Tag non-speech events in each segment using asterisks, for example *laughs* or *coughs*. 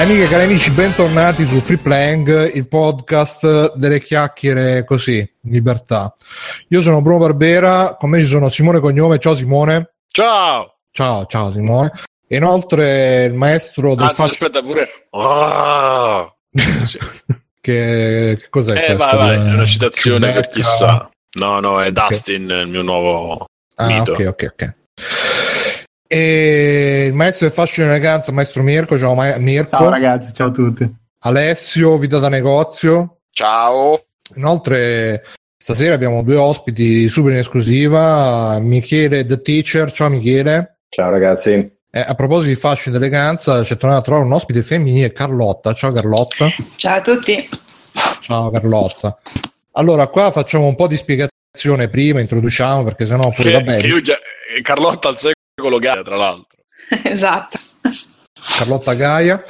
Cari amiche e cari amici, bentornati su Free Playing, il podcast delle chiacchiere così, in libertà. Io sono Bruno Barbera, con me ci sono Simone Cognome. Ciao Simone. Ciao. Ciao, ciao Simone. E inoltre il maestro del Anzi, fascio- aspetta pure. Sì. *laughs* che, che cos'è Eh, questo? vai, vai, è una citazione per Chewbacca? chi sa. No, no, è Dustin, il mio nuovo Ah, mito. ok, ok, ok. E il maestro del fascino e eleganza, maestro Mirko, ciao Ma- Mirko. Ciao ragazzi, ciao a tutti. Alessio, vita da negozio. Ciao. Inoltre, stasera abbiamo due ospiti super in esclusiva. Michele The Teacher, ciao Michele. Ciao ragazzi. Eh, a proposito di fashion ed eleganza, c'è tornato a trovare un ospite femminile, Carlotta. Ciao Carlotta. Ciao a tutti. Ciao Carlotta. Allora, qua facciamo un po' di spiegazione prima, introduciamo perché sennò poi Che, vabbè, che io già- Carlotta al secolo Gaia, tra l'altro. *laughs* esatto. Carlotta Gaia.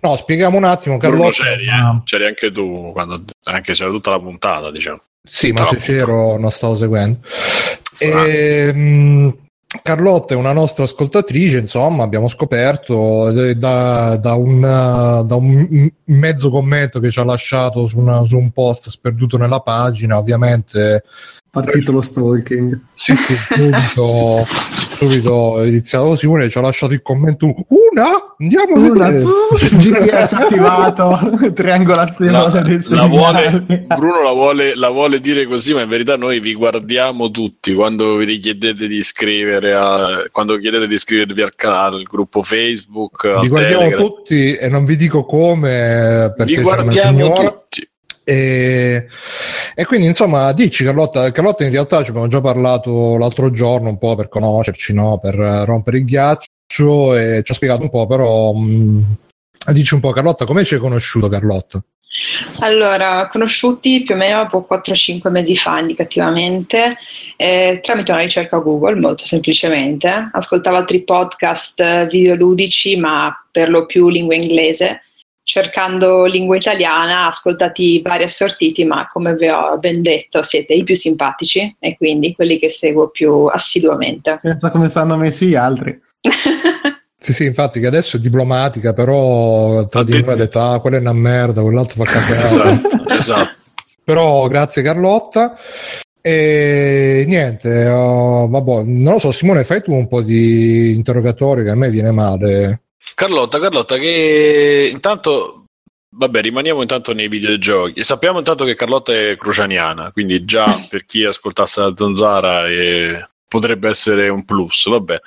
No, spieghiamo un attimo, Carlotta. c'eri, eh? C'eri anche tu, quando, anche c'era tutta la puntata, diciamo. Sì, ma se Troppo. c'ero non stavo seguendo. Strano. Ehm, Carlotta è una nostra ascoltatrice, insomma, abbiamo scoperto eh, da, da un, uh, da un mezzo commento che ci ha lasciato su, una- su un post sperduto nella pagina, ovviamente. Partito lo stalking. Sì, sì, subito, subito è iniziato Oh, Simone ci ha lasciato il commento una andiamo a Una vedere *laughs* GPS attivato, *laughs* triangolazione La, la vuole. Bruno la vuole, la vuole dire così, ma in verità noi vi guardiamo tutti quando vi richiedete di iscrivere a, quando chiedete di iscrivervi al canale, al gruppo Facebook, vi guardiamo Telegram. tutti e non vi dico come perché Vi guardiamo tutti. E, e quindi insomma dici Carlotta Carlotta in realtà ci abbiamo già parlato l'altro giorno un po' per conoscerci no? per eh, rompere il ghiaccio e ci ha spiegato un po' però mh, dici un po' Carlotta come ci hai conosciuto Carlotta? Allora, conosciuti più o meno dopo 4-5 mesi fa indicativamente, eh, tramite una ricerca Google, molto semplicemente. Ascoltavo altri podcast eh, videoludici, ma per lo più lingua inglese. Cercando lingua italiana, ascoltati vari assortiti, ma come vi ho ben detto, siete i più simpatici e quindi quelli che seguo più assiduamente. Pensa come stanno messi gli altri. *laughs* Sì, sì, infatti che adesso è diplomatica, però tra di noi ha detto, ah, quella è una merda, quell'altro fa cagare. Esatto, esatto. Però grazie Carlotta. E niente, oh, vabbè, non lo so, Simone, fai tu un po' di interrogatorio che a me viene male. Carlotta, Carlotta, che intanto, vabbè, rimaniamo intanto nei videogiochi. Sappiamo intanto che Carlotta è crucianiana, quindi già *laughs* per chi ascoltasse la zanzara eh, potrebbe essere un plus, vabbè.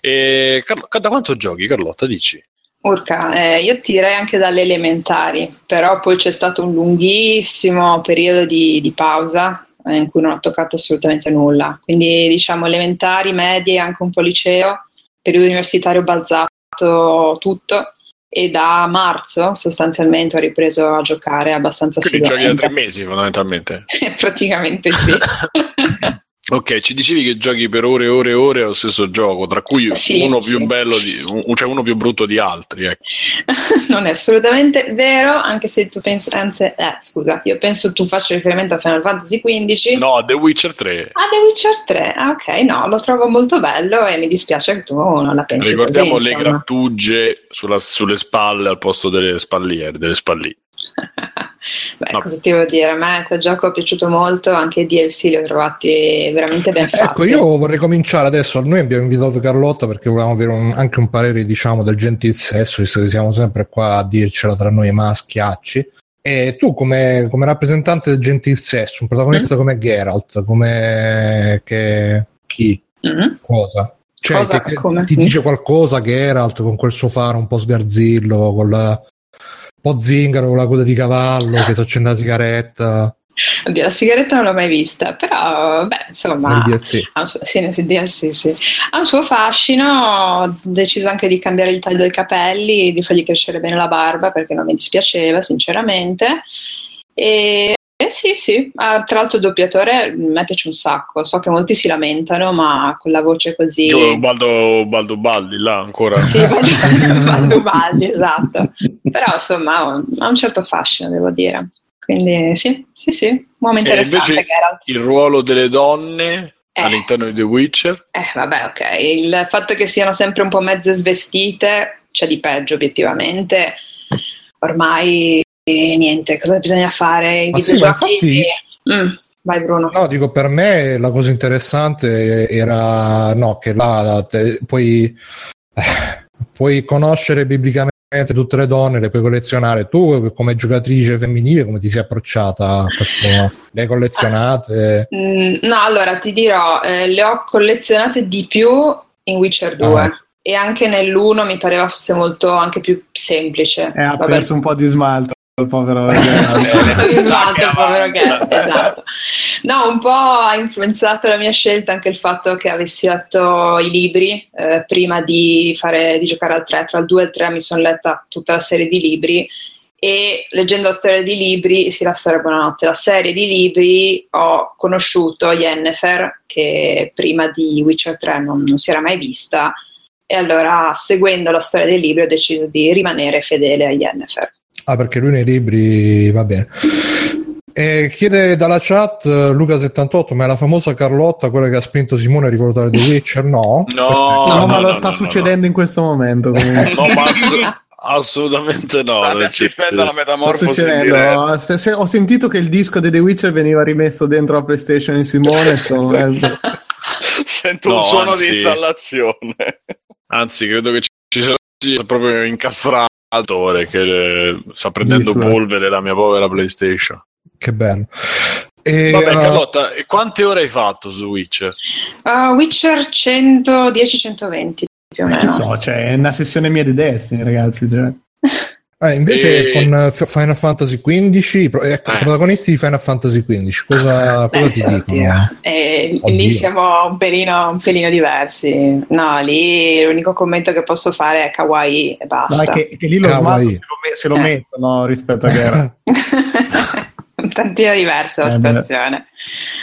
E, Carlo- da quanto giochi, Carlotta, dici? Urca, eh, io direi anche dalle elementari, però poi c'è stato un lunghissimo periodo di, di pausa eh, in cui non ho toccato assolutamente nulla. Quindi diciamo elementari, medie, anche un po' liceo, periodo universitario basato tutto e da marzo sostanzialmente ho ripreso a giocare abbastanza Quindi giochi da tre mesi, fondamentalmente. *laughs* Praticamente sì. *laughs* Ok, ci dicevi che giochi per ore e ore e ore allo stesso gioco, tra cui Sì, uno più sì. bello, di, cioè uno più brutto di altri. Ecco. *laughs* non è assolutamente vero, anche se tu pensi, anzi, eh, scusa, io penso tu faccia riferimento a Final Fantasy XV. No, The Witcher 3. Ah, The Witcher 3, ah, ok, no, lo trovo molto bello e mi dispiace che tu non la pensi Ricordiamo così, le insomma. grattugie sulla- sulle spalle al posto delle spalliere, delle spalline. *laughs* Beh, No. cosa ti devo dire? A me quel gioco è piaciuto molto, anche i DLC li ho trovati veramente ben fatti. Ecco, io vorrei cominciare adesso. Noi abbiamo invitato Carlotta perché volevamo avere un- anche un parere, diciamo, del gentil sesso, visto che siamo sempre qua a dircela tra noi maschiacci. E tu, come, come rappresentante del gentil sesso, un protagonista Mm. come Geralt, come che chi, Mhm. cosa? Cioè, Cosa? ti Mm. dice qualcosa Geralt con quel suo faro un po' sgarzillo, con la, po' zingaro, con la coda di cavallo che si accende la sigaretta. Oddio, la sigaretta non l'ho mai vista, però, beh, insomma, ha un suo, sì, sì. ha un suo fascino. Ho deciso anche di cambiare il taglio dei capelli, di fargli crescere bene la barba perché non mi dispiaceva, sinceramente. E, e sì, sì, ah, tra l'altro il doppiatore a me piace un sacco. So che molti si lamentano, ma con la voce così. Io Baldo, Baldo Baldi là ancora. Sì, *laughs* Baldo Baldi, esatto. Però insomma ha un certo fascino, devo dire. Quindi sì, sì, sì, uomo E interessante Geralt. il ruolo delle donne Eh. all'interno di The Witcher. Eh, vabbè, ok. Il fatto che siano sempre un po' mezze svestite c'è di peggio, obiettivamente. ormai eh, niente, cosa bisogna fare? Ma sì, ma videogiochi... Mm, vai Bruno. No, dico, per me la cosa interessante era no, che là te- puoi, eh, *laughs* puoi conoscere biblicamente tutte le donne, le puoi collezionare. Tu, come giocatrice femminile, come ti sei approcciata a questo? Le hai collezionate? Mm, no, allora ti dirò, eh, le ho collezionate di più in Witcher 2 Ah. e anche nell'1 mi pareva fosse molto anche più semplice. E ha Vabbè. perso un po' di smalto il povero *laughs* Esatto, il povero Geralt, esatto. No, un po' ha influenzato la mia scelta anche il fatto che avessi letto i libri eh, prima di, fare, di giocare al 3. Tra il 2 e il 3 mi sono letta tutta la serie di libri e leggendo la storia di libri, sì, la storia buonanotte, la serie di libri ho conosciuto Yennefer che prima di Witcher 3 non, non si era mai vista e allora seguendo la storia dei libri ho deciso di rimanere fedele a Yennefer. Ah, perché lui nei libri va bene. E chiede dalla chat eh, Luca78, ma è la famosa Carlotta quella che ha spinto Simone a rivolutare The Witcher? No. No, No, no, ma no, lo no, sta no, succedendo in questo momento. ass- assolutamente no. State non assistendo alla Sta metamorfosi succedendo. Se- se- ho sentito che il disco di The Witcher veniva rimesso dentro la PlayStation di Simone. *laughs* Sento No, un suono anzi. di installazione. Anzi, credo che ci sia proprio incastratore che eh, sta prendendo Addirittura. polvere la mia povera PlayStation. Che bello. E, Vabbè, eh, Carlotta, quante ore hai fatto su Witcher? Uh, Witcher 110-120 più o meno. che so, cioè, è una sessione mia di Destiny, ragazzi. Cioè. *laughs* eh, invece E- con eh, Final Fantasy XV, ecco, i Eh. protagonisti di Final Fantasy XV, cosa, *laughs* cosa Eh, ti dicono? Eh, lì siamo un pelino, un pelino diversi. No, lì l'unico commento che posso fare è kawaii e Ma basta. che, che lì lo Kawaii. smalto se lo, me- se lo Eh. mettono rispetto a Geralt. *laughs* *laughs* un tantino diversa la Eh, beh. situazione.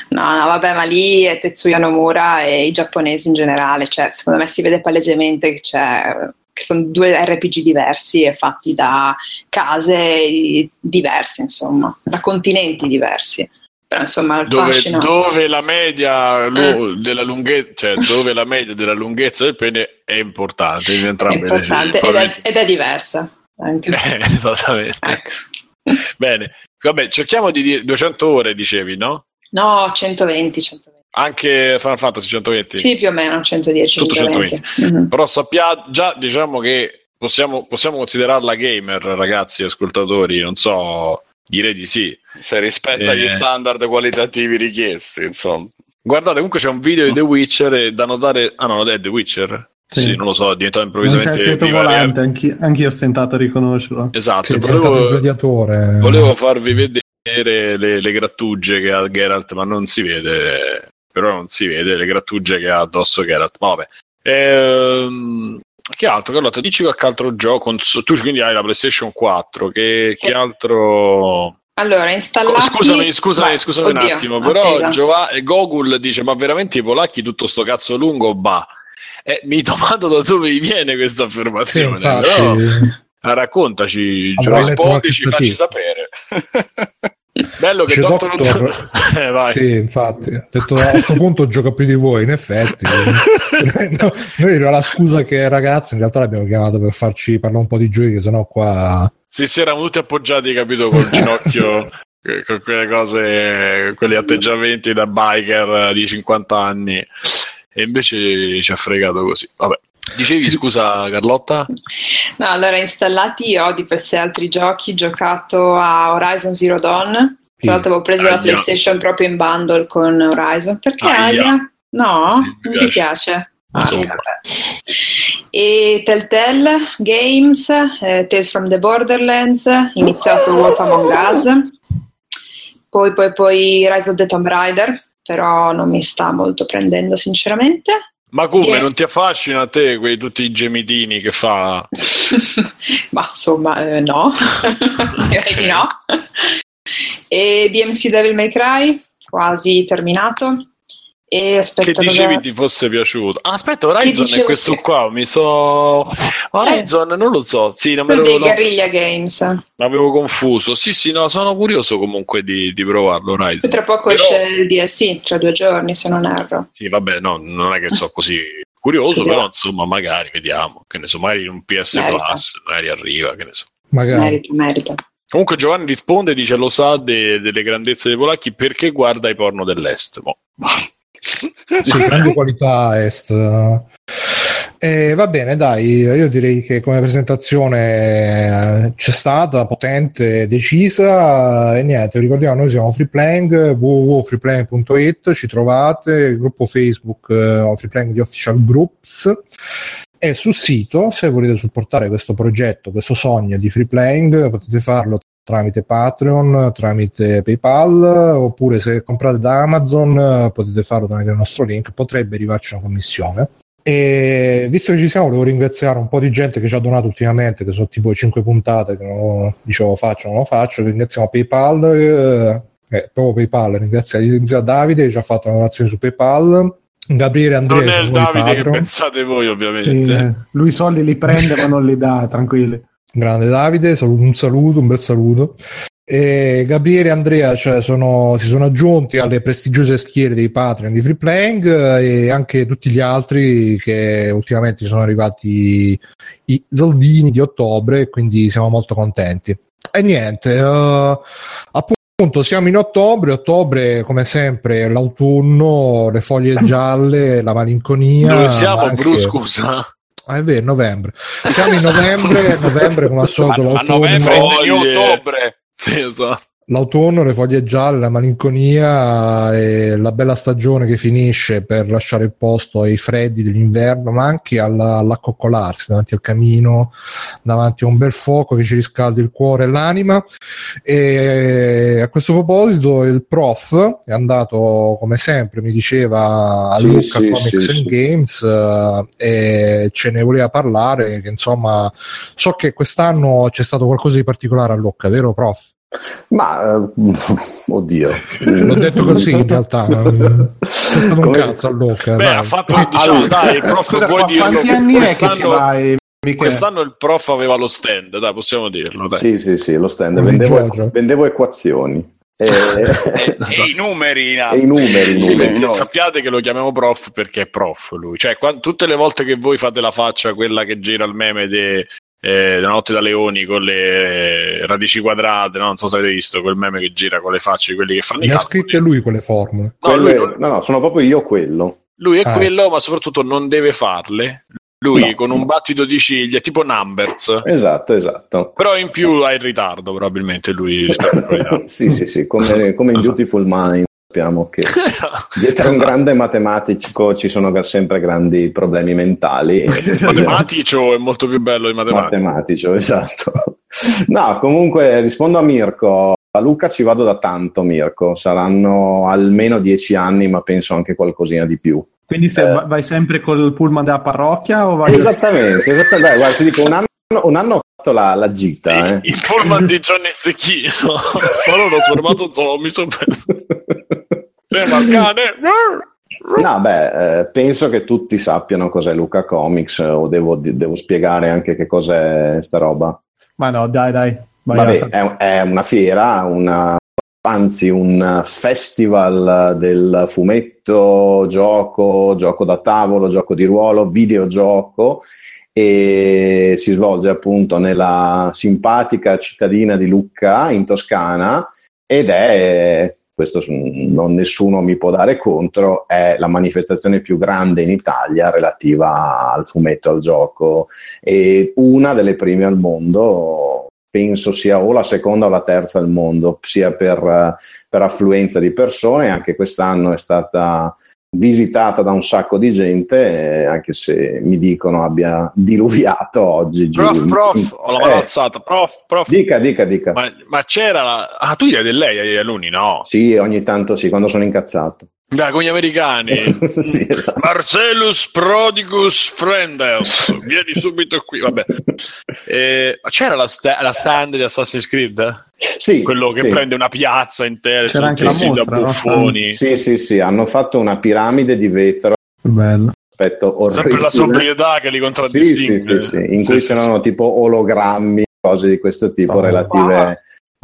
No, no, vabbè, ma lì è Tetsuya Nomura e i giapponesi in generale, cioè, secondo me si vede palesemente che, c'è, che sono due RPG diversi e fatti da case diverse, insomma, da continenti diversi. Però insomma Dove, fascino... dove la media Eh. della lunghezza, cioè dove la media della lunghezza del pene è importante in entrambe le importante ed è, ed è diversa. Anche. *laughs* Eh, esattamente. Ecco. Bene, vabbè, cerchiamo di dire 200 ore, dicevi, no? No, 120, 120. Anche Final Fantasy 120. Sì, più o meno 110. Tutto 120. Mhm. Però sappiate già, diciamo che possiamo, possiamo considerarla gamer, ragazzi, ascoltatori, non so, direi di sì. Se rispetta Eh. gli standard qualitativi richiesti, insomma. Guardate, comunque c'è un video di The Witcher e da notare... Ah no, è The Witcher? Sì, Sì. non lo so, è diventato Non c'è il improvvisamente... volante, anch'io, anch'io ho stentato a riconoscerlo. Esatto, Sì, è diventato il volevo, gladiatore. volevo farvi vedere le, le grattugie che ha Geralt, ma non si vede, però non si vede le grattugie che ha addosso Geralt. Ma vabbè. Ehm, che altro, Carlotta? Dici qualche altro gioco? Tu quindi hai la PlayStation 4, che, Sì. che altro... Allora, installati... Scusami, scusami, Vai, scusami un oddio, attimo, però attesa. Giova- Gogul dice: Ma veramente i polacchi tutto sto cazzo lungo? Bah. Eh, mi *laughs* domando da dove vi viene questa Sì, affermazione. infatti. però, eh, raccontaci, qualche rispondici, facci sapere. *laughs* Bello che Doctor, Doctor- *laughs* eh, vai. Sì, infatti, ha detto a questo punto gioca più di voi, in effetti. *laughs* No, noi la scusa che ragazzi in realtà l'abbiamo chiamato per farci parlare un po' di giochi, che sennò qua Sì, si erano tutti appoggiati, capito, col ginocchio, *laughs* eh, con quelle cose, quegli atteggiamenti da biker di 50 anni. E invece ci ha fregato così. Vabbè. Dicevi, Sì. scusa Carlotta? No, allora, installati ho di per sé altri giochi, giocato a Horizon Zero Dawn. Tra l'altro avevo preso la Aia. PlayStation proprio in bundle con Horizon. Perché Aia. Aia? No, Sì, mi non ti piace? Ah. E Telltale Games, eh, Tales from the Borderlands, iniziato Wolf Among Us, poi, poi, poi Rise of the Tomb Raider, però non mi sta molto prendendo sinceramente. Ma come, Sì. non ti affascina a te quei tutti i gemitini che fa? *laughs* Ma insomma, eh, no, *laughs* direi di no. E DMC Devil May Cry, quasi terminato. E Che aspetta, dicevi cosa- ti fosse piaciuto? Ah, aspetta, Horizon è questo sì. qua, mi so... Horizon, non lo so, sì, non me lo dei Guerrilla Games. l'avevo confuso. Sì, sì, no, sono curioso comunque di, di provarlo, Horizon. Tra poco Però- esce il DLC, tra due giorni se non erro. Sì, vabbè, no, non è che sono così curioso, Così. però insomma, magari vediamo. Che ne so, magari in un PS Merita. Plus, magari arriva, che ne so. Magari. Merita, merita. Comunque Giovanni risponde, dice lo sa de- delle grandezze dei polacchi perché guarda i porno dell'est. Boh. Sì, *laughs* grande qualità est. Eh, va bene, dai, io direi che come presentazione eh, c'è stata, potente, decisa e niente, ricordiamo noi siamo freeplaying, www.freeplaying.it, ci trovate, il gruppo Facebook eh, Freeplaying di Official Groups e sul sito, se volete supportare questo progetto, questo sogno di freeplaying, potete farlo tramite Patreon, tramite PayPal, oppure se comprate da Amazon potete farlo tramite il nostro link, potrebbe arrivarci una commissione. E visto che ci siamo, volevo ringraziare un po' di gente che ci ha donato ultimamente, che sono tipo 5 puntate che non dicevo faccio, non lo faccio. Ringraziamo PayPal, eh, eh, proprio PayPal, ringraziamo, Davide che ci ha fatto una donazione su PayPal. Gabriele Andrea, non è il Davide che pensate voi, ovviamente. Sì, eh, lui i soldi li prende ma non li dà, tranquilli. Grande Davide, saluto- un saluto, un bel saluto. E Gabriele e Andrea cioè, sono- si sono aggiunti alle prestigiose schiere dei Patreon di Free Playing eh, e anche tutti gli altri che ultimamente sono arrivati i soldini di ottobre, quindi siamo molto contenti. E niente, eh, appunto siamo in ottobre, ottobre come sempre l'autunno, le foglie gialle, la malinconia. Dove siamo, anche- Bru, scusa? Ah, è vero, novembre. Siamo in novembre, novembre come al solito A, a novembre ottobre. Sì, esatto. L'autunno, le foglie gialle, la malinconia e la bella stagione che finisce per lasciare il posto ai freddi dell'inverno, ma anche alla- all'accoccolarsi davanti al camino, davanti a un bel fuoco che ci riscaldi il cuore e l'anima. E a questo proposito il prof è andato come sempre, mi diceva a Sì, Luca sì, Comics sì. Games eh, e ce ne voleva parlare che insomma so che quest'anno c'è stato qualcosa di particolare a Lucca, vero prof? Ma eh, *laughs* oddio, L'ho detto così in realtà, *laughs* non un Come- cazzo a Lucca. Beh, dai. ha fatto, Ah, diciamo, allora- dai, il prof, Scusa, puoi qua- dirlo. quanti anni è che ci Quest'anno, vai, Michele? quest'anno il prof aveva lo stand, dai, possiamo dirlo. Dai. Sì, sì, sì, lo stand. Vendevo, vendevo equazioni. E, E, *laughs* Esatto. e i numeri in e i numeri, Sì, numeri. no. sappiate che lo chiamiamo prof perché è prof lui. Cioè, qua- tutte le volte che voi fate la faccia, quella che gira il meme de- eh, della notte da leoni con le radici quadrate, no? non so se avete visto quel meme che gira con le facce di quelli che fanno i Ne ha calcoli. scritte lui quelle formule. No, Quelle- lui, non- no, no, sono proprio io quello. lui è Ah. quello, ma soprattutto non deve farle. Lui No. con un battito di ciglia, tipo Numbers, Esatto, esatto. però in più ha il ritardo probabilmente lui *laughs* sì, sì, sì, come, come in Beautiful Mind sappiamo che *laughs* dietro a un grande matematico ci sono sempre grandi problemi mentali. *laughs* Matematico è molto più bello di matematico. matematico, esatto. No, comunque rispondo a Mirko. A Luca ci vado da tanto, Mirko. Saranno almeno dieci anni, ma penso anche qualcosina di più. Quindi se Eh. va- vai sempre col pullman della parrocchia o vai... Esattamente, esattamente. Dai, guarda, ti dico, un anno, un anno ho fatto la, la gita. Il pullman di Johnny Stecchino. Ma *laughs* non ho zombie, mi sono perso. Sembra il cane. No, beh, eh, penso che tutti sappiano cos'è Luca Comics eh, o devo, devo spiegare anche che cos'è sta roba. Ma no, dai, dai. Vai, Vabbè, è, è una fiera, una, anzi un festival del fumetto, gioco, gioco da tavolo, gioco di ruolo, videogioco e si svolge appunto nella simpatica cittadina di Lucca in Toscana ed è, questo non nessuno mi può dare contro, è la manifestazione più grande in Italia relativa al fumetto, al gioco e una delle prime al mondo penso sia o la seconda o la terza al mondo, sia per, per affluenza di persone, anche quest'anno è stata visitata da un sacco di gente, eh, anche se mi dicono abbia diluviato oggi. giù Prof, in- prof, ho la mano Eh, alzata. Prof, prof. Dica, dica, dica. Ma, ma c'era la... Ah, tu gli hai del lei agli alunni? No. Sì, ogni tanto sì, quando sono incazzato. Dai, con gli americani. *laughs* Sì, esatto. Marcellus Prodigus Frendels, vieni subito qui. Vabbè, Eh, ma c'era la, sta- la stand di Assassin's Creed? Sì, Quello che sì. prende una piazza intera, C'era anche la da mostra, no? buffoni. Sì, sì, sì, hanno fatto una piramide di vetro, Bello. aspetto orribile. Sempre la sobrietà che li contraddistingue. sì, sì, sì, in Sì, cui sì, c'erano tipo ologrammi, cose di questo tipo Oh, relative. wow.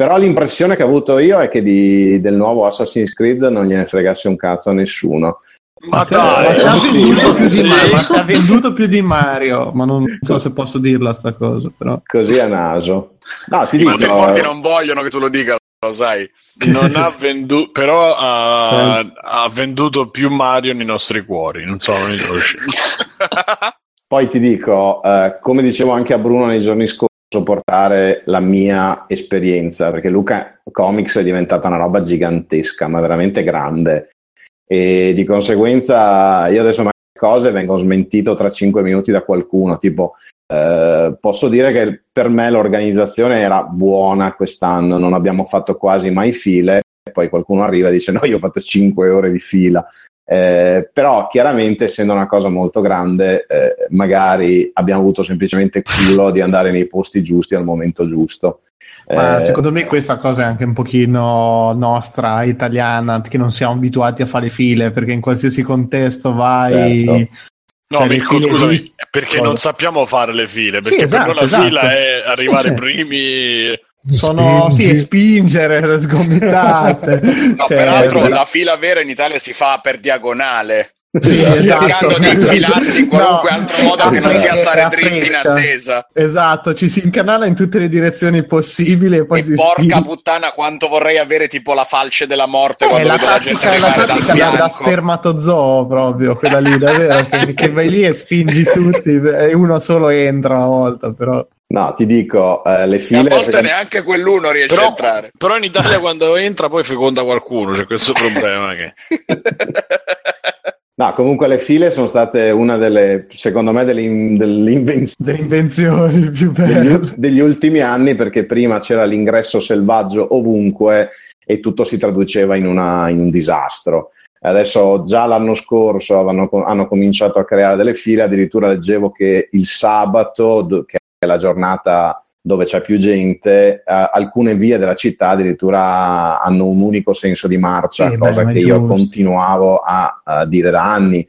Però l'impressione che ho avuto io è che di- del nuovo Assassin's Creed non gliene fregasse un cazzo a nessuno. Ma si è- dai, ma si sì, più di sì. Mario, ma si è venduto più di Mario, ma non so se posso dirla sta cosa, però. Così a naso. No, ti I dico, Monteforti non vogliono che tu lo dica, lo sai. Non ha venduto, però ha, ha venduto più Mario nei nostri cuori. Non so, non. *laughs* Poi ti dico, eh, come dicevo anche a Bruno nei giorni scorsi, portare la mia esperienza, perché Luca Comics è diventata una roba gigantesca, ma veramente grande. E di conseguenza io adesso magari cose vengo smentito tra 5 minuti da qualcuno, tipo eh, posso dire che per me l'organizzazione era buona quest'anno, non abbiamo fatto quasi mai file, poi qualcuno arriva e dice no, io ho fatto 5 ore di fila. Eh, però chiaramente essendo una cosa molto grande eh, magari abbiamo avuto semplicemente culo di andare nei posti giusti al momento giusto Ma Eh, secondo me questa cosa è anche un pochino nostra, italiana, che non siamo abituati a fare file, perché in qualsiasi contesto vai... Certo. No, Cioè, le Mirko, scusami, esist- perché non sappiamo fare le file, perché esatto, per noi la esatto. fila è arrivare Sì, sì. primi. Sono sì, Spingi. spingere le sgomitate. *laughs* No, Cioè, peraltro la- la fila vera in Italia si fa per diagonale, Sì, esatto. cercando di infilarsi in qualunque No, altro modo che non sia stare dritti in attesa. Esatto, ci si incanala in tutte le direzioni possibili e poi e si porca spinge. puttana quanto vorrei avere tipo la falce della morte Eh, quando la vedo la gente tattica, la arrivare dal tattica da, da spermatozoo proprio, quella lì, davvero, che, che vai lì e spingi tutti e uno solo entra una volta, però... no ti dico eh, le E a file volte secondo- neanche quell'uno riesce a Però, entrare. però in Italia quando entra poi feconda qualcuno, c'è questo problema. Che... *laughs* no comunque le file sono state una delle secondo me delle, in- delle invenzioni delle invenzioni più degli, belle. degli ultimi anni perché prima c'era l'ingresso selvaggio ovunque e tutto si traduceva in, una- in un disastro. Adesso già l'anno scorso hanno, hanno cominciato a creare delle file, addirittura leggevo che il sabato, che è la giornata dove c'è più gente, eh, alcune vie della città addirittura hanno un unico senso di marcia, Sì, cosa beh, che io continuavo a, a dire da anni.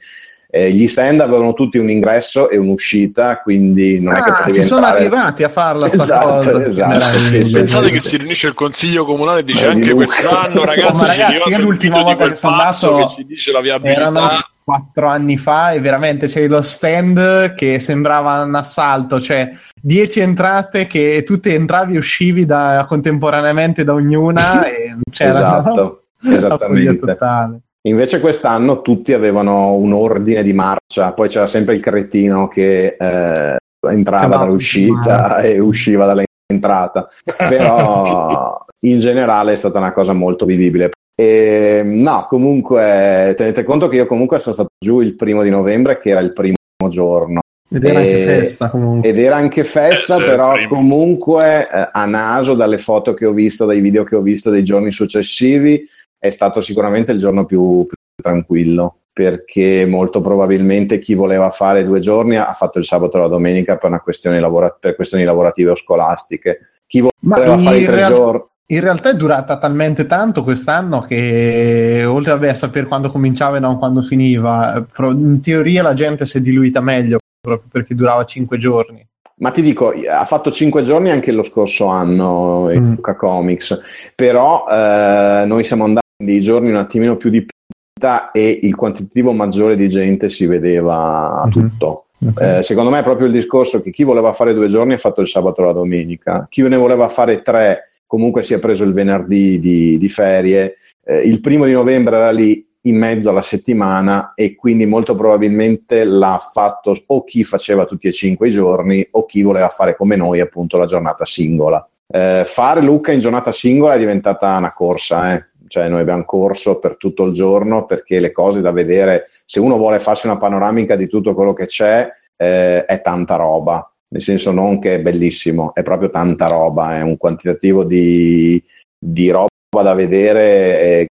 Eh, gli stand avevano tutti un ingresso e un'uscita, quindi non è che Ah, potevi ci sono entrare. arrivati a farla sta Esatto, cosa. esatto, sì, sì, Pensate sì, che si riunisce il consiglio comunale e dice Eh, di anche quest'anno, ragazzi, ci ragazzi, quel l'ultima volta quel che sono andato che ci dice la viabilità. erano quattro anni fa e veramente c'è lo stand che sembrava un assalto, cioè dieci entrate che tu te entravi e uscivi da- contemporaneamente da ognuna *laughs* e c'era Esatto, *laughs* una esattamente. totale. Invece quest'anno tutti avevano un ordine di marcia, poi c'era sempre il cretino che eh, entrava dall'uscita e usciva dall'entrata, però *laughs* in generale è stata una cosa molto vivibile. E, no, comunque tenete conto che io comunque sono stato giù il primo di novembre, che era il primo giorno. Ed era anche E- festa comunque. Ed era anche festa, Eh, però comunque eh, a naso, dalle foto che ho visto, dai video che ho visto dei giorni successivi, è stato sicuramente il giorno più, più tranquillo, perché molto probabilmente chi voleva fare due giorni ha fatto il sabato e la domenica per, una questione lavora- per questioni lavorative o scolastiche. Chi Ma voleva fare tre real- giorni... In realtà è durata talmente tanto quest'anno che, oltre vabbè, a sapere quando cominciava e non quando finiva, in teoria la gente si è diluita meglio proprio perché durava cinque giorni. Ma ti dico, ha fatto cinque giorni anche lo scorso anno il Mm. Luca Comics, però eh, noi siamo andati dei giorni un attimino più di punta e il quantitativo maggiore di gente si vedeva Mhm. tutto. Eh, secondo me è proprio il discorso che chi voleva fare due giorni ha fatto il sabato e la domenica, chi ne voleva fare tre comunque si è preso il venerdì di, di ferie, Eh, il primo di novembre era lì in mezzo alla settimana e quindi molto probabilmente l'ha fatto o chi faceva tutti e cinque i giorni o chi voleva fare come noi appunto la giornata singola. Eh, fare Luca in giornata singola è diventata una corsa, eh. cioè noi abbiamo corso per tutto il giorno perché le cose da vedere, se uno vuole farsi una panoramica di tutto quello che c'è, eh, è tanta roba, nel senso non che è bellissimo, è proprio tanta roba, è un quantitativo di, di roba da vedere e,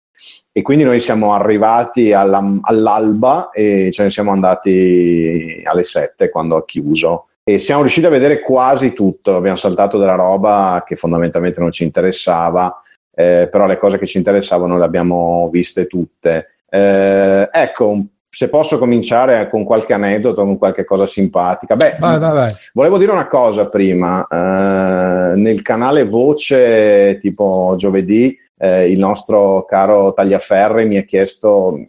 e quindi noi siamo arrivati alla- all'alba e ce ne siamo andati alle 7 quando ha chiuso e siamo riusciti a vedere quasi tutto, abbiamo saltato della roba che fondamentalmente non ci interessava, eh, però le cose che ci interessavano le abbiamo viste tutte. Eh, ecco, un- se posso cominciare con qualche aneddoto, con qualche cosa simpatica. Beh, Vai, vai, vai. Volevo dire una cosa prima, eh, nel canale Voce tipo giovedì eh, il nostro caro Tagliaferri mi ha chiesto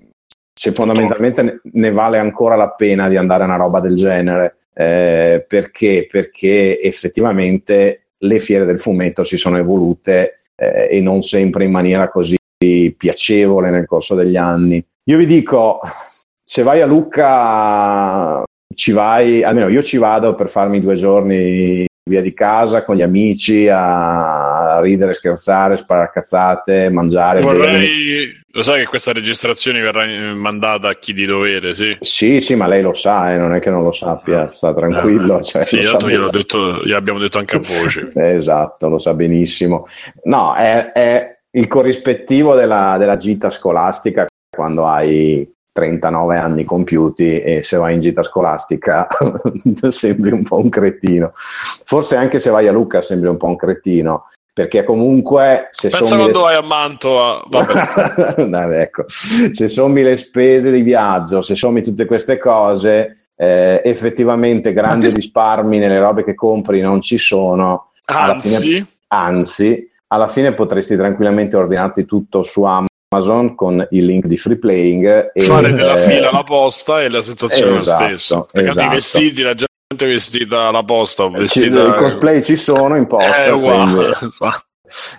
se fondamentalmente ne- vale ancora la pena di andare a una roba del genere. Eh, perché? Perché effettivamente le fiere del fumetto si sono evolute eh, e non sempre in maniera così piacevole nel corso degli anni. Io vi dico, se vai a Lucca, ci vai, almeno io ci vado per farmi due giorni via di casa con gli amici a ridere, scherzare, sparare cazzate, mangiare. Vorrei... Lo sai che questa registrazione verrà eh, mandata a chi di dovere, sì? Sì, sì, ma lei lo sa, eh, non è che non lo sappia, sta tranquillo. Cioè, Sì, lo sa tanto gliel'ho benissimo. detto, gliel'abbiamo detto anche a voce. *laughs* Esatto, lo sa benissimo. No, è, è il corrispettivo della, della gita scolastica quando hai 39 anni compiuti e se vai in gita scolastica *laughs* sembri un po' un cretino. Forse anche se vai a Lucca sembri un po' un cretino, perché comunque se Pensa sommi le- quando vai a Mantova. Vabbè. *laughs* Dai, ecco. Se sommi le spese di viaggio, se sommi tutte queste cose, eh, effettivamente grandi risparmi nelle robe che compri non ci sono. Alla Anzi, fine- anzi, alla fine potresti tranquillamente ordinarti tutto su Amazon con il link di free playing e fare della eh, fila alla posta e la sensazione è esatto, la stessa. Perché esatto. i vestiti, la gente vestita alla posta, vestita... i cosplay ci sono in posta. uguale. quindi- *laughs* esatto.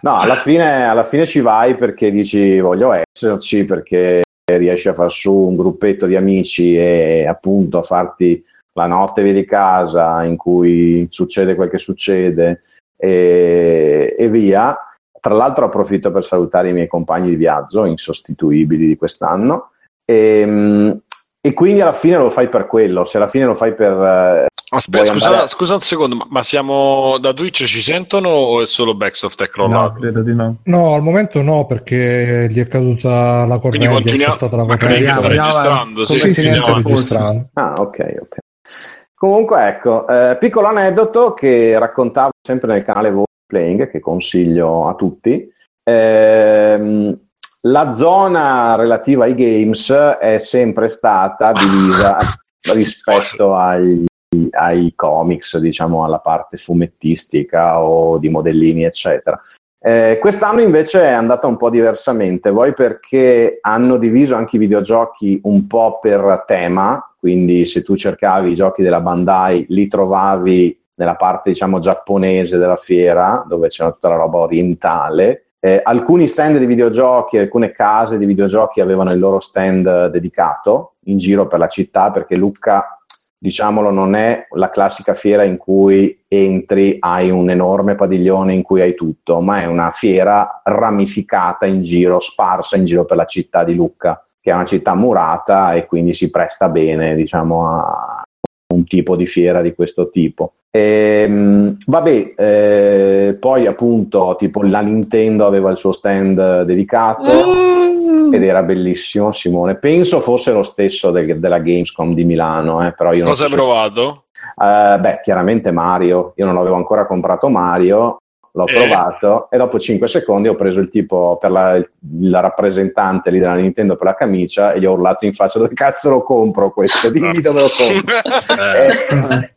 No, alla fine, alla fine ci vai perché dici voglio esserci, perché riesci a far su un gruppetto di amici e appunto a farti la notte via di casa in cui succede quel che succede e, e via. Tra l'altro approfitto per salutare i miei compagni di viaggio, insostituibili di quest'anno. E, e quindi alla fine lo fai per quello, se alla fine lo fai per... eh, Aspetta, scusa, andare- scusa un secondo, ma, ma siamo da Twitch ci sentono o è solo Backsoft è No, crollato? credo di no. No, al momento no, perché gli è caduta la Quindi corrente, gli è continuiamo. stata la Ma credi che sta corrente. Registrando? Sì, Sì, si sì, corso? registrando. Ah, ok, ok. Comunque, ecco, eh, piccolo aneddoto che raccontavo sempre nel canale Voice Playing, che consiglio a tutti. Ehm, la zona relativa ai games è sempre stata divisa *laughs* rispetto ai, ai comics, diciamo alla parte fumettistica o di modellini, eccetera. Eh, quest'anno invece è andata un po' diversamente, voi perché hanno diviso anche i videogiochi un po' per tema, quindi se tu cercavi i giochi della Bandai li trovavi nella parte diciamo giapponese della fiera, dove c'era tutta la roba orientale. Eh, alcuni stand di videogiochi, alcune case di videogiochi avevano il loro stand dedicato in giro per la città, perché Lucca diciamolo, non è la classica fiera in cui entri, hai un enorme padiglione in cui hai tutto, ma è una fiera ramificata in giro, sparsa in giro per la città di Lucca, che è una città murata e quindi si presta bene, diciamo, a un tipo di fiera di questo tipo. Ehm, vabbè, eh, poi appunto, tipo la Nintendo aveva il suo stand dedicato ed era bellissimo, Simone. Penso fosse lo stesso del- della Gamescom di Milano, eh, però io non Cosa hai provato? Eh, beh, chiaramente Mario. Io non avevo ancora comprato Mario, l'ho Eh. provato e dopo 5 secondi ho preso il tipo per la, il- la rappresentante lì della Nintendo per la camicia e gli ho urlato in faccia dove cazzo lo compro questo? *laughs* Dimmi dove lo compro. *laughs* Eh, Eh,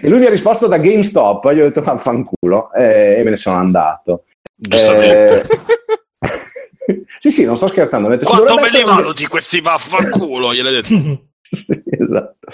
e lui mi ha risposto da GameStop, gli ho detto vaffanculo eh, e me ne sono andato. giustamente. Eh, *laughs* sì, sì, non sto scherzando. detto, Quanto me li un- valuti questi vaffanculo? Gliel'hai detto. *laughs* Sì, esatto.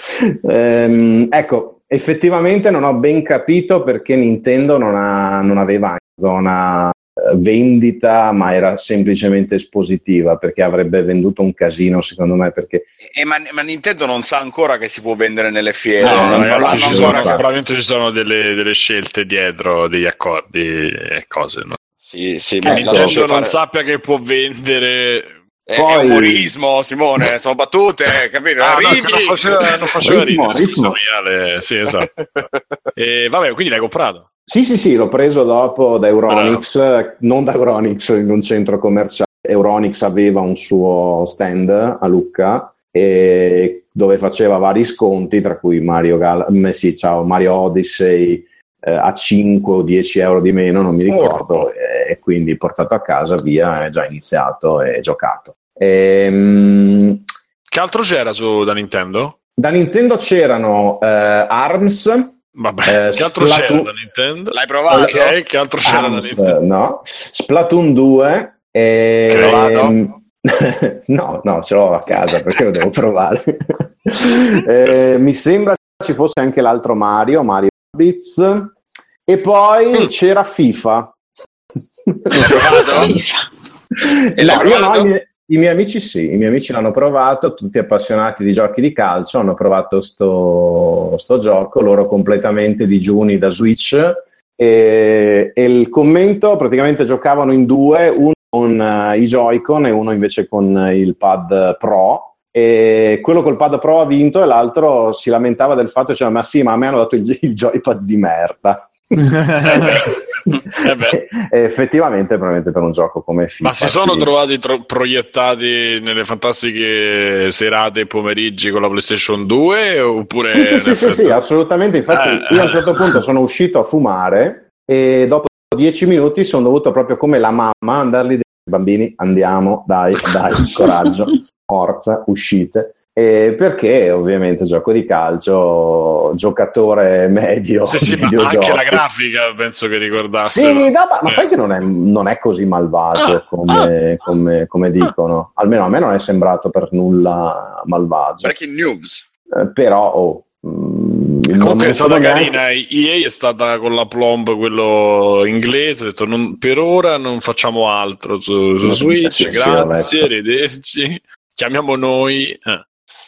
Ehm, ecco, effettivamente non ho ben capito perché Nintendo non, ha- non aveva zona eh, vendita, ma era semplicemente espositiva perché avrebbe venduto un casino, secondo me. Perché E ma, ma Nintendo non sa ancora che si può vendere nelle fiere. No, non ragazzi, ci sono, probabilmente ci sono delle, delle scelte dietro, degli accordi e cose. No? Sì, sì, Che ma Ecco. Nintendo non fare. sappia che può vendere. È, Poi- è umorismo, Simone, *laughs* sono battute, capito? Ah, no, non faceva, non faceva Ritmo, ridere, ritmo. scusami. Sì, esatto. e vabbè, quindi l'hai comprato. Sì, sì, sì, l'ho preso dopo da Euronix, non da Euronix in un centro commerciale. Euronix aveva un suo stand a Lucca e dove faceva vari sconti, tra cui Mario, Gal- eh, sì, ciao, Mario Odyssey eh, a 5 o 10 euro di meno, non mi ricordo, e quindi portato a casa via, è già iniziato e giocato. Ehm, Che altro c'era su da Nintendo? da Nintendo c'erano eh, ARMS, Vabbè, Eh, che altro Splatoon- c'era da Nintendo? L'hai provato? Ok, che altro c'era da ARMS, Nintendo? no? Splatoon 2 e Provato? *laughs* no, no, ce l'ho a casa perché lo devo provare. *laughs* eh, mi sembra ci fosse anche l'altro Mario, Mario Rabbids, e poi Mm. c'era FIFA. E No, io no, i, miei, i miei amici sì, i miei amici l'hanno provato, tutti appassionati di giochi di calcio, hanno provato sto, sto gioco, loro completamente digiuni da Switch. E, e il commento praticamente giocavano in due, uno con eh, i Joy-Con e uno invece con il pad Pro e quello col pad Pro ha vinto e l'altro si lamentava del fatto, diceva ma sì ma a me hanno dato il, il joypad di merda *laughs* Eh beh. e effettivamente probabilmente per un gioco come FIFA Ma si sono sì. trovati tro- proiettati nelle fantastiche serate e pomeriggi con la PlayStation 2 oppure Sì, sì, sì, sì, sì, assolutamente. Infatti, Eh. io a un certo punto sono uscito a fumare e dopo dieci minuti sono dovuto proprio come la mamma andarli bambini, andiamo, dai, dai, *laughs* coraggio, forza, uscite. E perché ovviamente gioco di calcio, giocatore medio, Sì, sì, ma anche la grafica penso che ricordasse. Sì, no, ma, ma Eh. sai che non è, non è così malvagio Ah, come, come- come dicono. Almeno a me non è sembrato per nulla malvagio. Breaking news. Eh, però, oh, mm, Comunque è stata carina, EA è stata con la plomb quello inglese, ha detto non- per ora non facciamo altro su, su Switch, sì, grazie, arrivederci, chiamiamo noi. Eh.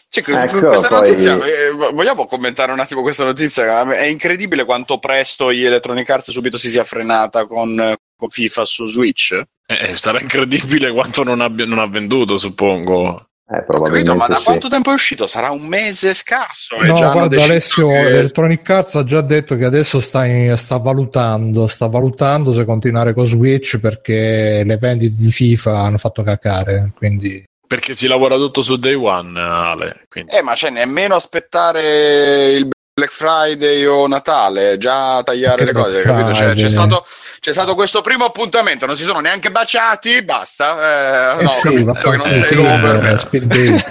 Sì, que- Ecco, questa poi- notizia, eh, vo- vogliamo commentare un attimo questa notizia? È incredibile quanto presto gli Electronic Arts subito si sia frenata con, eh, con FIFA su Switch. Eh, sarà incredibile quanto non, abbia, non ha venduto, suppongo. Eh, Ho capito, probabilmente ma da sì. quanto tempo è uscito? Sarà un mese scarso. No, guarda, Alessio, che- Electronic Arts ha già detto che adesso sta, in- sta valutando, sta valutando se continuare con Switch perché le vendite di FIFA hanno fatto cacare, quindi Perché si lavora tutto su Day One, Ale. Quindi. Eh, ma c'è nemmeno aspettare il Black Friday o Natale, già tagliare Che le cose, capito? Cioè, c'è, stato, c'è stato questo primo appuntamento, non si sono neanche baciati, basta. Eh, Eh no, sì, capito che non sei Tinder, l'Uber. Speed date.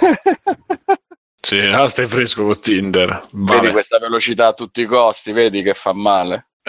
Sì, ah, *laughs* stai fresco con Tinder. Vedi Vabbè. questa velocità a tutti i costi, vedi che fa male. *laughs*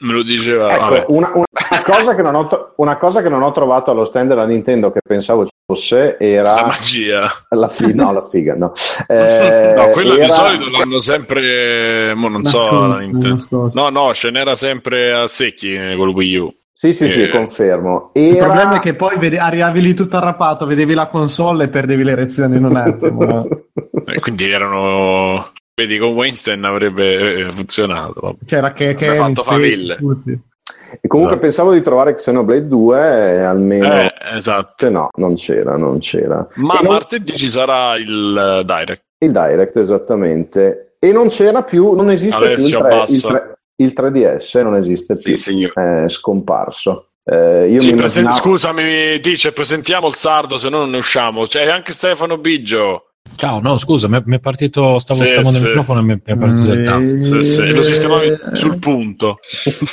Me lo diceva. Ecco, una, una cosa che non ho tro- una cosa che non ho trovato allo stand della Nintendo che pensavo fosse La era magia. la, fi- no, la figa, no. *laughs* Eh, no, quella di era- solito l'hanno sempre. mo non so. Nascosto, la nascosto. No, no, ce n'era sempre a secchi eh, col Wii U. Sì, sì, sì, Eh. confermo. Il Era... problema è che poi vedi- arrivavi lì tutto arrapato, vedevi la console e perdevi le lezioni in un attimo. no? *laughs* E quindi erano. Vedi, con Weinstein avrebbe eh, funzionato. C'era che, che fatto faville. tutti. E comunque Esatto. pensavo di trovare Xenoblade 2 e almeno... Eh, esatto. Se no, non c'era, non c'era. Ma E non- martedì ci sarà il eh, Direct. Il Direct, esattamente. E non c'era più, non esiste Alessio, più il, 3, il, abbassa. 3 il 3DS, non esiste Sì, più, signore. è scomparso. Eh, Sì, mi presen- immaginavo... Scusami, dice presentiamo il sardo, se no non ne usciamo. C'è anche Stefano Biggio. Ciao, no, scusa, mi è- partito, stavo Sì, stavo nel sì. microfono e mi è- partito il tasto. Sì, sì, lo sistemavi sul punto.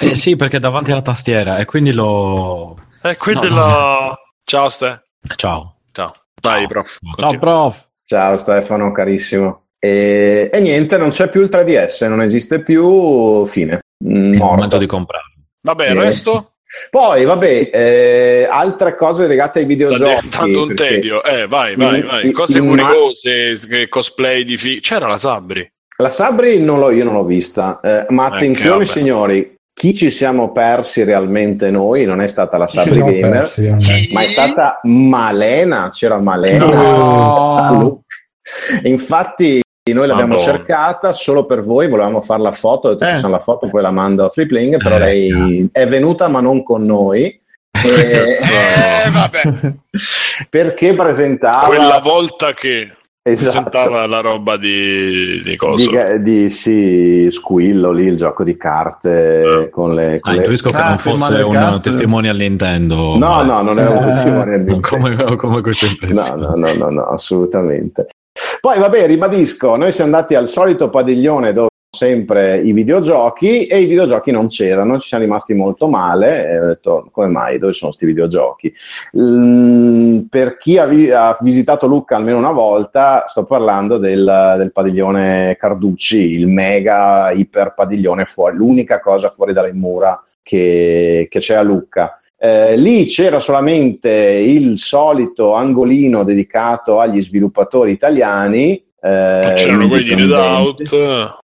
Eh, sì, perché davanti alla tastiera e quindi lo... E quindi No. la... Ciao Ste. Ciao. Ciao. Dai, Ciao. prof. Ciao, prof. Ciao Stefano, carissimo. E, e niente, non c'è più il 3DS, non esiste più, fine. È il morto. momento di comprarlo. Vabbè, il Eh, resto Poi, vabbè, eh, altre cose legate ai videogiochi. diventando un perché tedio. Eh, vai, vai, in- vai. Cose curiose, che cosplay di fi... C'era la Sabri. La Sabri non l'ho, io non l'ho vista, eh, ma che attenzione vabbè. signori, chi ci siamo persi realmente noi non è stata la Sabri Gamer, persi, veramente. ma è stata Malena, c'era Malena. No. Infatti noi l'abbiamo Madonna. cercata solo per voi, volevamo fare la foto, ho detto Eh. facciamo la foto, poi la mando a Freepling, però Eh, lei è venuta ma non con noi. *laughs* E- Eh, vabbè. *laughs* perché presentava Quella volta che Esatto. presentava la roba di, di coso. di, di sì, Squillo lì, il gioco di carte con le, con Ah, le- intuisco che non fosse Kart. testimonial Nintendo. No, ma- no, non era un Eh, *laughs* testimone di come, come questa No, impressione. no, no, no, no, assolutamente. Poi, vabbè, ribadisco, noi siamo andati al solito padiglione dove sempre i videogiochi e i videogiochi non c'erano, ci siamo rimasti molto male e ho detto come mai, dove sono questi videogiochi? Mm, per chi ha, vi- ha visitato Lucca almeno una volta, sto parlando del, del padiglione Carducci, il mega iper padiglione fuori, l'unica cosa fuori dalle mura che, che c'è a Lucca. Eh, lì c'era solamente il solito angolino dedicato agli sviluppatori italiani. eh, C'erano quelli di. Redout.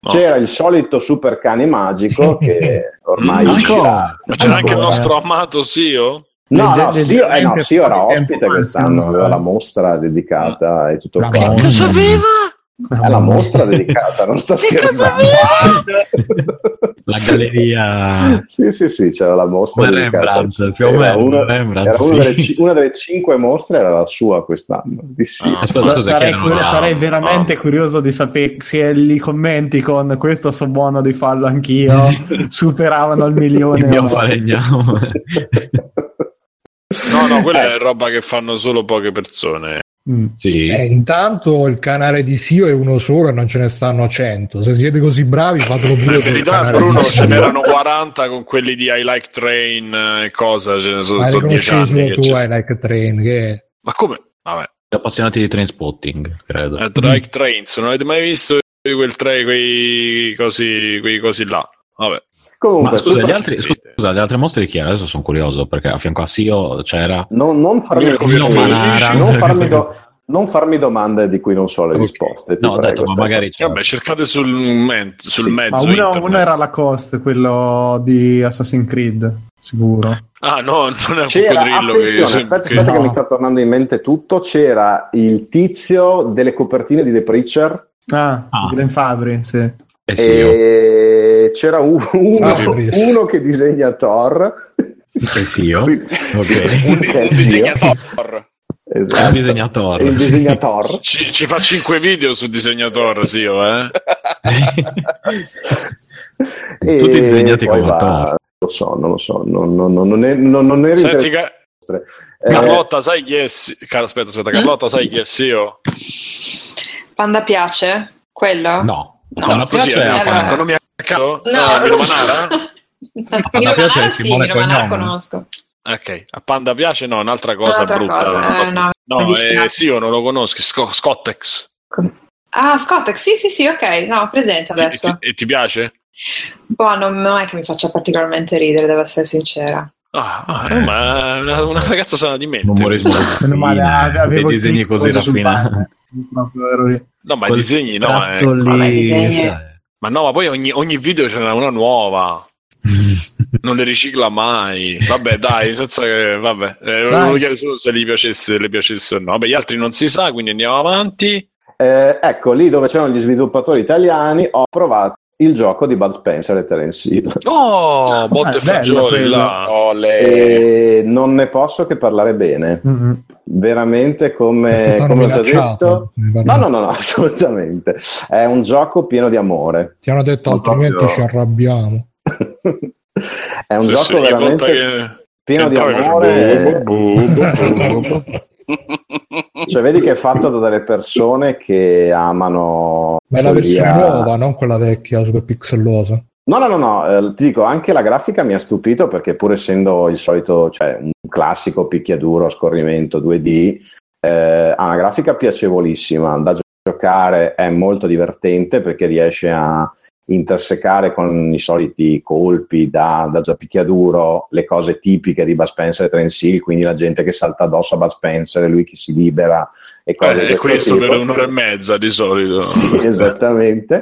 No. C'era il solito super cane magico che *laughs* ormai Mm, uscirà. Ma c'era anche il Ancora. nostro amato Sio? No, no, Sio, eh, no, Sio era ospite quest'anno, aveva la mostra dedicata e tutto quanto. mostra. Cosa aveva? È la mostra dedicata, non sto scherzando. La galleria sì, sì, sì, c'era la mostra Come dedicata. Rembrandt, più o Era meno, una, Rembrandt, era una sì. delle, una delle cinque mostre era la sua quest'anno. Di sì. Ah. Scusa, chi sarei, erano? cur- Ah, sarei veramente ah. curioso di sapere se i commenti con questo so buono di farlo anch'io *laughs* superavano il milione. il mio o no. falegname. *laughs* No, no, quella Eh. è roba che fanno solo poche persone. Mm. Sì. Eh, intanto il canale di Sio è uno solo e non ce ne stanno 100. Se siete così bravi, fatelo pure In verità, Bruno, ce n'erano 40 con quelli di I Like Train eh, e cosa, ce ne sono, Ma sono 10 riconosci anni. tu, hai like train, che Ma come? Vabbè, appassionati di train spotting, credo. eh, Like Trains, non avete mai visto quel tre, quei cosi, quei cosi là? Vabbè. Comunque, Ma scusa, gli altri, scusa, le altre mostre di chi era? Adesso sono curioso perché a fianco a Sio c'era non, non farmi, Milo Manara. non *laughs* farmi do- non farmi domande di cui non so le risposte. No, ho prego, detto, ma magari c'era. Vabbè, cercate sul, men- sul Sì, mezzo. Ma uno, uno era la Cost, quello di Assassin's Creed, sicuro. Ah, no, non è un C'era, coccodrillo attenzione, che, aspetta, che- aspetta che no. mi sta tornando in mente tutto. C'era il tizio delle copertine di The Preacher Ah, Ah. Glenn Fabri, sì. Eh, Sio. e c'era un- *laughs* uno, Fabris. uno che disegna Thor. Eh, Sio. Quindi- Ok. *laughs* Un, Che un disegnatore. Esatto. Un disegnatore. Il sì. disegnatore. *laughs* Ci, ci fa 5 video su disegnatore, sì, eh? E Tutti disegnati come va- Thor. Lo so, non lo so, non, non, non, non, è, non, non Senti, Ca- eh, Carlotta, sai chi è? Si- Car- aspetta, aspetta, Carlotta, sai chi è Sio? Panda piace? Quello? No. No, Così, piace eh, a- a- non mi ha caso? No, Ah, Milo. Manara? Milo piace sì, sì, Simone Milo Manara conosco. Ok, a Panda piace? No, un'altra cosa Un'altra brutta. cosa, una eh, cosa- no, mi no, eh, Sio non lo conosco, Sco- Scottex. Ah, Scottex, sì, sì, sì, ok, no, presente Ti- adesso. ti- E ti piace? Boh, non, non è che mi faccia particolarmente ridere, devo essere sincera. Ah, ah, Eh. no, ma una, una ragazza sana di mente. Un umorismo Meno male, ave- avevo disegni così raffinati. No, ma i disegni, no, ma, lì, Vabbè, disegni. ma no, ma poi ogni, ogni video ce n'è una nuova. *laughs* Non le ricicla mai. Vabbè, dai, senza che. Vabbè, eh, volevo chiedere solo se gli piacesse, le piacesse o no. Vabbè, gli altri non si sa, quindi andiamo avanti. eh, ecco, lì dove c'erano gli sviluppatori italiani ho provato il gioco di Bud Spencer e Terence Hill. Oh, botte e è bello fagioli là. E non ne posso che parlare bene. Mm-mm. Veramente come, come ho già detto. No, no, no, no, *laughs* assolutamente. È un gioco pieno di amore. Ti hanno detto altrimenti proprio- ci arrabbiamo. È un Sì, gioco sì, veramente che- pieno di che amore. bu- bu- bu- bu- bu- Cioè, vedi che è fatto da delle persone che amano. Ma è la versione nuova, non quella vecchia, super pixellosa. No, no, no, no, eh, ti dico, anche la grafica mi ha stupito perché pur essendo il solito, cioè un classico picchiaduro a scorrimento 2D, eh, ha una grafica piacevolissima, da giocare è molto divertente perché riesce a intersecare con i soliti colpi da, da picchiaduro le cose tipiche di Bud Spencer e Terence Hill, quindi la gente che salta addosso a Bud Spencer e lui che si libera e cose Eh, di questo questo tipo. per un'ora e mezza di solito. Sì, *laughs* esattamente.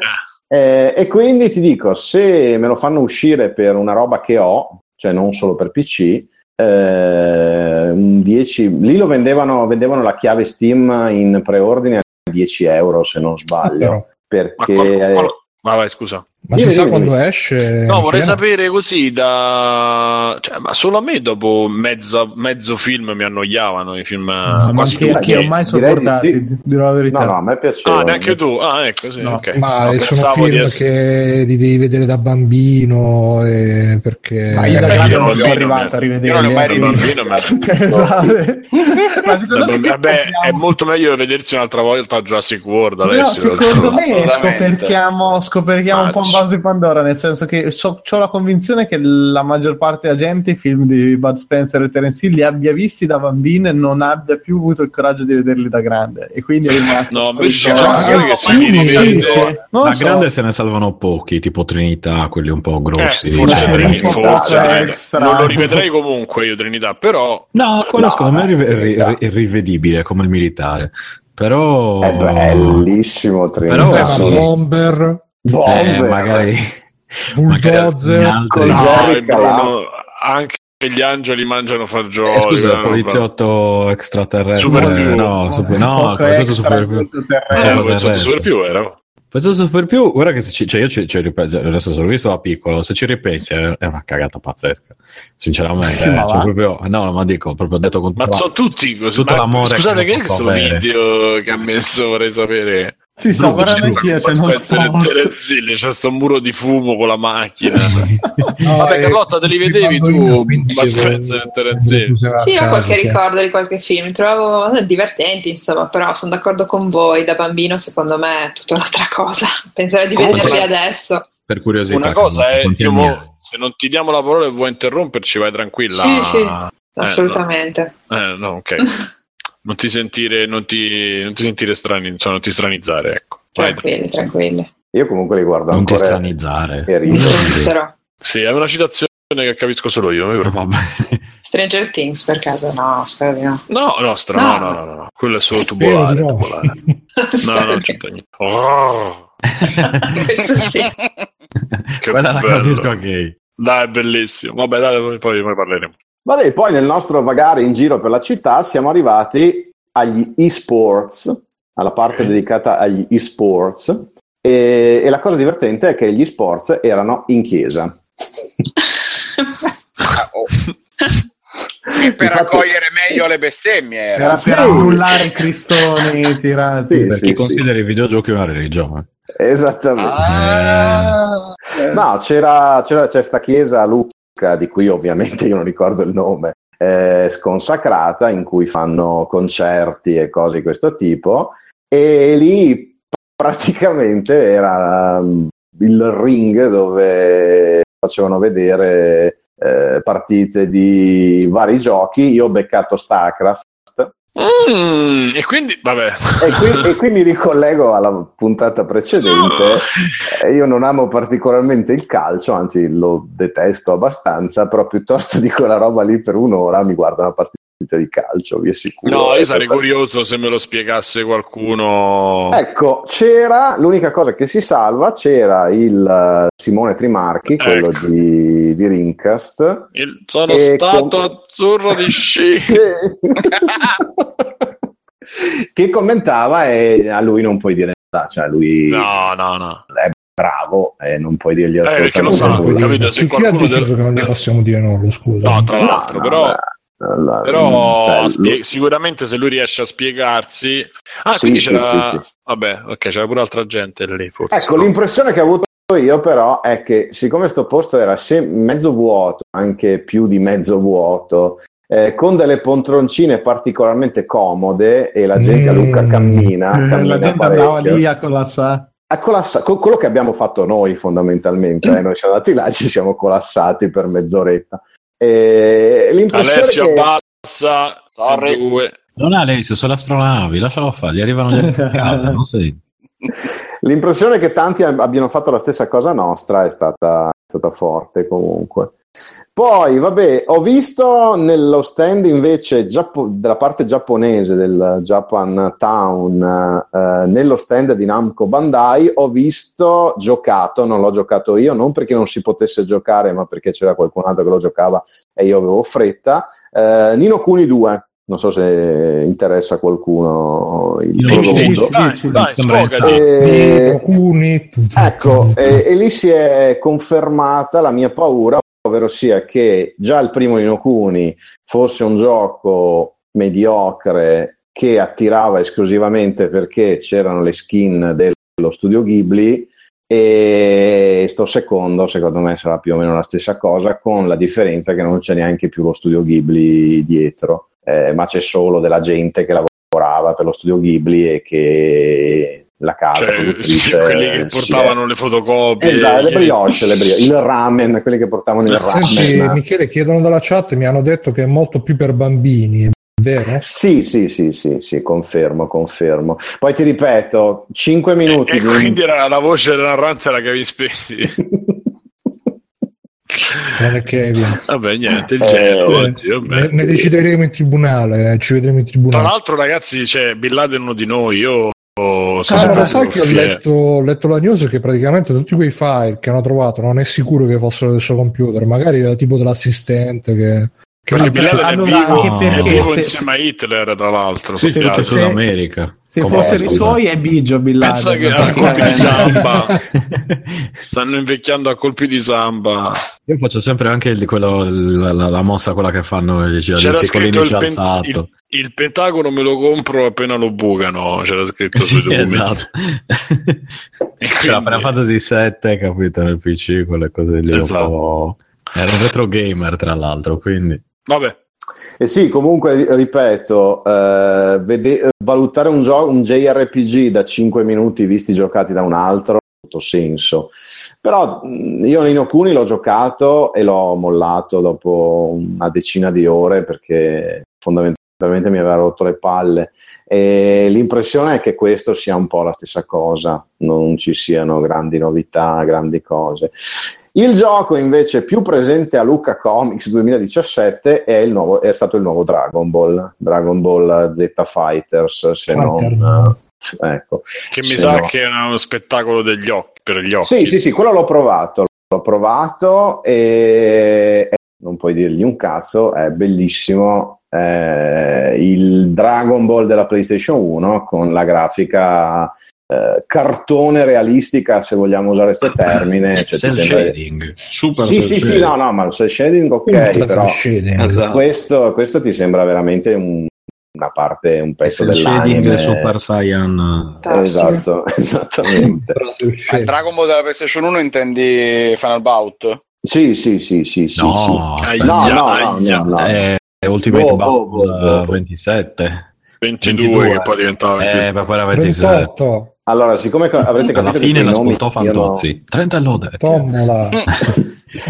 Eh, e quindi ti dico, se me lo fanno uscire per una roba che ho, cioè non solo per PC, eh, un 10, lì lo vendevano, vendevano la chiave Steam in preordine a 10 euro se non sbaglio. Ma perché qual- qual- vai, vai, scusa. Ma si sa quando esce? No, vorrei Michele? sapere così da... Cioè, ma solo a me dopo mezza- mezzo film mi annoiavano i film Ma eh, quasi che, tutti. che ho mai Direi di di- dirò la verità. no, no, a me piaceva. Ah, neanche tu? Ah, ecco, sì, No. ok. Ma No, sono pensavo di film essere- che li devi vedere da bambino eh, perché... Ma io da grande non sono arrivato a io non li ho mai bambino, ma- *laughs* Esatto. *laughs* Ma secondo me Vabbè, è molto meglio vedersi un'altra volta Jurassic World No, adesso. secondo *laughs* me scoperchiamo, un po' vaso di Pandora, nel senso che so, ho la convinzione che la maggior parte della gente i film di Bud Spencer e Terence Hill li abbia visti da bambino e non abbia più avuto il coraggio di vederli da grande. E quindi è rimasto. No, invece c'è magari no, che si rivede. Da so. grande se ne salvano pochi, tipo Trinità, quelli un po' grossi. Eh, forse, cioè, Trini- un po' forse, troppo eh, extra. non lo rivedrei comunque io Trinità, però No, quello No, secondo me è rive- dai, ri- ri- rivedibile come il militare. Però... È bellissimo Trinità. Però- sì. Bomber, Bomber. Eh, magari... Bulldozer, magari no, anche gli angeli mangiano fagioli. Eh, scusa, no, il poliziotto extraterrestre. Super più. no, super, no, poliziotto extra, super più. Eh, il poliziotto super più era. Poliziotto super più, guarda che se ci, cioè io ci, ci ripenso, adesso l'ho visto da piccolo, se ci ripensi è una cagata pazzesca. Sinceramente, Sì, eh, cioè proprio, no, ma dico, proprio detto con Ma sono tutti così. Ma scusate, che che è questo video che ha messo? Vorrei sapere. Sì, sto guardando c'è anch'io, c'è uno spot. Hill, c'è sto muro di fumo con la macchina. *laughs* No, Vabbè, eh, Carlotta, te li vedevi tu, Bud Spencer e Sì, ho qualche sì. ricordo di qualche film, trovavo divertenti, insomma, però sono d'accordo con voi, da bambino secondo me è tutta un'altra *laughs* cosa. Penserei di Comunque, vederli adesso. per curiosità. Una cosa è, mo- se non ti diamo la parola e vuoi interromperci, vai tranquilla. Sì, sì, Eh, Assolutamente. no. Eh, no, ok. *laughs* Non ti sentire, non ti, non ti sentire strani, cioè non ti stranizzare, ecco. Tranquilli, tranquilli. Io comunque li guardo Non ti ancora stranizzare. e rido. Però. Sì, è una citazione che capisco solo io. vabbè. Stranger Things per caso? No, spero di no. No, no, stra- no, No. no, no, no, quello è solo tubolare. no. tubolare. No, no, non c'entra niente. Oh, Questo sì. che Quella la bello. capisco anche io. Dai, è bellissimo. Vabbè, dai, poi poi parleremo. Vabbè, poi nel nostro vagare in giro per la città siamo arrivati agli esports, alla parte Ok. dedicata agli esports. E, e la cosa divertente è che gli sports erano in chiesa. *laughs* Per Infatti- accogliere meglio le bestemmie era. Era Sì. per annullare i cristoni *laughs* tirati. Sì, Per sì, chi sì. considera i videogiochi una religione. Esattamente. Ah, No, c'era, c'era, c'è sta chiesa a Lucca, di cui ovviamente io non ricordo il nome, eh, sconsacrata, in cui fanno concerti e cose di questo tipo, e lì praticamente era um, il ring dove facevano vedere eh, partite di vari giochi. Io ho beccato StarCraft Mm, e quindi, vabbè. e, qui- e qui mi ricollego alla puntata precedente. Eh, Io non amo particolarmente il calcio, anzi lo detesto abbastanza, però piuttosto *laughs* di quella roba lì per un'ora mi guardo una partita di calcio, vi assicuro. No, Ecco, io sarei per- curioso se me lo spiegasse qualcuno. Ecco, c'era l'unica cosa che si salva, c'era il eh, Simone Trimarchi, quello Ecco. di, di Rincast. Il- sono E stato com- azzurro di *laughs* sci. che commentava e a lui non puoi dire nulla, cioè lui No, no, no. è bravo e non puoi dirgli Eh, perché lo assolutamente sa, capito? Se Chi, chi ha qualcuno deciso del- che non gli possiamo dire nulla, scusa? No, tra No, l'altro, no, però, no, no, però bello. spie- sicuramente se lui riesce a spiegarsi. Ah, Sì, quindi c'era. sì, sì. Vabbè, ok, c'era pure altra gente lì. Forse. Ecco, l'impressione che ho avuto io però è che siccome sto posto era se- mezzo vuoto, anche più di mezzo vuoto, eh, con delle poltroncine particolarmente comode e la gente a Lucca Mm. cammina, Eh, cammina la gente andava parecchio. lì a collassare. A collassa- co- quello che abbiamo fatto noi fondamentalmente, eh, noi siamo andati là e ci siamo collassati per mezz'oretta. E l'impressione Alessio che... abbassa. Sorry. Due. Non è Alessio, sono le astronavi, lascialo fare, gli arrivano gli *laughs* a casa, non sei. L'impressione che tanti ab- abbiano fatto la stessa cosa nostra è stata, è stata forte comunque. Poi, vabbè, ho visto nello stand invece giappo- della parte giapponese del Japan Town, eh, nello stand di Namco Bandai, ho visto giocato, non l'ho giocato io, non perché non si potesse giocare, ma perché c'era qualcun altro che lo giocava e io avevo fretta. eh, Nino Kuni 2. Non so se interessa a qualcuno il prodotto. Eh. Ecco, e, e lì si è confermata la mia paura, ovvero sia che già il primo Inokuni fosse un gioco mediocre che attirava esclusivamente perché c'erano le skin dello studio Ghibli e sto secondo secondo me sarà più o meno la stessa cosa con la differenza che non c'è neanche più lo studio Ghibli dietro eh, ma c'è solo della gente che lavorava per lo studio Ghibli e che la casa Cioè, produttrice *laughs* quelli che portavano è- le fotocopie. Esatto, le brioche, le brioche, il *laughs* ramen, quelli che portavano il Senti, ramen. Michele, chiedono dalla chat, mi hanno detto che è molto più per bambini, vero? Sì, sì, sì, sì, sì, confermo, confermo. Poi ti ripeto, 5 minuti E di un- quindi era la voce del narrante Spacey. Non è Kevin. Vabbè, niente, il Eh, Eh, oggi, vabbè. ne, ne decideremo in tribunale, eh, ci vedremo in Tra tribunale. l'altro, ragazzi, c'è Bin Laden uno di noi. Io ho Ah, ma lo sai che ho letto, ho letto la news che praticamente tutti quei file che hanno trovato non è sicuro che fossero del suo computer, magari era tipo dell'assistente che, che Perché Laden è Allora, vivo, anche è perché vivo se- insieme a Hitler, tra l'altro. Sì, tutto se- Sud America. Se Come- fossero i suoi è Biggio Bin Laden, Pensa che a colpi di samba *laughs* stanno invecchiando a colpi di samba. Io faccio sempre anche il- quello- la, la- la mossa, quella che fanno il C'era il scritto il, pen- alzato. il, il Pentagono me lo compro appena lo bucano. C'era scritto Sì, sui documenti. esatto. *laughs* C'era Final Fantasy 7, capito, nel PC, quelle cose lì. un Esatto. po'- Era un retro gamer, tra l'altro, quindi... Vabbè, E sì, comunque, ri- ripeto, eh, vede- valutare un, gioco, un JRPG da 5 minuti visti giocati da un altro, ha tutto senso. Però mh, io Nino Kuni l'ho giocato e l'ho mollato dopo una decina di ore perché fondamentalmente mi aveva rotto le palle. E l'impressione è che questo sia un po' la stessa cosa, non ci siano grandi novità, grandi cose. Il gioco invece più presente a Luca Comics 2017 è, il nuovo- è stato il nuovo Dragon Ball, Dragon Ball Z Fighters, se Fighter. non... eh, ecco. che mi sa no- che è uno spettacolo degli occhi, per gli occhi. Sì, sì, sì, quello l'ho provato, l'ho provato e e non puoi dirgli un cazzo, è bellissimo. eh, il Dragon Ball della PlayStation 1 con la grafica eh, cartone realistica, se vogliamo usare questo ah, termine. Cioè, cioè cell shading, sembra... super sì, sì, sì, no, no, ma il cell shading ok, però shading. Esatto. Questo, questo, ti sembra veramente un, una parte, un pezzo del shading Super Saiyan. Esatto, *laughs* esattamente. il Dragon Ball della PlayStation 1 intendi Final Bout? Sì, sì, sì, sì, sì. No, sì. no, no, eh, no, no. È Ultimate oh, Bout oh, oh, 27. 22, 22 che poi diventava eh, 28. Allora, siccome avrete capito Alla fine l'ascoltò io no- Fantozzi. 30 lode. tombola.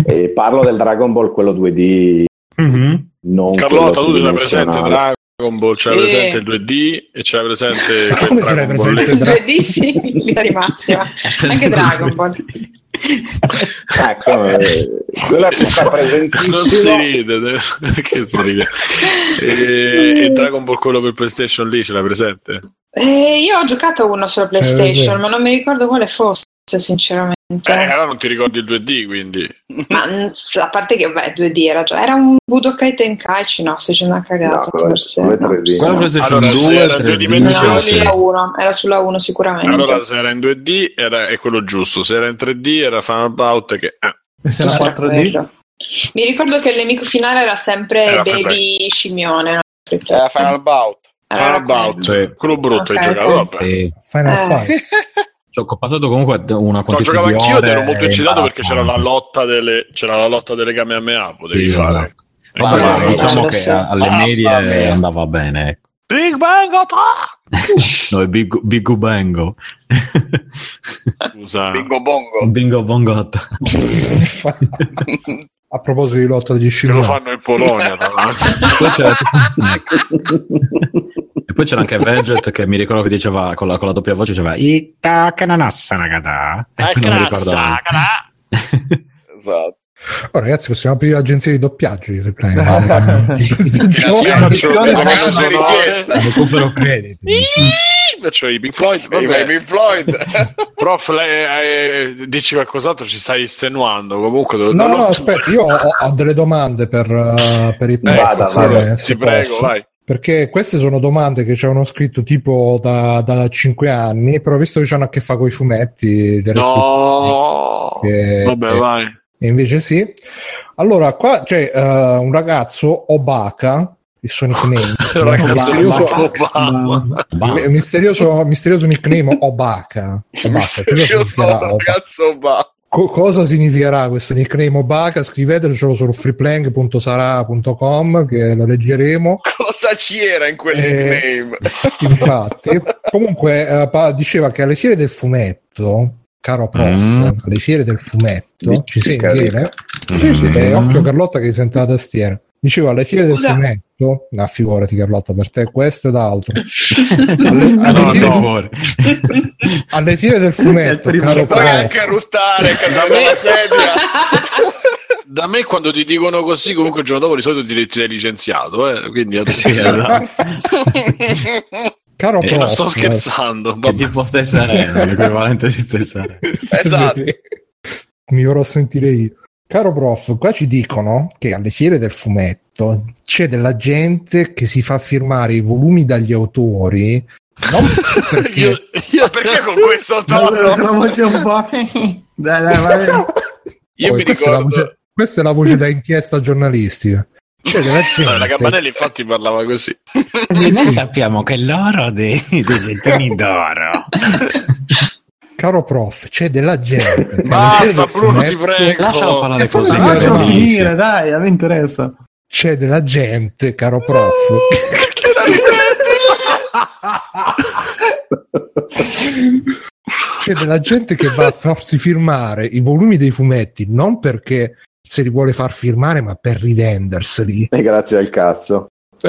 eh, parlo del Dragon Ball quello 2D, Mhm. non Carlotta, tu l'hai presente. Dragon Ball, c'è presente il 2D e c'è presente Come Dragon Ball presente? Dra- 3D sì, di massima. Anche Dragon Ball. Ecco, eh, quello è sta Non si ride, che si ride. E, e Dragon Ball quello per PlayStation lì ce l'hai presente? Eh, io ho giocato uno sulla Cioè, PlayStation, ma non mi ricordo quale fosse, sinceramente. Eh, allora non ti ricordi il 2D, quindi. Ma mm, a parte che, beh, 2D era già. Era un Budokai Tenkaichi, no, se c'è una cagata. No, quello forse. quello no. 3D. Quello PlayStation Allora, 2, se era 3D, due dimensioni- No, 1, era sulla 1 sicuramente. Allora, se era in 2D era, è quello giusto, se era in 3D era Final Bout che. eh, E se era Era 4D? quello. Mi ricordo che il nemico finale era sempre Era Baby Scimmione. no? Era Final Bout. Final quello. Bout, quello brutto Ok, hai giocato, vabbè. Final Eh. Fight. *laughs* cioè, ho passato comunque una No, quantità giocavo di anch'io ed ero molto eccitato perché c'era la lotta delle, c'era la lotta delle Kamehameha, potevi Sì, fare. esatto. Vabbè, Mamma mia. diciamo che Adesso- alle medie mia. andava bene. ecco. Big Bang Attack! *laughs* No, è Big, Big Bango. Scusa. Bingo Bongo. Bingo Bongo. *laughs* A proposito di lotta degli Che lo fanno in Polonia, tra l'altro. *laughs* E poi c'era anche Veget che mi ricordo che diceva con la, con la doppia voce diceva Ita kananassa nagata. E non mi ricordavo. Esatto. Oh, ragazzi, possiamo aprire l'agenzia di doppiaggio di Replay. Recupero crediti. Faccio i Pink Floyd, E i vabbè. Baby Floyd. Prof, lei, eh, dici qualcos'altro, ci stai estenuando. Comunque, devo- No, no, aspetta, io ho, ho delle domande per, uh, per i Eh, Vada, vada. ti prego, posso. vai. Perché queste sono domande che ci avevano scritto tipo da, da 5 anni, però visto che hanno a che fare con i fumetti, direi No, che- vabbè, che- vai. e invece sì. Allora, qua c'è eh, un ragazzo, Obaka, il suo nickname, *laughs* Ragazzo, misterioso, misterioso, misterioso nickname Obaka. Obaka, sia sono Obaka. Co- cosa significherà questo nickname Obaka? Scrivetecelo su freeplank.sara.com che lo leggeremo. Cosa c'era in quel Eh, nickname? *laughs* Infatti, comunque eh, pa- diceva che alle fiere del fumetto, caro prof, Mm. alle fiere del fumetto, Dica, ci sei dica, viene? Sì, sì. Eh, occhio Carlotta che sente la tastiera. Dicevo alle fiere del fumetto, no, figurati Carlotta, per te questo ed altro. No, *laughs* alle, no, fiere, fuori. *laughs* alle fiere del fumetto, caro Puoi prof, anche ruttare, cadere dalla *laughs* sedia. Da me quando ti dicono così, comunque il giorno dopo di solito ti, ti sei licenziato, eh? quindi Sì, attenzione. esatto. caro Eh, prof, non sto scherzando. Vabbè. tipo stessa arena, l'equivalente di stessa arena. Esatto. Mi vorrò sentire io. Caro prof, qua ci dicono che alle fiere del fumetto c'è della gente che si fa firmare i volumi dagli autori. Non *laughs* perché Io, io- perché con questo *laughs* No, tono? la voce un po'. Dai, dai, vai. io Poi mi questa, è la ricordo. voce, questa è la voce da inchiesta giornalistica. Gente, *laughs* No, la Campanelli infatti parlava così. Sì, noi sappiamo che l'oro dei, dei gettoni d'oro. Caro prof, c'è della gente. *laughs* Basta, Bruno, ti prego. Lascialo parlare E così. Lascialo finire, dai, a me interessa. C'è della gente, caro prof. *laughs* C'è della gente che va a farsi firmare i volumi dei fumetti non perché se li vuole far firmare, ma per rivenderseli. E grazie al cazzo. *laughs*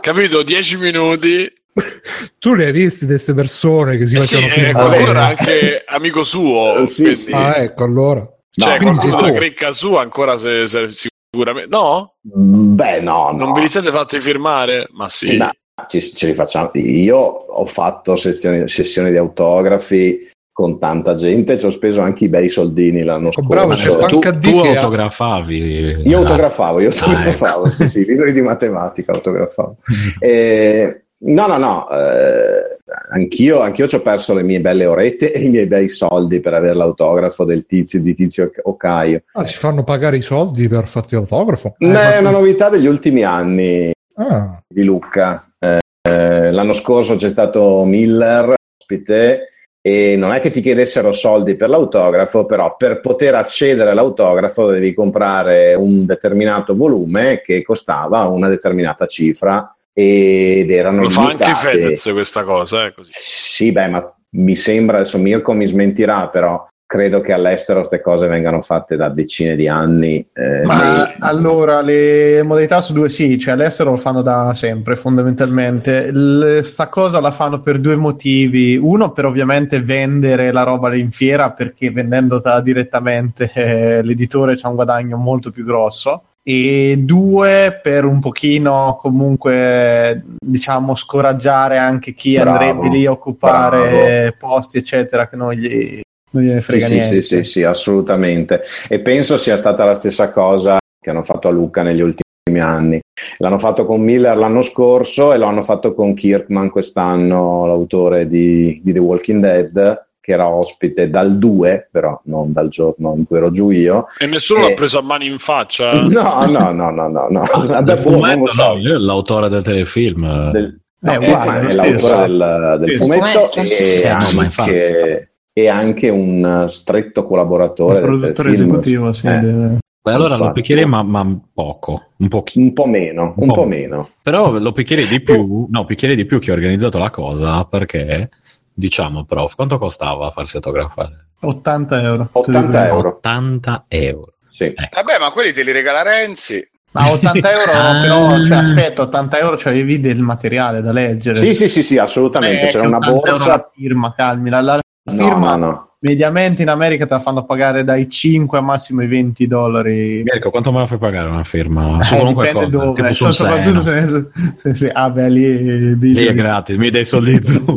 Capito? 10 minuti. *laughs* tu li hai visti queste persone che si Eh sì, facevano eh, firmare? qualcuno era anche amico suo. Eh, sì, quindi- sì. Ah, ecco, allora. Cioè, No, qualcuno della tu. cricca sua ancora se, se- sicuramente. No? Beh, no, no. Non ve li siete fatti firmare? Ma sì. Sì, ma ci, ce li facciamo. Io ho fatto sezioni- sessioni di autografi con tanta gente, ci ho speso anche i bei soldini l'anno Ecco, scorso. bravo, c'è tu, Anche a tu che- autografavi. Io autografavo, io Ah, autografavo, sì, sì, libri di matematica autografavo. *laughs* Eh, no, no, no, eh, anch'io, anch'io ci ho perso le mie belle orette e i miei bei soldi per avere l'autografo del tizio di tizio Ocaio. Ah, si fanno pagare i soldi per farti l'autografo? Ma è una novità degli ultimi anni Ah, di Lucca. Eh, eh, l'anno scorso c'è stato Miller, ospite, e non è che ti chiedessero soldi per l'autografo, però per poter accedere all'autografo devi comprare un determinato volume che costava una determinata cifra ed erano Lo fa anche. Fedez questa cosa, eh, così. Sì, beh, ma mi sembra, adesso Mirko mi smentirà, però credo che all'estero queste cose vengano fatte da decine di anni. eh, Ma nei- allora le modalità su due sì, cioè all'estero lo fanno da sempre fondamentalmente. L- sta cosa la fanno per due motivi. Uno per ovviamente vendere la roba in fiera perché vendendota direttamente eh, l'editore c'ha un guadagno molto più grosso. E due per un pochino comunque diciamo scoraggiare anche chi Bravo, andrebbe lì a occupare posti eccetera che non gli, non gliene frega sì, sì, niente. sì, sì, sì, assolutamente. E penso sia stata la stessa cosa che hanno fatto a Lucca negli ultimi anni. L'hanno fatto con Miller l'anno scorso e lo hanno fatto con Kirkman quest'anno, l'autore di, di The Walking Dead, che era ospite dal 2, però non dal giorno in cui ero giù io. E nessuno Eh. l'ha preso a mani in faccia. No, no, no, no, no, no. *laughs* Vabbè, Del non fumetto, lo so. no, lui è l'autore del telefilm. Del- Eh, no, uguale, è lo l'autore stesso. del, del Sì, fumetto fumetto. e, Eh, anche, e anche un stretto collaboratore Il del produttore esecutivo, sì. Eh. de- Beh, allora lo infatti. picchierei, ma, ma poco, un pochino. Un po' meno, un Un po'. po' meno. Però lo picchierei di più, no, picchierei di più che ho organizzato la cosa perché, diciamo, prof, quanto costava farsi autografare? 80 euro. 80 euro. 80 euro. Sì. Vabbè, ma quelli te li regala Renzi. Ma 80 euro, *laughs* Ah. però, cioè, aspetta, 80 euro c'avevi del materiale da leggere. Sì, sì, sì, sì, assolutamente. Eh, C'era una 80 euro borsa. la firma, calmi. La, la No, firma no, no. Mediamente in America te la fanno pagare dai 5 a massimo i 20 dollari. Mirko, quanto me la fai pagare una firma? Su Eh, qualunque dipende cosa, dove, sul soprattutto Sena. se, se, se- ah, beh, lì, Lì è gratis, mi dai soldi tu. *laughs*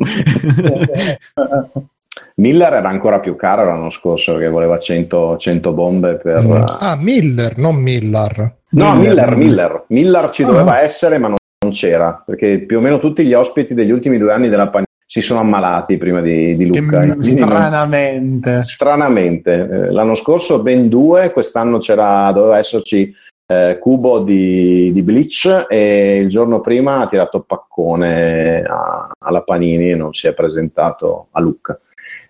Miller era ancora più caro l'anno scorso perché voleva 100, 100 bombe per. Mm. Ah, Miller, non Millar. No, Miller. Miller, Miller. Miller ci Ah. doveva essere, ma non, non c'era perché più o meno tutti gli ospiti degli ultimi due anni della Panini si sono ammalati prima di, di Che Lucca. m- Quindi non- stranamente. Stranamente, eh, l'anno scorso ben due, quest'anno c'era, doveva esserci eh, Cubo di, di Bleach e il giorno prima ha tirato paccone a- alla Panini e non si è presentato a Lucca.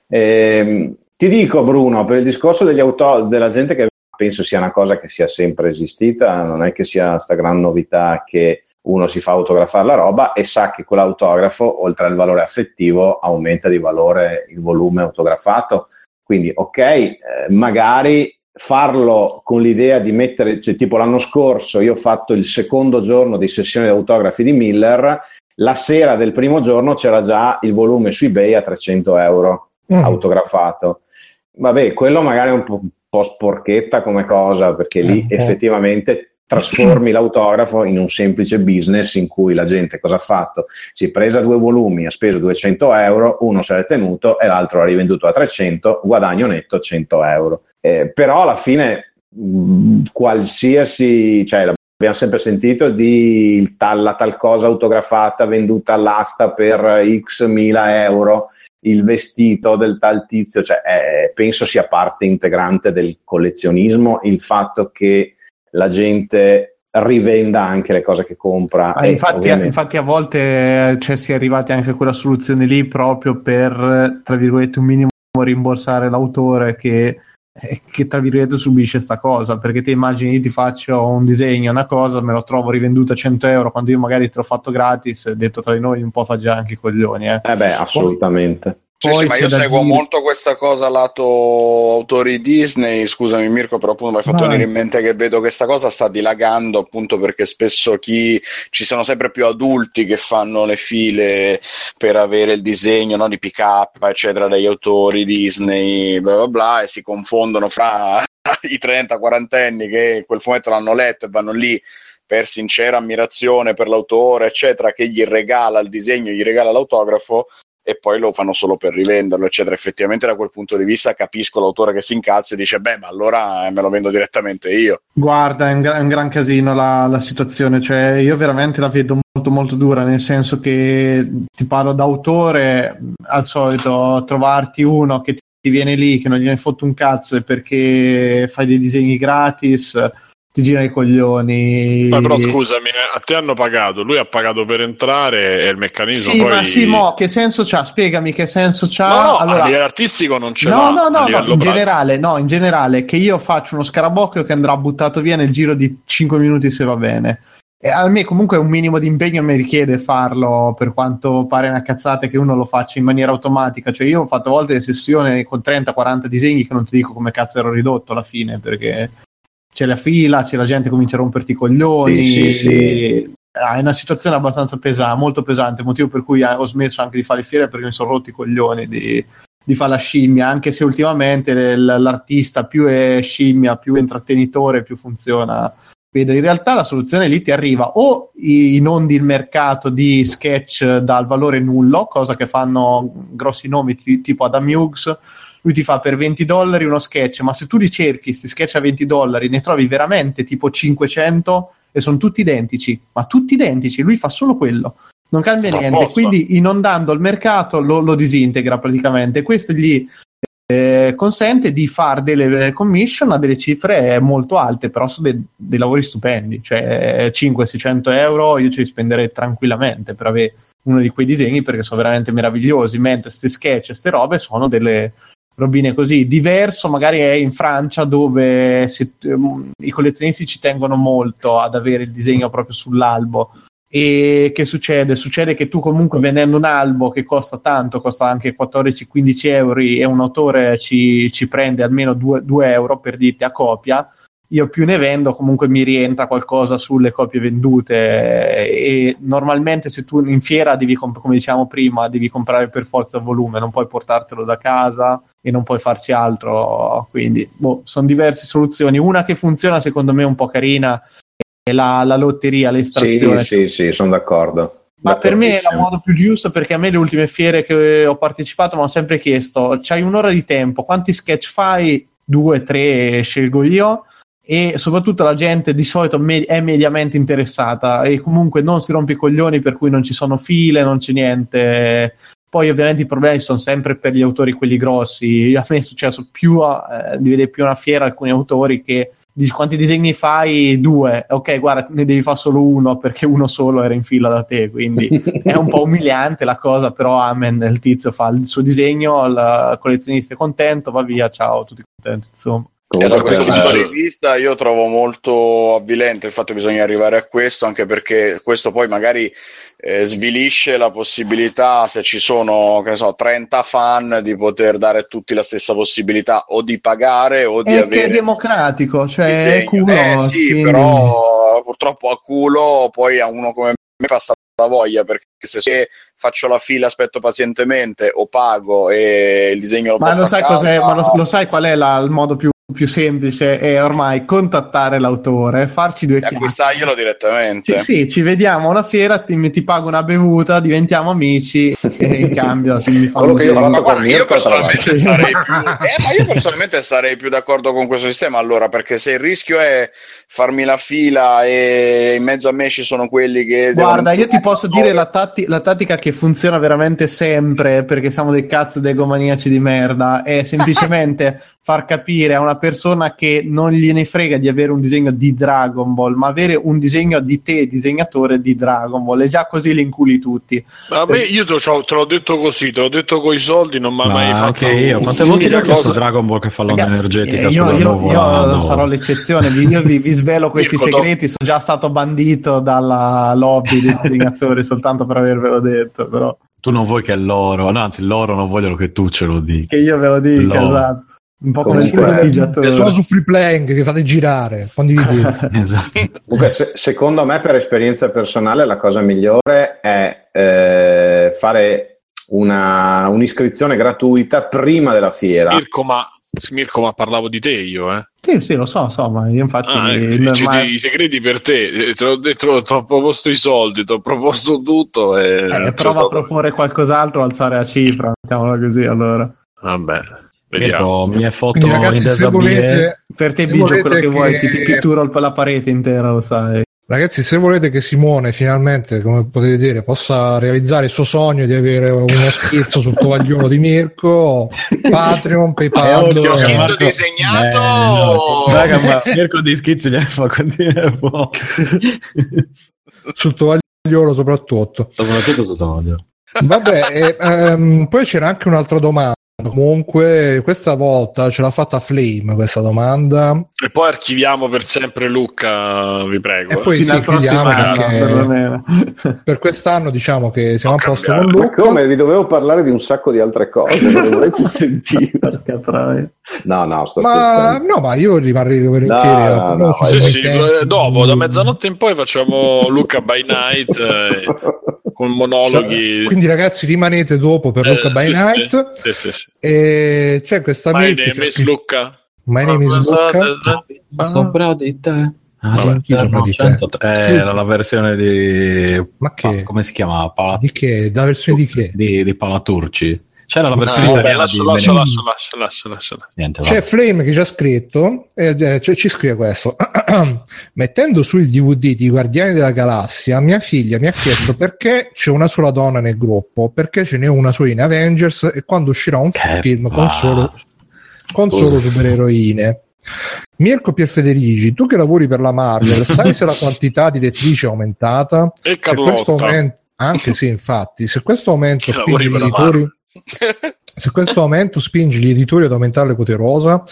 Ehm, Ti dico, Bruno, per il discorso degli auto, della gente che penso sia una cosa che sia sempre esistita, non è che sia sta gran novità che uno si fa autografare la roba e sa che quell'autografo, oltre al valore affettivo, aumenta di valore il volume autografato. Quindi, ok, eh, magari farlo con l'idea di mettere, cioè, tipo l'anno scorso io ho fatto il secondo giorno di sessione di autografi di Miller, la sera del primo giorno c'era già il volume su eBay a 300 euro Mm. autografato. Vabbè, quello magari è un po', un po' sporchetta come cosa, perché lì Eh, eh. effettivamente trasformi l'autografo in un semplice business in cui la gente cosa ha fatto? Si è presa due volumi, ha speso 200 euro, uno se l'è tenuto e l'altro l'ha rivenduto a 300, guadagno netto 100 euro. Eh, però alla fine mh, qualsiasi, cioè abbiamo sempre sentito di tal, la tal cosa autografata venduta all'asta per x mila euro il vestito del tal tizio, cioè, eh, penso sia parte integrante del collezionismo il fatto che la gente rivenda anche le cose che compra. Ah, infatti, ovviamente- infatti a volte eh, cioè, si è arrivati anche a quella soluzione lì proprio per, tra virgolette, un minimo rimborsare l'autore che, eh, che tra virgolette subisce sta cosa, perché ti immagini ti faccio un disegno, una cosa, me lo trovo rivenduto a 100 euro quando io magari te l'ho fatto gratis, detto tra di noi un po' fa già anche i coglioni. Eh. Eh beh, assolutamente. Poi sì, ma c'è io seguo dire- molto questa cosa lato autori Disney. Scusami, Mirko, però appunto mi hai fatto venire in mente che vedo che questa cosa sta dilagando appunto perché spesso chi ci sono sempre più adulti che fanno le file per avere il disegno no, di pick up, eccetera, degli autori Disney, bla bla bla, e si confondono fra *laughs* i 30-40 anni che quel fumetto l'hanno letto e vanno lì per sincera ammirazione per l'autore, eccetera, che gli regala il disegno, gli regala l'autografo e poi lo fanno solo per rivenderlo, eccetera. Effettivamente, da quel punto di vista, capisco l'autore che si incazza e dice: Beh, ma allora eh, me lo vendo direttamente io. Guarda, è un, gra- un gran casino la, la situazione, cioè io veramente la vedo molto molto dura, nel senso che ti parlo d'autore, al solito trovarti uno che ti viene lì, che non gliene fotte un cazzo perché fai dei disegni gratis, ti gira i coglioni. Ma però scusami, eh, a te hanno pagato, lui ha pagato per entrare e il meccanismo Sì, poi... ma sì, mo, che senso c'ha? Spiegami che senso c'ha. No, no, allora, a livello artistico non ce no, no, no, no, in generale, no, in generale, che io faccio uno scarabocchio che andrà buttato via nel giro di 5 minuti se va bene. E a me comunque un minimo di impegno mi richiede farlo, per quanto pare una cazzata che uno lo faccia in maniera automatica. Cioè io ho fatto a volte le sessioni con 30-40 disegni che non ti dico come cazzo ero ridotto alla fine, perché c'è la fila, c'è la gente che comincia a romperti i coglioni. Sì, sì, sì. Ah, è una situazione abbastanza pesante, molto pesante, motivo per cui ho smesso anche di fare fiere perché mi sono rotti i coglioni di, di fare la scimmia, anche se ultimamente l'artista più è scimmia, più è intrattenitore, più funziona. Vedo, in realtà la soluzione lì ti arriva o i- inondi il mercato di sketch dal valore nullo, cosa che fanno grossi nomi ti- tipo Adam Hughes, lui ti fa per 20 dollari uno sketch, ma se tu ricerchi questi sketch a 20 dollari ne trovi veramente tipo 500 e sono tutti identici, ma tutti identici, lui fa solo quello. Non cambia Ma niente, quindi inondando il mercato lo, lo disintegra praticamente. Questo gli eh, consente di fare delle commission a delle cifre molto alte, però sono dei, dei lavori stupendi, cioè 500-600 euro io ce li spenderei tranquillamente per avere uno di quei disegni perché sono veramente meravigliosi, mentre queste sketch, queste robe sono delle robine così. Diverso magari è in Francia dove si- ehm, i collezionisti ci tengono molto ad avere il disegno proprio sull'albo. E che succede? Succede che tu comunque vendendo un albo che costa tanto, costa anche 14-15 euro e un autore ci, ci prende almeno 2, euro per dirti a copia, io più ne vendo comunque mi rientra qualcosa sulle copie vendute. E normalmente se tu in fiera devi comp- come diciamo prima devi comprare per forza il volume non puoi portartelo da casa e non puoi farci altro. Quindi boh, sono diverse soluzioni. Una che funziona secondo me un po' carina è la, la lotteria Sì, l'estrazione. Sì, sì, sono d'accordo. ma per me è il D'accordissimo. modo più giusto perché a me le ultime fiere che ho partecipato mi hanno sempre chiesto c'hai un'ora di tempo quanti sketch fai? Due tre scelgo io e soprattutto la gente di solito me- è mediamente interessata e comunque non si rompe i coglioni per cui non ci sono file, non c'è niente. Poi ovviamente i problemi sono sempre per gli autori quelli grossi. A me è successo più a- eh, di vedere più una fiera alcuni autori che di quanti disegni fai? Due. Ok, guarda, ne devi fare solo uno perché uno solo era in fila da te, quindi è un po' *laughs* umiliante la cosa, però amen, il tizio fa il suo disegno, il collezionista è contento, va via, ciao, tutti contenti, insomma. E da Comunque, questo punto di vista io trovo molto avvilente il fatto che bisogna arrivare a questo, anche perché questo poi magari eh, svilisce la possibilità, se ci sono, che ne so, 30 fan, di poter dare a tutti la stessa possibilità o di pagare o di È che è avere democratico, cioè è culo. Eh sì, quindi- però purtroppo a culo poi a uno come me passa la voglia perché se faccio la fila, aspetto pazientemente o pago e il disegno lo Ma porto lo a sai, casa, cos'è, ma lo, lo sai qual è la- il modo più, più semplice? È ormai contattare l'autore, farci due e chiacchiere. acquistarglielo direttamente. Sì, sì, ci vediamo a una fiera, ti, ti pago una bevuta, diventiamo amici e in *laughs* cambio ti Quello che io ho disegno. fatto Ma guarda, io personalmente sarei *laughs* più, eh, ma io personalmente sarei più d'accordo con questo sistema allora perché se il rischio è farmi la fila e in mezzo a me ci sono quelli che Guarda, io ti posso dire la, tatti- la tattica che funziona veramente sempre perché siamo dei cazzo di egomaniaci di merda è semplicemente far capire a una persona che non gliene frega di avere un disegno di Dragon Ball, ma avere un disegno di te, disegnatore di Dragon Ball, e già così li inculi tutti. A me, io te, l'ho- te l'ho detto così, te l'ho detto con i soldi, non mi ha Ma mai fatto anche io, quante volte ho chiesto. Dragon Ball che fa l'onda Ragazzi, energetica eh, io, io- io no. sarò l'eccezione, vi- io vi, vi svelo *laughs* questi Mirko, segreti, sono già stato bandito dalla lobby dei disegnatori soltanto per avervelo detto, però Tu non vuoi che loro, no, anzi loro non vogliono che tu ce lo dica. che io ve lo dica, No. esatto. Un po' come prestigiatore. Sono su free playing che fate girare, condividete. *laughs* Esatto. Comunque, se- secondo me, per esperienza personale, la cosa migliore è eh, fare una, un'iscrizione gratuita prima della fiera. Mirko, ma, Mirko, ma parlavo di te io, eh. Sì, sì, lo so, so, ma io infatti Ah, il- eh, ci- ma- i segreti per te, Eh, te l'ho detto, ti ho proposto i soldi, ti ho proposto tutto e eh, c'è prova stato- a proporre qualcos'altro, alzare la cifra, mettiamola così allora. Vabbè, vediamo. Mirko, mi è foto Quindi in ragazzi, se desabile. volete, Per te Bigio quello che, vuoi, ti, che- ti pitturo la parete intera, lo sai. ragazzi, se volete che Simone finalmente, come potete dire, possa realizzare il suo sogno di avere uno schizzo sul tovagliolo di Mirko, *laughs* Patreon, PayPal, Lo Eh, schizzo Marco- disegnato Eh, Raga, ma *laughs* Mirko di schizzi gliene fa continuare po'. sul tovagliolo soprattutto. Soprattutto su Todio. Vabbè, e, ehm, poi c'era anche un'altra domanda. Comunque, questa volta ce l'ha fatta Flame questa domanda. E poi archiviamo per sempre Luca, vi prego. E eh. poi Fino sì, chiudiamo perché *laughs* per quest'anno diciamo che siamo a Può posto con cambiare. Ma Luca. come? Vi dovevo parlare di un sacco di altre cose, *laughs* non volete sentire? No, no, sto Ma no, ma io rimarrei volentieri No, a- no, però no, ci Sì, sì, eh, dopo, da mezzanotte in poi facciamo Luca by night eh, con monologhi. Cioè, quindi ragazzi rimanete dopo per Eh, Luca by sì, Night Sì, sì, sì. E c'è questa My name is scritto- Luca. My name is Luca Ma sopra di te. Ah, chi sopra di te? Eh, Sì. era la versione di... ma che? Ah, come si chiama? Pala... di che? da versione di che? Di, di Palaturci. C'era la versione Ah, italiana lascia, di lascia, lascia, lascia, lascia, lascia. Niente, C'è. Flame che ci ha scritto e eh, cioè, ci scrive questo *clears throat* mettendo sul DVD di Guardiani della Galassia mia figlia mi ha chiesto perché c'è una sola donna nel gruppo perché ce n'è una sola in Avengers e quando uscirà un Che film con va. solo, con solo supereroine Mirko Pierfederici tu che lavori per la Marvel sai se la *laughs* quantità di lettrici è aumentata E se questo Carlotta. aumento anche sì infatti se questo aumento spinge la editori se questo aumento spinge gli editori ad aumentare le quote rosa,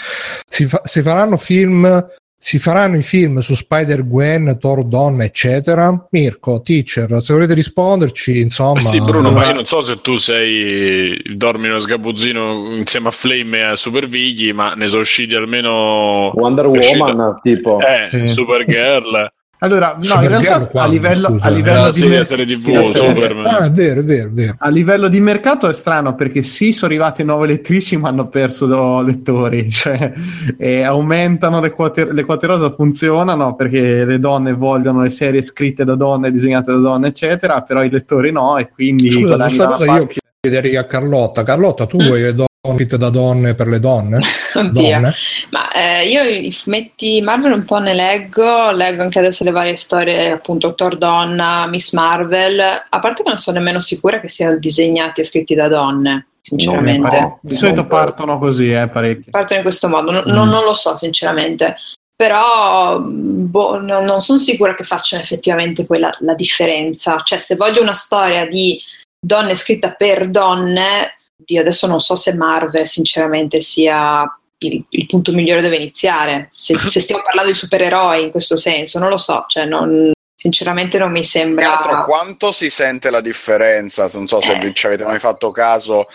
si, fa- si faranno film, si faranno i film su Spider-Gwen, Thor Donna, eccetera. Mirko, teacher, se volete risponderci, insomma. Sì, Bruno, ma io non so se tu sei dormi nello sgabuzzino insieme a Flame e a Super Vighi, ma ne sono usciti almeno Wonder Woman, tipo. eh, Sì. Supergirl, Allora, no, in realtà a quando, livello, scusa? a livello la di mer- TV, sì. Ah, è vero, è vero, è vero. A livello di mercato è strano perché sì, sono arrivate nuove lettrici, ma hanno perso lettori, *laughs* cioè e aumentano le quote, le quote rosa, funzionano perché le donne vogliono le serie scritte da donne, disegnate da donne, eccetera, però i lettori no, e quindi Scusa, questa cosa una io parte- chiederei a Carlotta. Carlotta, tu vuoi le donne scritte da donne per le donne? *laughs* Donne? Ma eh, io i fumetti Marvel un po' ne leggo, leggo anche adesso le varie storie, appunto Thor Donna, Miss Marvel, a parte che non sono nemmeno sicura che siano disegnati e scritti da donne, sinceramente. No, Di solito partono così, eh, parecchi. Partono in questo modo, non, Mm. non- non lo so sinceramente. però boh, no- non sono sicura che facciano effettivamente poi la, la differenza. Cioè, se voglio una storia di donne scritta per donne, io adesso non so se Marvel sinceramente sia il, il punto migliore dove iniziare. Se, *laughs* se stiamo parlando di supereroi in questo senso, non lo so, cioè non- sinceramente non mi che altro, sembra... quanto si sente la differenza? Non so se Eh. vi- ci avete mai fatto caso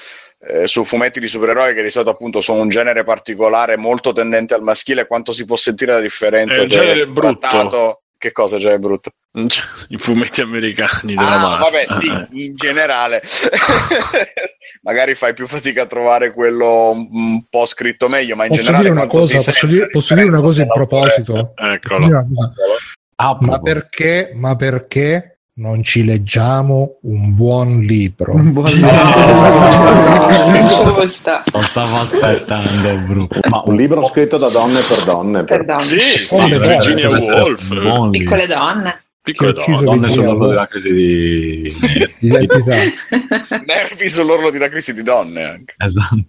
eh, su fumetti di supereroi che di solito appunto sono un genere particolare molto tendente al maschile, quanto si può sentire la differenza Eh, se è brutto. Che cosa già è brutto? I fumetti americani della Ah, Marvel. vabbè, sì, in generale. *laughs* Magari fai più fatica a trovare quello un, un po' scritto meglio, ma in Posso generale dire una cosa, posso dire, posso dire una *laughs* cosa in proposito? Eccolo. Cosa. Ah, Ma perché, ma perché non ci leggiamo un buon libro? Un buon Giusta. Lo stavo aspettando, Bru. Ma Un libro scritto da donne per donne. Per donne. Sì, sì, Virginia Woolf. libro. Piccole donne. Piccole ucciso donne. Sull'orlo della crisi di... *laughs* di identità. *laughs* *laughs* Nervi sull'orlo di una crisi di donne anche. esatto.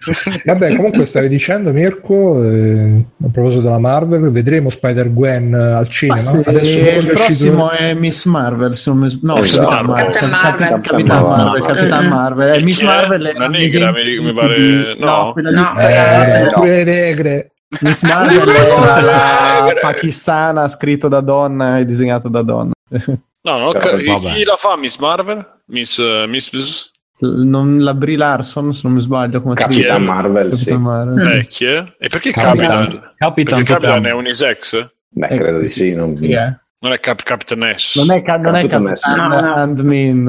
Vabbè, comunque stavi dicendo Mirko, eh, a proposito della Marvel, vedremo Spider-Gwen eh, al Ma cinema. se Adesso il è prossimo uscito- è Miss Marvel, se non mi no, Esatto. Capitan Marvel, Captain Cap- Marvel. Cap- Capitan Marvel. Marvel, Capitan. Marvel. Eh, Miss è? Marvel è Una un negra, mi- mi di- pare- no? no, quella lì- No. Eh, no. negre. Miss Marvel era la pakistana scritto da donna e disegnato da donna. No, no, Però, chi, vabbè. chi la fa Miss Marvel? Miss, eh, Miss, Non, la Brie Larson, se non mi sbaglio, come Capitan? Marvel, sì. Capitan Marvel. eh, chi è? E perché Capitan, Capitan? Capitan, Perché Capitan è unisex? Beh, credo di sì. Non... Sì, eh. Non è Cap- Captain S. Non è, ca- non è No, no. Handmin.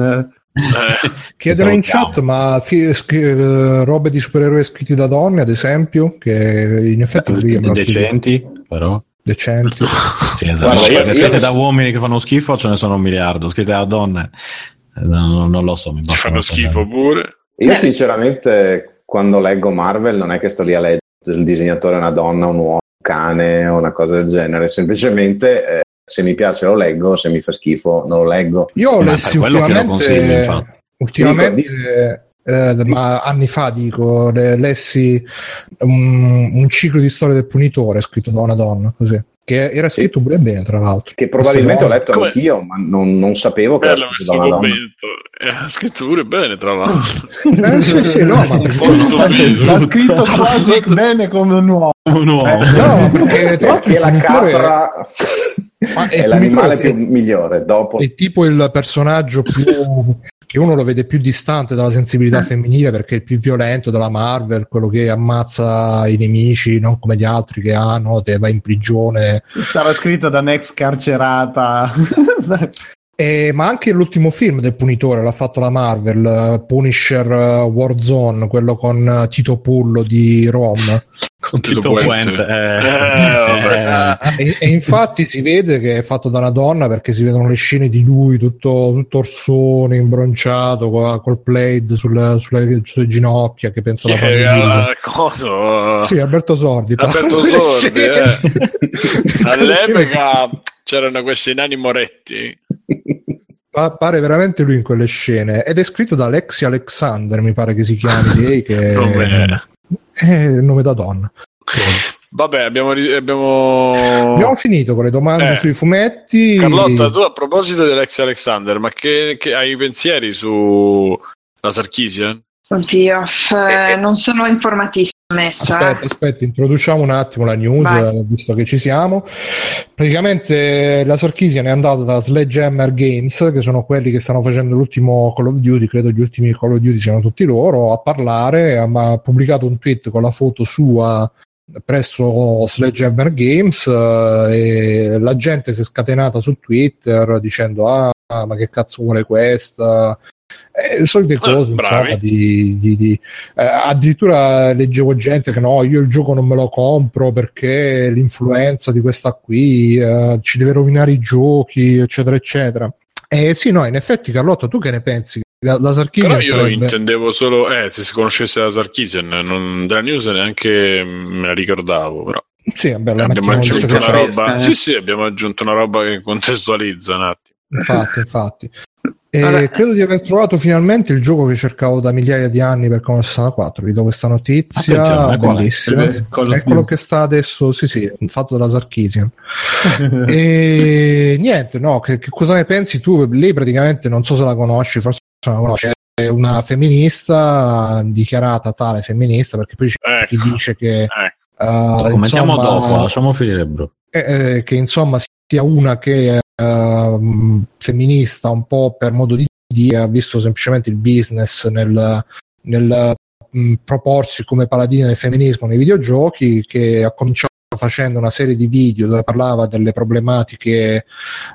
Eh, *laughs* Chiedono in chat, ma fi- scri- eh, robe di supereroi scritti da donne, ad esempio, che in effetti chiedo- decenti, però. Decenti. *laughs* Sì, esatto. Guarda, io- io scritte mi- da uomini che fanno schifo ce ne sono un miliardo, scritte da donne eh, non, non lo so, mi basta fanno schifo pure. Io sinceramente quando leggo Marvel non è che sto lì a leggere il disegnatore è una donna, un uomo, un cane o una cosa del genere, semplicemente eh, se mi piace lo leggo, se mi fa schifo non lo leggo. Io ho lessi per quello che lo consigli, ultimamente, infatti. ultimamente eh, ma anni fa dico, le- lessi un, un ciclo di storia del punitore scritto da una donna, così, che era Sì. scritto pure bene, tra l'altro. Che probabilmente ho letto Come- anch'io, ma non, non sapevo che era Bello scritto da una donna. commento. Eh, Ha scritto pure bene, tra l'altro. Eh, sì, sì, no, ma. *laughs* L'ha scritto quasi *laughs* bene come un uomo. Un uomo. Eh, no, perché tra l'altro Perché la capra Ma *laughs* è è l'animale più migliore. Dopo è tipo il personaggio più che uno lo vede più distante dalla sensibilità femminile perché è il più violento della Marvel, quello che ammazza i nemici, non come gli altri che hanno, te va in prigione. Sarà scritto da un'ex carcerata. *laughs* Eh, ma anche l'ultimo film del punitore l'ha fatto la Marvel, eh, Punisher eh, Warzone, quello con Tito Pullo di Rom. Con Tito Puente. Puente. eh. Eh, vabbè. Eh. E, e infatti si vede che è fatto da una donna perché si vedono le scene di lui tutto, tutto orsone, imbronciato, co- col plaid sulle, sulle, sulle ginocchia che pensa alla famiglia. eh, coso? Sì, Alberto Sordi. Alberto Sordi, eh. *laughs* All'epoca c'erano questi nani moretti. Pa- pare veramente lui in quelle scene ed è scritto da Alexia Alexander mi pare che si chiami lei che è il nome da donna Vabbè, abbiamo, abbiamo... abbiamo finito con le domande Eh. sui fumetti Carlotta, tu a proposito di Alex Alexander, ma che, che hai pensieri su la Sarkisian? Oddio, eh, non sono informatissima. Ammetto, Aspetta, eh. aspetta, introduciamo un attimo la news, Vai. eh, visto che ci siamo. Praticamente la Sarkisian è andata da Sledgehammer Games, che sono quelli che stanno facendo l'ultimo Call of Duty, credo gli ultimi Call of Duty siano tutti loro, a parlare, ha pubblicato un tweet con la foto sua presso Sledgehammer Games eh, e la gente si è scatenata su Twitter dicendo ah ma che cazzo vuole questa eh, solite cose bravi. insomma di, di- di- eh, addirittura leggevo gente che no io il gioco non me lo compro perché l'influenza di questa qui eh, ci deve rovinare i giochi eccetera eccetera eh sì no in effetti Carlotta tu che ne pensi la, la Sarkisian Però io sarebbe- intendevo solo, eh, se si conoscesse la Sarkisian, non, della news neanche me la ricordavo, però sì vabbè la abbiamo aggiunto una roba. eh. Sì, sì, abbiamo aggiunto una roba che contestualizza un attimo. infatti, infatti. E Vabbè. credo di aver trovato finalmente il gioco che cercavo da migliaia di anni per Commodore 64. Vi do questa notizia Attenzione, qual è? bellissima. Eh, È quello che sta adesso, sì, sì, fatto dalla Sarkisian. *laughs* e niente, no, che, che cosa ne pensi tu? Lei praticamente, non so se la conosci, forse non la conosci, è una femminista dichiarata tale femminista perché poi c'è chi Ecco. dice che Ecco. eh, Commentiamo insomma, dopo, lasciamo finire Bru. eh, eh, che insomma sia una che eh, femminista un po' per modo di dire ha visto semplicemente il business nel, nel mh, proporsi come paladina del femminismo nei videogiochi che ha cominciato facendo una serie di video dove parlava delle problematiche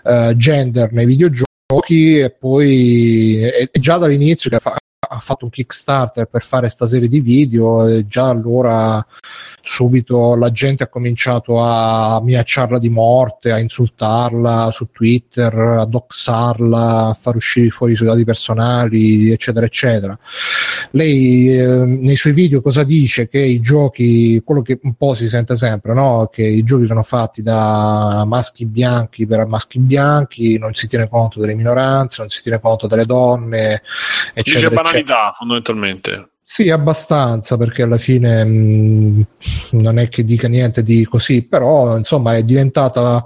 eh, gender nei videogiochi e poi e già dall'inizio che ha, ha fatto un Kickstarter per fare questa serie di video e già allora subito la gente ha cominciato a minacciarla di morte, a insultarla su Twitter, a doxarla, a far uscire fuori i suoi dati personali, eccetera, eccetera. Lei eh, nei suoi video cosa dice? Che i giochi, quello che un po' si sente sempre, no? che i giochi sono fatti da maschi bianchi per maschi bianchi, non si tiene conto delle minoranze, non si tiene conto delle donne, Dice eccetera, eccetera. banalità, fondamentalmente. Sì, abbastanza, perché alla fine mh, non è che dica niente di così, però insomma è diventata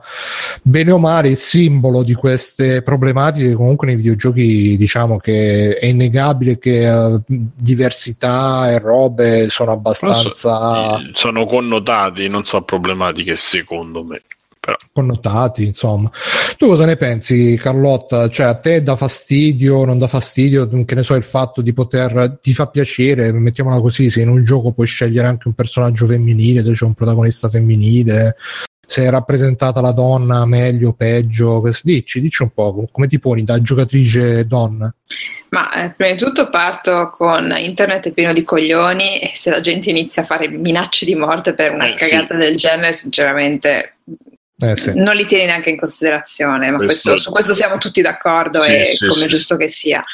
bene o male il simbolo di queste problematiche. Comunque nei videogiochi diciamo che è innegabile che eh, diversità e robe sono abbastanza Eh, Sono connotati, non so problematiche secondo me. Però. connotati, insomma. Tu cosa ne pensi, Carlotta? Cioè, a te dà fastidio, non dà fastidio, che ne so, il fatto di poter, ti fa piacere, mettiamola così, se in un gioco puoi scegliere anche un personaggio femminile, se c'è un protagonista femminile, se è rappresentata la donna meglio o peggio, dici, dici un po', come ti poni da giocatrice donna? Ma eh, prima di tutto parto con internet pieno di coglioni e se la gente inizia a fare minacce di morte per una Eh, sì. cagata del genere, sinceramente Eh sì. non li tieni neanche in considerazione, ma Questo- questo- su questo siamo tutti d'accordo Sì, e sì, come giusto che sia.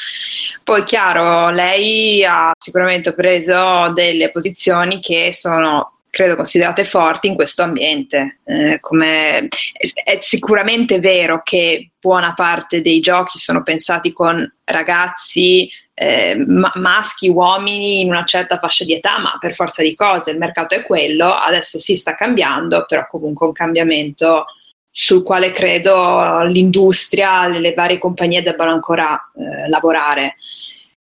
Poi chiaro, lei ha sicuramente preso delle posizioni che sono credo considerate forti in questo ambiente. Eh, come- è, è sicuramente vero che buona parte dei giochi sono pensati con ragazzi eh, ma- maschi, uomini in una certa fascia di età, ma per forza di cose il mercato è quello, adesso si sta cambiando, però comunque un cambiamento sul quale credo l'industria, le, varie compagnie debbano ancora eh, lavorare.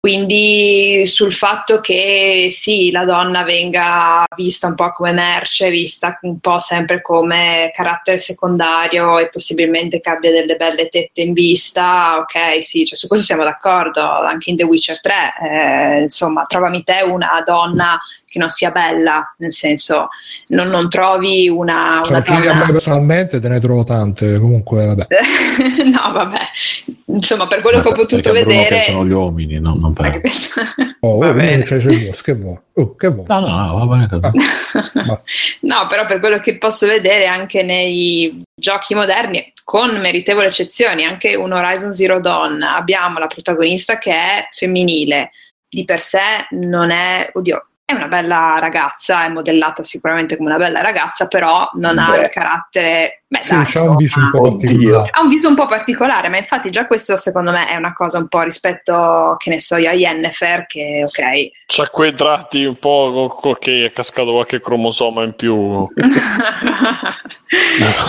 Quindi sul fatto che sì, la donna venga vista un po' come merce, vista un po' sempre come carattere secondario e possibilmente che abbia delle belle tette in vista, ok, sì, cioè su questo siamo d'accordo, anche in The Witcher 3, eh, insomma, trovami te una donna che non sia bella, nel senso, non, non trovi una, Cioè, una a donna... me personalmente te ne trovo tante, comunque vabbè. *laughs* no, vabbè, insomma, per quello che ho potuto a vedere... piacciono gli uomini, no, non per... Oh, Va bene. c'è i suoi gusti, che vuoi? Oh, che vuoi? No, no, no, va bene così. Ma- *laughs* no, però per quello che posso vedere anche nei giochi moderni, con meritevoli eccezioni, anche un Horizon Zero Dawn, abbiamo la protagonista che è femminile, di per sé non è, oddio, è una bella ragazza, è modellata sicuramente come una bella ragazza, però non ha Beh. il carattere... Beh, Sì, dai, c'ha un viso un po' particolare. ha un viso un po' particolare, ma infatti già questo secondo me è una cosa un po' rispetto, che ne so io, a Yennefer, che ok, C'ha quei tratti un po' che è cascato qualche cromosoma in più. *laughs*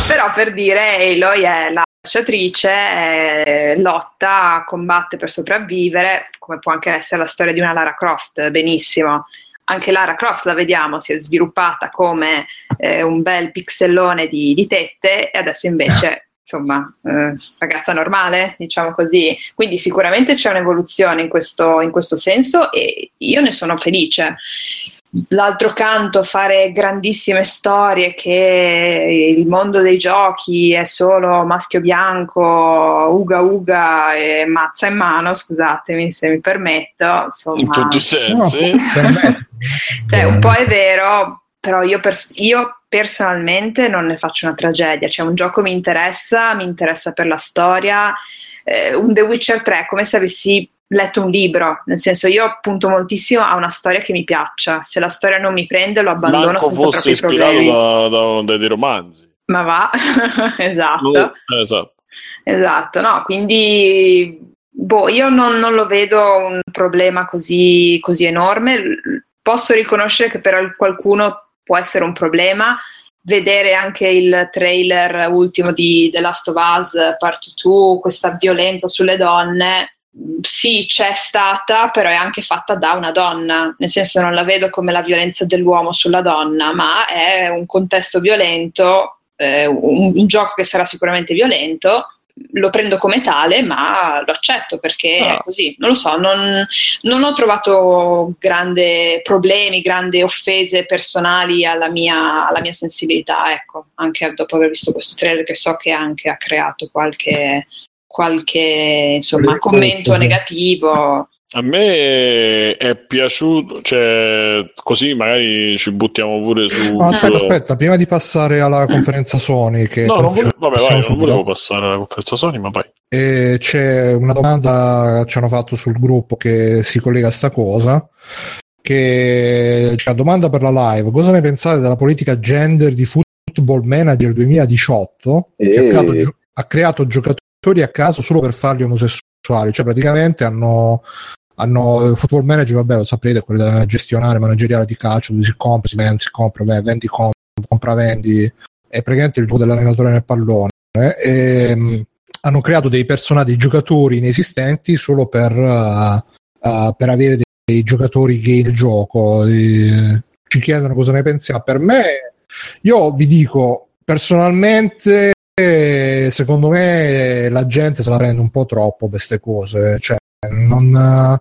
Però per dire, Aloy è la cacciatrice, è- lotta, combatte per sopravvivere, come può anche essere la storia di una Lara Croft, benissimo. Anche Lara Croft la vediamo, si è sviluppata come eh, un bel pixellone di, di tette e adesso invece, *laughs* insomma, eh, ragazza normale, diciamo così. Quindi sicuramente c'è un'evoluzione in questo, in questo senso e io ne sono felice. L'altro canto, fare grandissime storie che il mondo dei giochi è solo maschio bianco, uga uga e mazza in mano, scusatemi se mi permetto, insomma, In tutti i No, sensi. *laughs* permettimi. cioè, un po' è vero, però io, pers- io personalmente non ne faccio una tragedia. Cioè, un gioco mi interessa, mi interessa per la storia. Eh, un The Witcher 3 è come se avessi letto un libro, nel senso io punto moltissimo a una storia che mi piaccia. Se la storia non mi prende, lo abbandono Manco senza fosse troppi ispirato problemi. da, da uno dei romanzi. Ma va, *laughs* esatto. Eh, esatto. Esatto, no, quindi boh, io non, non lo vedo un problema così, così enorme. Posso riconoscere che per qualcuno può essere un problema. Vedere anche il trailer ultimo di The Last of Us Part 2, questa violenza sulle donne, sì, c'è stata, però è anche fatta da una donna, nel senso non la vedo come la violenza dell'uomo sulla donna, ma è un contesto violento, eh, un, un gioco che sarà sicuramente violento, lo prendo come tale, ma lo accetto perché Ah. è così. Non lo so, non, non ho trovato grandi problemi, grandi offese personali alla mia, alla mia sensibilità, ecco, anche dopo aver visto questo trailer che so che anche ha creato qualche, qualche insomma, commento negativo. A me è piaciuto, cioè, così magari ci buttiamo pure su. No, aspetta, su- aspetta, prima di passare alla conferenza Sony, che No, non volevo, vabbè, vai, non volevo passare alla conferenza Sony, ma vai. e c'è una domanda che ci hanno fatto sul gruppo che si collega a sta cosa. Che c'è una domanda per la live: cosa ne pensate della politica gender di Football Manager 2018 che ha E- creato, gio- ha creato giocatori a caso solo per farli omosessuali? Cioè, praticamente hanno hanno football manager, vabbè, lo saprete, quello da gestionare manageriale di calcio, si compra, si vende, si compra, beh, vendi, compra, compra, vendi, è praticamente il gioco dell'allenatore nel pallone. eh, e, mh, hanno creato dei personaggi, dei giocatori inesistenti solo per, uh, uh, per avere dei, dei giocatori gay nel gioco. E ci chiedono cosa ne pensiamo. Per me, io vi dico personalmente. eh, Secondo me la gente se la prende un po' troppo queste cose, cioè non,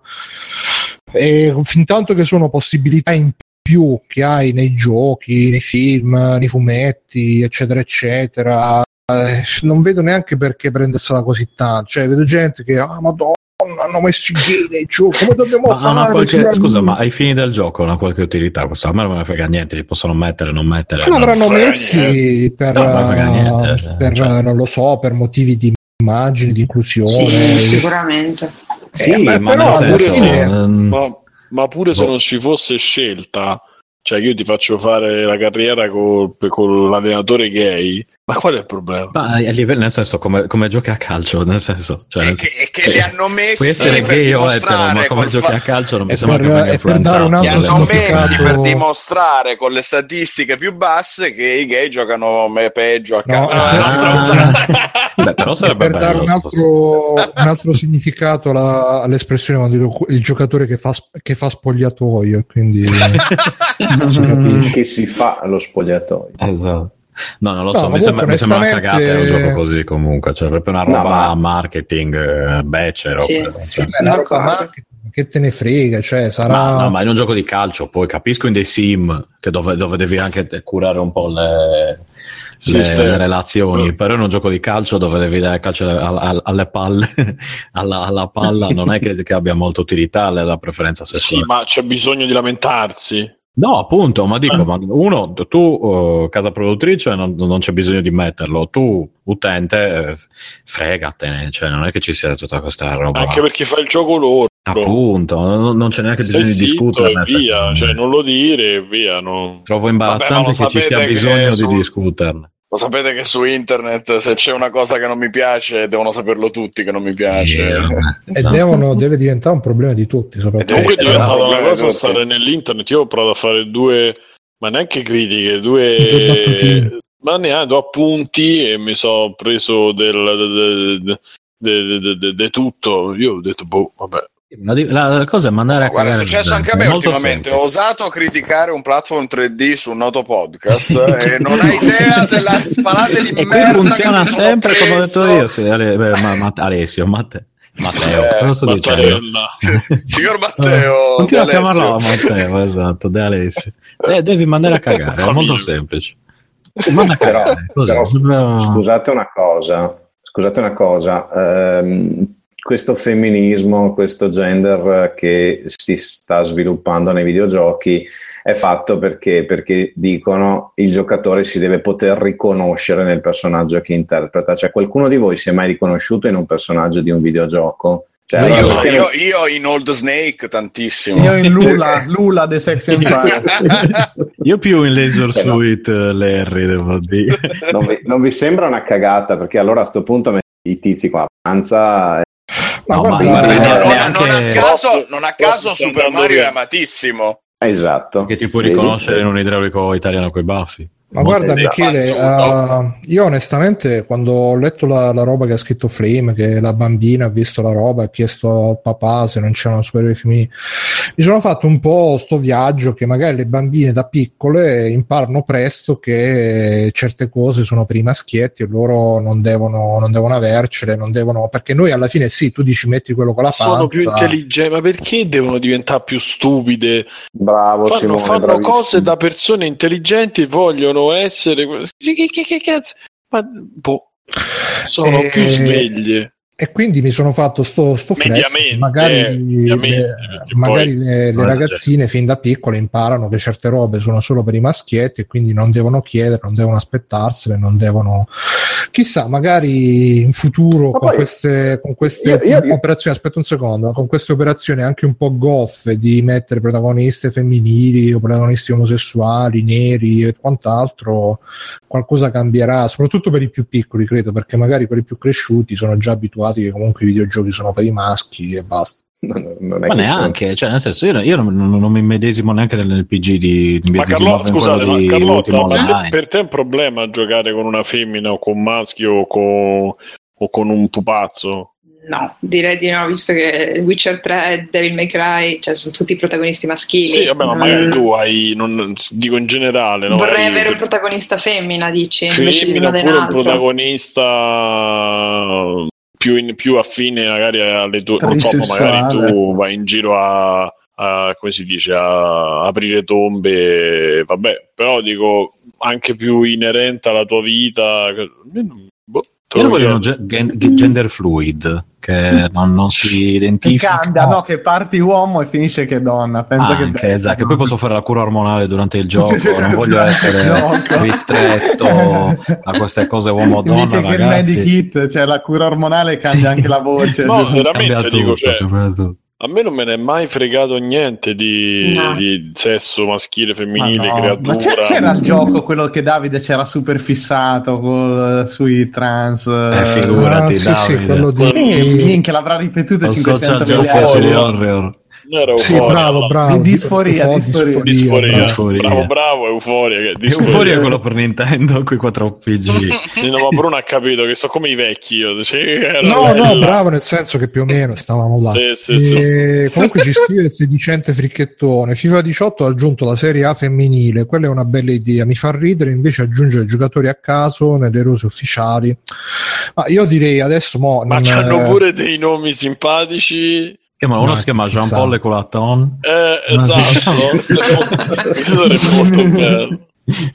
eh, fin tanto che sono possibilità in più che hai nei giochi, nei film, nei fumetti, eccetera, eccetera. eh, non vedo neanche perché prendersela così tanto. Cioè, vedo gente che, ah, madonna, hanno messo i gay nei giochi, come dobbiamo Ma fare? qualche- per- scusa, ma ai fini del gioco hanno qualche utilità? Questo a me non me ne frega niente, li possono mettere, non mettere. Ce l'avranno messi per, No, non frega niente, per, cioè. non lo so, per motivi di immagine, di inclusione. Sì, sicuramente. Sì, Eh, ma ma però pure ehm, Ma, ma pure se Boh. non ci fosse scelta, cioè io ti faccio fare la carriera col- con l'allenatore gay, ma qual è il problema? ma a livello, nel senso, come, come giochi a calcio, nel senso, cioè, nel che, senso- e che li hanno messi puoi essere per gay o etero, ma come giochi fa- a calcio non mi sembra che venga dare Li hanno messi per dimostrare con le statistiche più basse che i gay giocano me- peggio a No, calcio. eh, No, stronzata. *laughs* Beh, però sarebbe per dare bello. un altro, un altro significato alla- all'espressione quando dico il giocatore che fa, che fa spogliatoio quindi *laughs* si capisce. che si fa allo spogliatoio. Esatto. No, non lo No, so, mi sembra, mi sembra una cagata un gioco così comunque, cioè proprio una No, roba ma- marketing, eh, becero. Sì. quello, Sì, cioè. la roba marketing, che te ne frega cioè sarà Ma, no, ma in un gioco di calcio, poi capisco in dei sim che dove, dove devi anche curare un po' le, Sì, le- le relazioni, Mm. però in un gioco di calcio dove devi dare calcio alle, alle- alle palle, *laughs* alla, alla palla, non è che, che abbia molta utilità la, la preferenza Sì, sessuale. ma c'è bisogno di lamentarsi. No, appunto, ma dico, ma uno, tu, eh, casa produttrice, non, non c'è bisogno di metterlo, tu, utente, eh, fregatene, cioè non è che ci sia tutta questa roba. Anche perché fa il gioco loro. Appunto, non, non c'è neanche bisogno di discutere. via, cioè non lo dire e via. non- Trovo Vabbè, imbarazzante lo che ci sia bisogno di discuterne. Lo sapete che su internet se c'è una cosa che non mi piace devono saperlo tutti che non mi piace. Vabbè. e devono, deve diventare un problema di tutti soprattutto. Comunque è diventata esatto, una cosa stare nell'internet. Io ho provato a fare due, ma neanche critiche, due, ma neanche due appunti e mi sono preso del, de- de- de- de- de tutto. Io ho detto, boh, vabbè. La, la- cosa è mandare a Guarda, è cagare successo la anche a me è ultimamente. Ho osato criticare un platform 3D su un noto podcast *laughs* e non hai idea della spalata di E qui merda funziona che mi sono sempre come ho detto io. sì, Ale- beh, ma- ma- Alessio, Matte- Matteo, Eh, cosa sto dicendo? *laughs* Signor Matteo, Continua a chiamarlo. Matteo, esatto, De Alessio. Eh, devi mandare a cagare, è molto semplice. Manda a Però, cagare. però, sembra- scusate una cosa, scusate una cosa, ehm, questo femminismo, questo gender che si sta sviluppando nei videogiochi è fatto perché, perché dicono il giocatore si deve poter riconoscere nel personaggio che interpreta. Cioè, qualcuno di voi si è mai riconosciuto in un personaggio di un videogioco? Cioè, Io, allora, perché io- io in Old Snake tantissimo. Io in Lula, *laughs* Lula The Sex Empire. Io più in Laser Però- Suite eh, Larry, devo dire. non, vi, non vi sembra una cagata? Perché allora a sto punto i tizi con la panza. Ma No, guarda, ma- Eh, ma- non, neanche- non a caso, non a caso Super Mario è amatissimo. Esatto. Che ti puoi riconoscere in un idraulico italiano coi baffi. Ma guarda. Michele, eh, io onestamente quando ho letto la, la roba che ha scritto Flame, che la bambina ha visto la roba e ha chiesto al papà se non c'erano supereroi femminili, mi sono fatto un po' sto viaggio che magari le bambine da piccole imparano presto che certe cose sono per i maschietti e loro non devono, non devono avercele, non devono, perché noi alla fine sì, tu dici metti quello con la panza. sono più intelligenti, ma perché devono diventare più stupide? Bravo Fanno, Simone, fanno bravissimo. cose da persone intelligenti e vogliono essere. Che, che, che, cazzo? Ma boh, sono Eh, più sveglie. E quindi mi sono fatto sto, sto flash. Magari, eh, mediamente, le, magari le, le ragazzine fin da piccole imparano che certe robe sono solo per i maschietti e quindi non devono chiedere, non devono aspettarsele, non devono. Chissà, magari in futuro Ma con poi- queste, con queste Io- io- io- operazioni, aspetta un secondo, con queste operazioni anche un po' goffe di mettere protagoniste femminili o protagonisti omosessuali, neri e quant'altro, qualcosa cambierà, soprattutto per i più piccoli, credo, perché magari per i più cresciuti sono già abituati che comunque i videogiochi sono per i maschi e basta. *laughs* Non, non è Ma che neanche, cioè nel senso io, io non, non- non mi medesimo neanche nel, nel PG di, di Ma quello scusate, ma di Carlotta, ma per te, per te è un problema giocare con una femmina o con un maschio o con, o con un pupazzo? No, direi di no, visto che Witcher 3 e Devil May Cry cioè, sono tutti protagonisti maschili. Sì, vabbè, ma Mm. magari tu hai, non, dico in generale, no? Vorrei Magari avere un protagonista femmina, dici, femmina oppure un protagonista più, in- più affine magari alle tue non so, magari tu vai in giro a, a- come si dice a aprire tombe vabbè però dico anche più inerente alla tua vita boh, Io lo voglio uno chiedo. ge- gen- gender fluid che non, non si Che identifica. cambia, no, che parti uomo e finisce che donna. Pensa che Anche, bello. esatto, che poi posso fare la cura ormonale durante il gioco, *laughs* non voglio essere ristretto a queste cose uomo-donna, *laughs* Invece che il medikit, cioè la cura ormonale cambia Sì. anche la voce. No, Cambia veramente dico, tutto, cioè, cambia tutto. A me non me ne è mai fregato niente di, No. di sesso maschile, Ma femminile, no, creatura. ma c'era il gioco, quello che Davide c'era super fissato col- sui trans. Eh, figurati, Ah, sì, Davide. sì, quello di... Sì, minchia, l'avrà ripetuto Con 500 Social Justice miliardi. Era Sì, euforia, bravo, no? bravo. Di disforia, disforia. Disforia. bravo. Disforia. Bravo, bravo, euforia. Disforia disforia. è quello per Nintendo con i 4 PG. Sì, no, ma Bruno ha capito che sto come i vecchi. Io. Sì, era No, no, bella. bravo, nel senso che più o meno stavamo là. Sì, sì, sì, Comunque ci *laughs* scrive il sedicente fricchettone. FIFA 18 ha aggiunto la Serie A femminile, quella è una bella idea. Mi fa ridere invece aggiungere giocatori a caso nelle rose ufficiali. Ma io direi adesso mo, Ma non- c'hanno pure dei nomi simpatici. Chiama- uno Ma si chiama. Jean-Paul Le Colaton. Eh, esatto. *laughs* Questo sarebbe molto bello.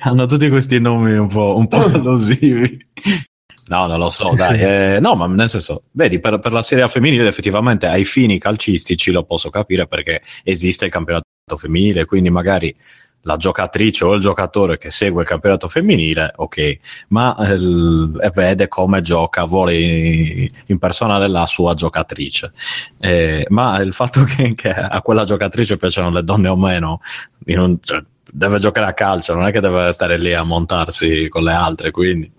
Hanno tutti questi nomi un po', un po' *laughs* allusivi. No, non lo so, dai. Sì. eh, no, ma nel senso, vedi, per, per la serie A femminile effettivamente ai fini calcistici lo posso capire perché esiste il campionato femminile, quindi magari la giocatrice o il giocatore che segue il campionato femminile, ok, ma eh, e vede come gioca, vuole persona della sua giocatrice. Eh, ma il fatto *laughs* che, che a quella giocatrice piacciono le donne o meno, in un- cioè, deve giocare a calcio, non è che deve stare lì a montarsi con le altre, quindi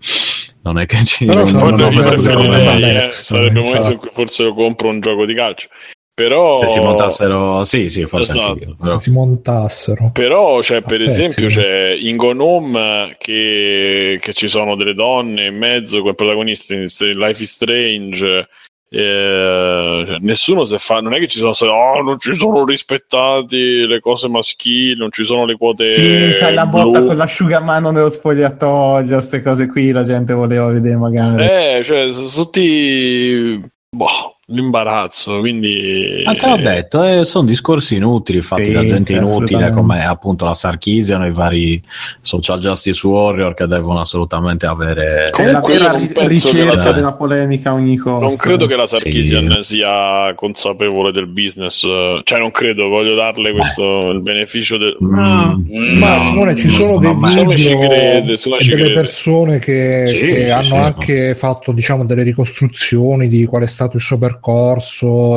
non è che ci Però non- non non eh, Extra, sarebbe il momento infatti. in cui forse io compro un gioco di calcio. Però, se si montassero, sì, sì, forse Esatto. anche io. però- si montassero. però c'è per pezzi, esempio no? c'è in Gone Home che, che ci sono delle donne in mezzo con protagonisti in Life is Strange. eh, cioè, nessuno si fa, non è che ci sono oh, non ci sono rispettati le cose maschili, non ci sono le quote. Sì, sai la botta blu. con l'asciugamano nello spogliatoio, queste cose qui la gente voleva vedere magari. Eh, cioè, sono tutti. Boh, l'imbarazzo. Quindi. Ma te l'ho detto, eh, sono discorsi inutili fatti Sì, da gente sì, inutile come appunto la Sarkisian e i vari social justice warrior che devono assolutamente avere Comunque la ricerca Sar- della polemica ogni costo. Non credo che la Sarkisian Sì. sia consapevole del business, cioè non credo, voglio darle questo il beneficio del... Mm, Ma No. Simone, ci sono dei no, ma- uno ci video crede, ci delle crede. persone che, Sì, che sì, hanno sì, anche fatto diciamo delle ricostruzioni di qual è stato il suo percorso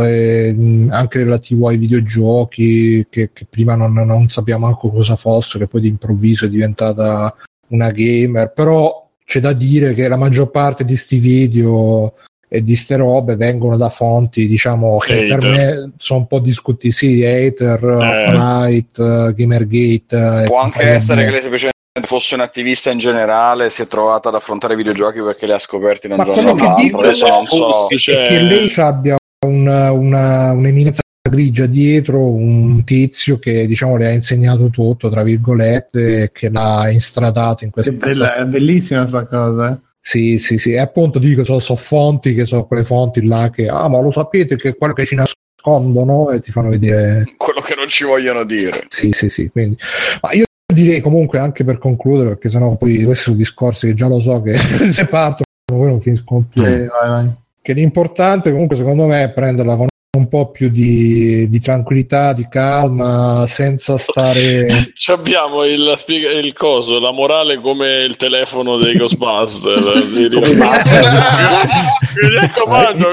e mh, anche relativo ai videogiochi che, che prima non, non sappiamo manco cosa fosse, che poi d'improvviso è diventata una gamer, però c'è da dire che la maggior parte di sti video e di ste robe vengono da fonti diciamo che Hater. per me sono un po' discutibili sì, hater, Eh. right, gamergate Può e anche essere che lei semplicemente fosse un attivista in generale, si è trovata ad affrontare i videogiochi perché li ha scoperti da un giorno all'altro. Adesso non so. E c'è- che lei abbia una, una, un'eminenza grigia dietro, un tizio che diciamo le ha insegnato tutto, tra virgolette, che l'ha instradato in questa bella, è bellissima sta cosa. eh. Sì, sì, sì, e appunto dico, sono, sono fonti che sono quelle fonti là che, ah, ma lo sapete che è quello che ci nascondono e ti fanno vedere, Quello che non ci vogliono dire. sì, sì, sì, quindi, ma io direi comunque anche per concludere, perché sennò poi questi sono discorsi che già lo so che *laughs* se partono poi non finiscono più, Sì, vai, vai. che l'importante comunque secondo me è prenderla con un po' più di, di tranquillità, di calma, senza stare... *laughs* Ci abbiamo il, spiega- il coso, la morale come il telefono dei Ghostbusters. *laughs* Di- di- Mi raccomando.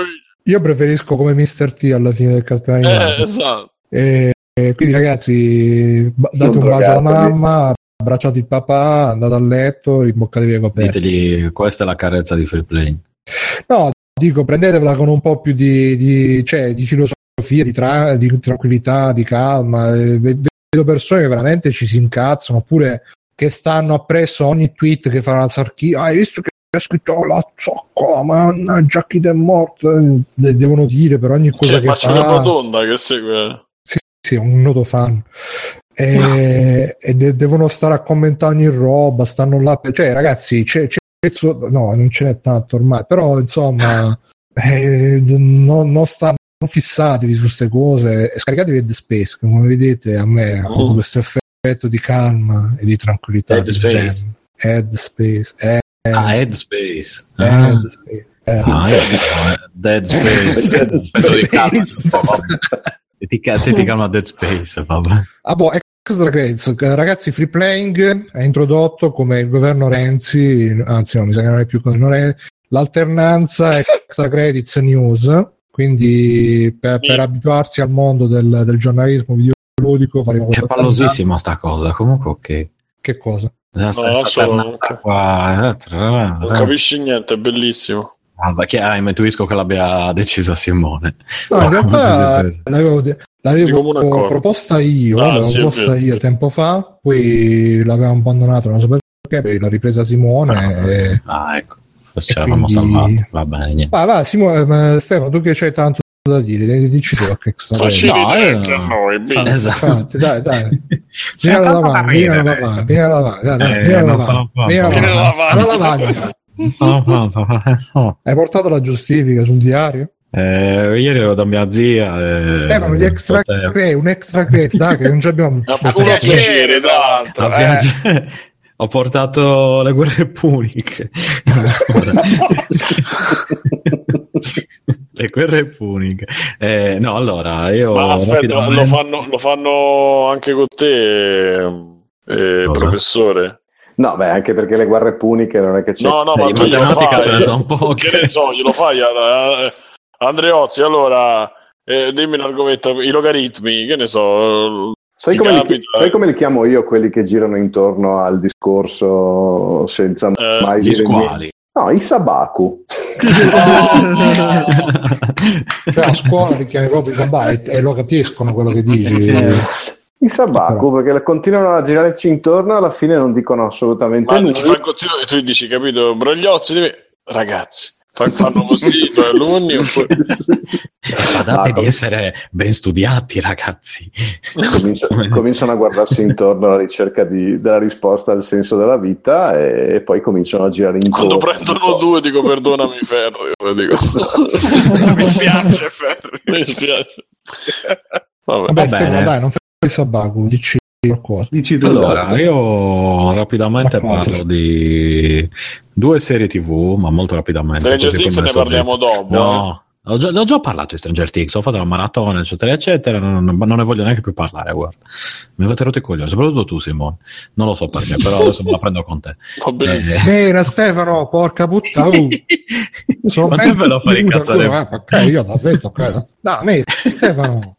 Io preferisco come Mr. T alla fine del cartone Eh, esatto. E, e quindi ragazzi, ba- date un bacio alla mamma, abbracciate il papà, andate a letto, rimboccatevi le coperte. Ditegli, questa è la carezza di free play. No, dico, prendetevela con un po' più di, di, cioè, di filosofia, di, tra- di tranquillità, di calma. Eh, ve- Vedo persone che veramente ci si incazzano, oppure che stanno appresso ogni tweet che fa la Sarchi. Ah, hai visto che ha scritto la zoccola, mannaggia chi è morto? Eh, de- Devono dire per ogni cosa Cioè, che ma c'è fa. una rotonda che segue. Sì, un noto fan. E, e de- devono stare a commentare ogni roba, stanno là. Cioè, ragazzi, c'è, c'è no, non ce n'è tanto ormai, però insomma, *laughs* eh, non, non stanno fissatevi su queste cose e scaricatevi Dead Space, come vedete a me ha Mm. questo effetto di calma e di tranquillità. Dead Space. Dead Space. Eh, Ah, Headspace. Dead Ah, Space. Eh. ah, dico, eh, Dead Space. Dead Spesso di calma. Ti, ti calma Dead Space, vabbè. Ah, boh, extra credits. Ragazzi, Free Playing è introdotto come il governo Renzi, anzi no, mi sa che non è più governo Renzi, l'alternanza extra credits news, quindi per, per abituarsi al mondo del, del giornalismo videoludico faremo Che questa pallosissima sta cosa. Comunque, ok. Che cosa? No, stessa solo- qua. Non capisci niente, è bellissimo. Ah, perché ah, intuisco che l'abbia decisa Simone. No, in *laughs* realtà l'avevo, l'avevo proposta io, Ah, l'avevo sì, proposta io tempo fa, poi l'avevamo abbandonata, non so perché, poi l'ha ripresa Simone. e- Ah, ecco. Ci E eravamo quindi- salvati. Va bene. Va, va, Simone, eh, Stefano, tu che c'hai tanto da dire, dici tu che Facili credit. No, eh, a noi, bene. Esatto. dai, dai. *laughs* Vieni alla lavagna, vieni alla lavagna, vieni alla lavagna, Eh, vieni alla lavagna, sono pronto. Oh. Hai portato la giustifica sul diario? Eh, ieri ero da mia zia. eh, Stefano, gli extra credit, un extra credit, dai, che non ci abbiamo niente. piacere, tra l'altro. a eh. *laughs* Ho portato le guerre puniche. *laughs* le guerre puniche. Eh, no, allora io. Ma aspetta, rapidamente- lo fanno, lo fanno anche con te, eh, professore? No, beh, anche perché le guerre puniche non è che c'è. No, no, Eh, ma tu glielo matematica fai. ce ne sono poche. Che ne so, glielo fai a, a- Andreozzi, allora eh, dimmi un argomento, i logaritmi, che ne so. Sai come, li, capita? sai come li chiamo io quelli che girano intorno al discorso senza Eh, mai Gli dire squali. niente? No, i sabaku. *laughs* Cioè, a scuola li chiami proprio i sabbai e lo capiscono quello che dici. I sabaku perché continuano a girarci intorno alla fine non dicono assolutamente Ma nulla. ti fa continuo e tu dici, capito? Brogliozzi, dimmi, ragazzi, fa- fanno così *laughs* gli alunni oppure... Guardate Ma- di essere ben studiati, ragazzi. Comincio- cominciano a guardarsi intorno alla ricerca di- della risposta al senso della vita e, poi cominciano a girare intorno. Quando prendono due dico perdonami Ferri, *laughs* mi spiace Ferri, mi spiace. Vabbè. Vabbè, bene. dai, non fai il sabaku, dici qualcosa. Dici tu. Allora, io rapidamente parlo di due serie TV, ma molto rapidamente. Stranger così Things come ne parliamo dopo. eh. No, ho già, ho già parlato di Stranger Things, ho fatto la maratona, eccetera, eccetera, non, non- non ne voglio neanche più parlare, guarda. Mi avete rotto i coglioni, soprattutto tu, Simone. Non lo so perché, però adesso me la prendo con te. Va benissimo. Eh, Era Stefano, porca puttana. uh, *laughs* sono Ma te ve lo fai incazzare. ancora, eh, io l'ho ok. No, a me, Stefano,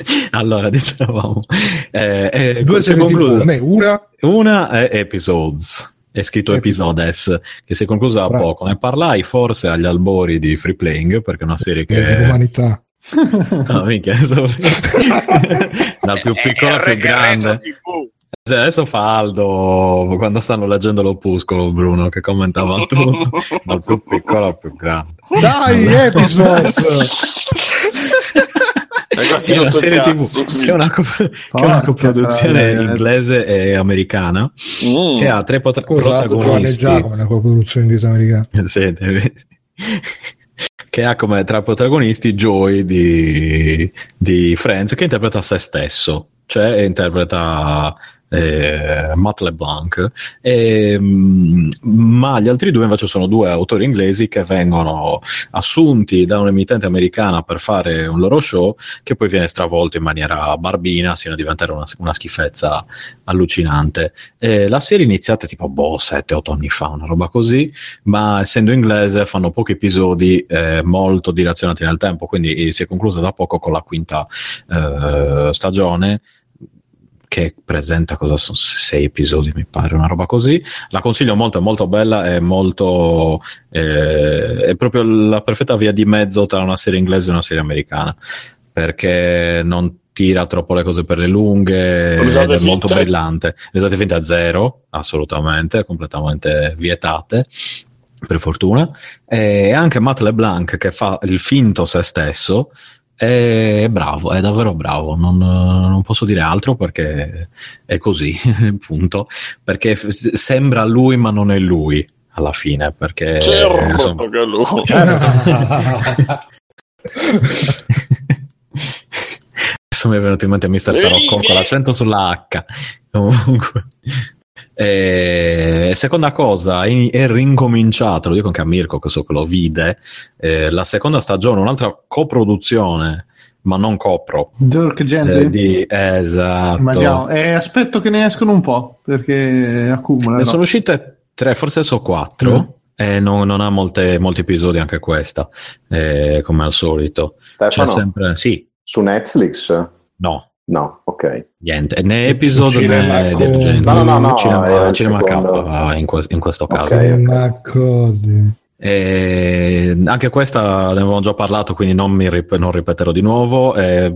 *laughs* Allora, *laughs* dicevamo, eh, eh, due si è serie conclusa. me una, Una è Episodes, è scritto Episodes. Che si è conclusa da poco. Ne parlai forse agli albori di Free Playing, perché è una serie Eh, che... dell'umanità. *laughs* No, minchia, adesso- dal più piccolo al più grande. Cioè, adesso fa Aldo quando stanno leggendo l'opuscolo, Bruno, che commentava tutto, dal più piccolo al più grande. Dai, Episodes! È una serie cazzo, TV che è una, co- *laughs* che è una coproduzione ragazzi. inglese e americana Mm. che ha tre pot- Scusa, Giovanni protagonisti. Giacomo nella produzione inglese americana. *laughs* Sì, devi- *laughs* che ha come tra i protagonisti Joey di, di Friends che interpreta se stesso, cioè interpreta eh, Matt LeBlanc, e, mm, ma gli altri due invece sono due autori inglesi che vengono assunti da un'emittente americana per fare un loro show che poi viene stravolto in maniera barbina sino a diventare una, una schifezza allucinante. E la serie è iniziata tipo boh, 7-8 anni fa, una roba così, ma essendo inglese fanno pochi episodi eh, molto direzionati nel tempo, quindi si è conclusa da poco con la quinta eh, stagione che presenta cosa sono sei episodi mi pare una roba così. La consiglio molto è molto bella è molto eh, è proprio la perfetta via di mezzo tra una serie inglese e una serie americana perché non tira troppo le cose per le lunghe ed Risate è molto finte? brillante. Risate finte a zero assolutamente completamente vietate per fortuna. E anche Matt LeBlanc che fa il finto se stesso è bravo, è davvero bravo, non, non posso dire altro perché è così, *laughs* punto. Perché f- sembra lui, ma non è lui alla fine. Perché Certo insomma, che lui. Adesso mi è venuto in mente Mr. Tarocco con l'accento sulla H. Comunque. E seconda cosa, è, è rincominciato, lo dico anche a Mirko che so che lo vide, eh, la seconda stagione, un'altra coproduzione, ma non copro, Dirk Gently. eh, di, esatto. Immaginiamo. E aspetto che ne escono un po' perché accumula. Ne no? sono uscite tre, forse so quattro. Mm. E non, non ha molte- molti episodi anche questa, eh, come al solito. C'è Stefano, sempre, sì, su Netflix? no, No, ok. niente, né episodio né con- Divergente. No, no, no, no, cinema, il cinema. K in, que- in questo caso. Ok. Ma così. E anche questa ne avevamo già parlato, quindi non mi rip- non ripeterò di nuovo. È,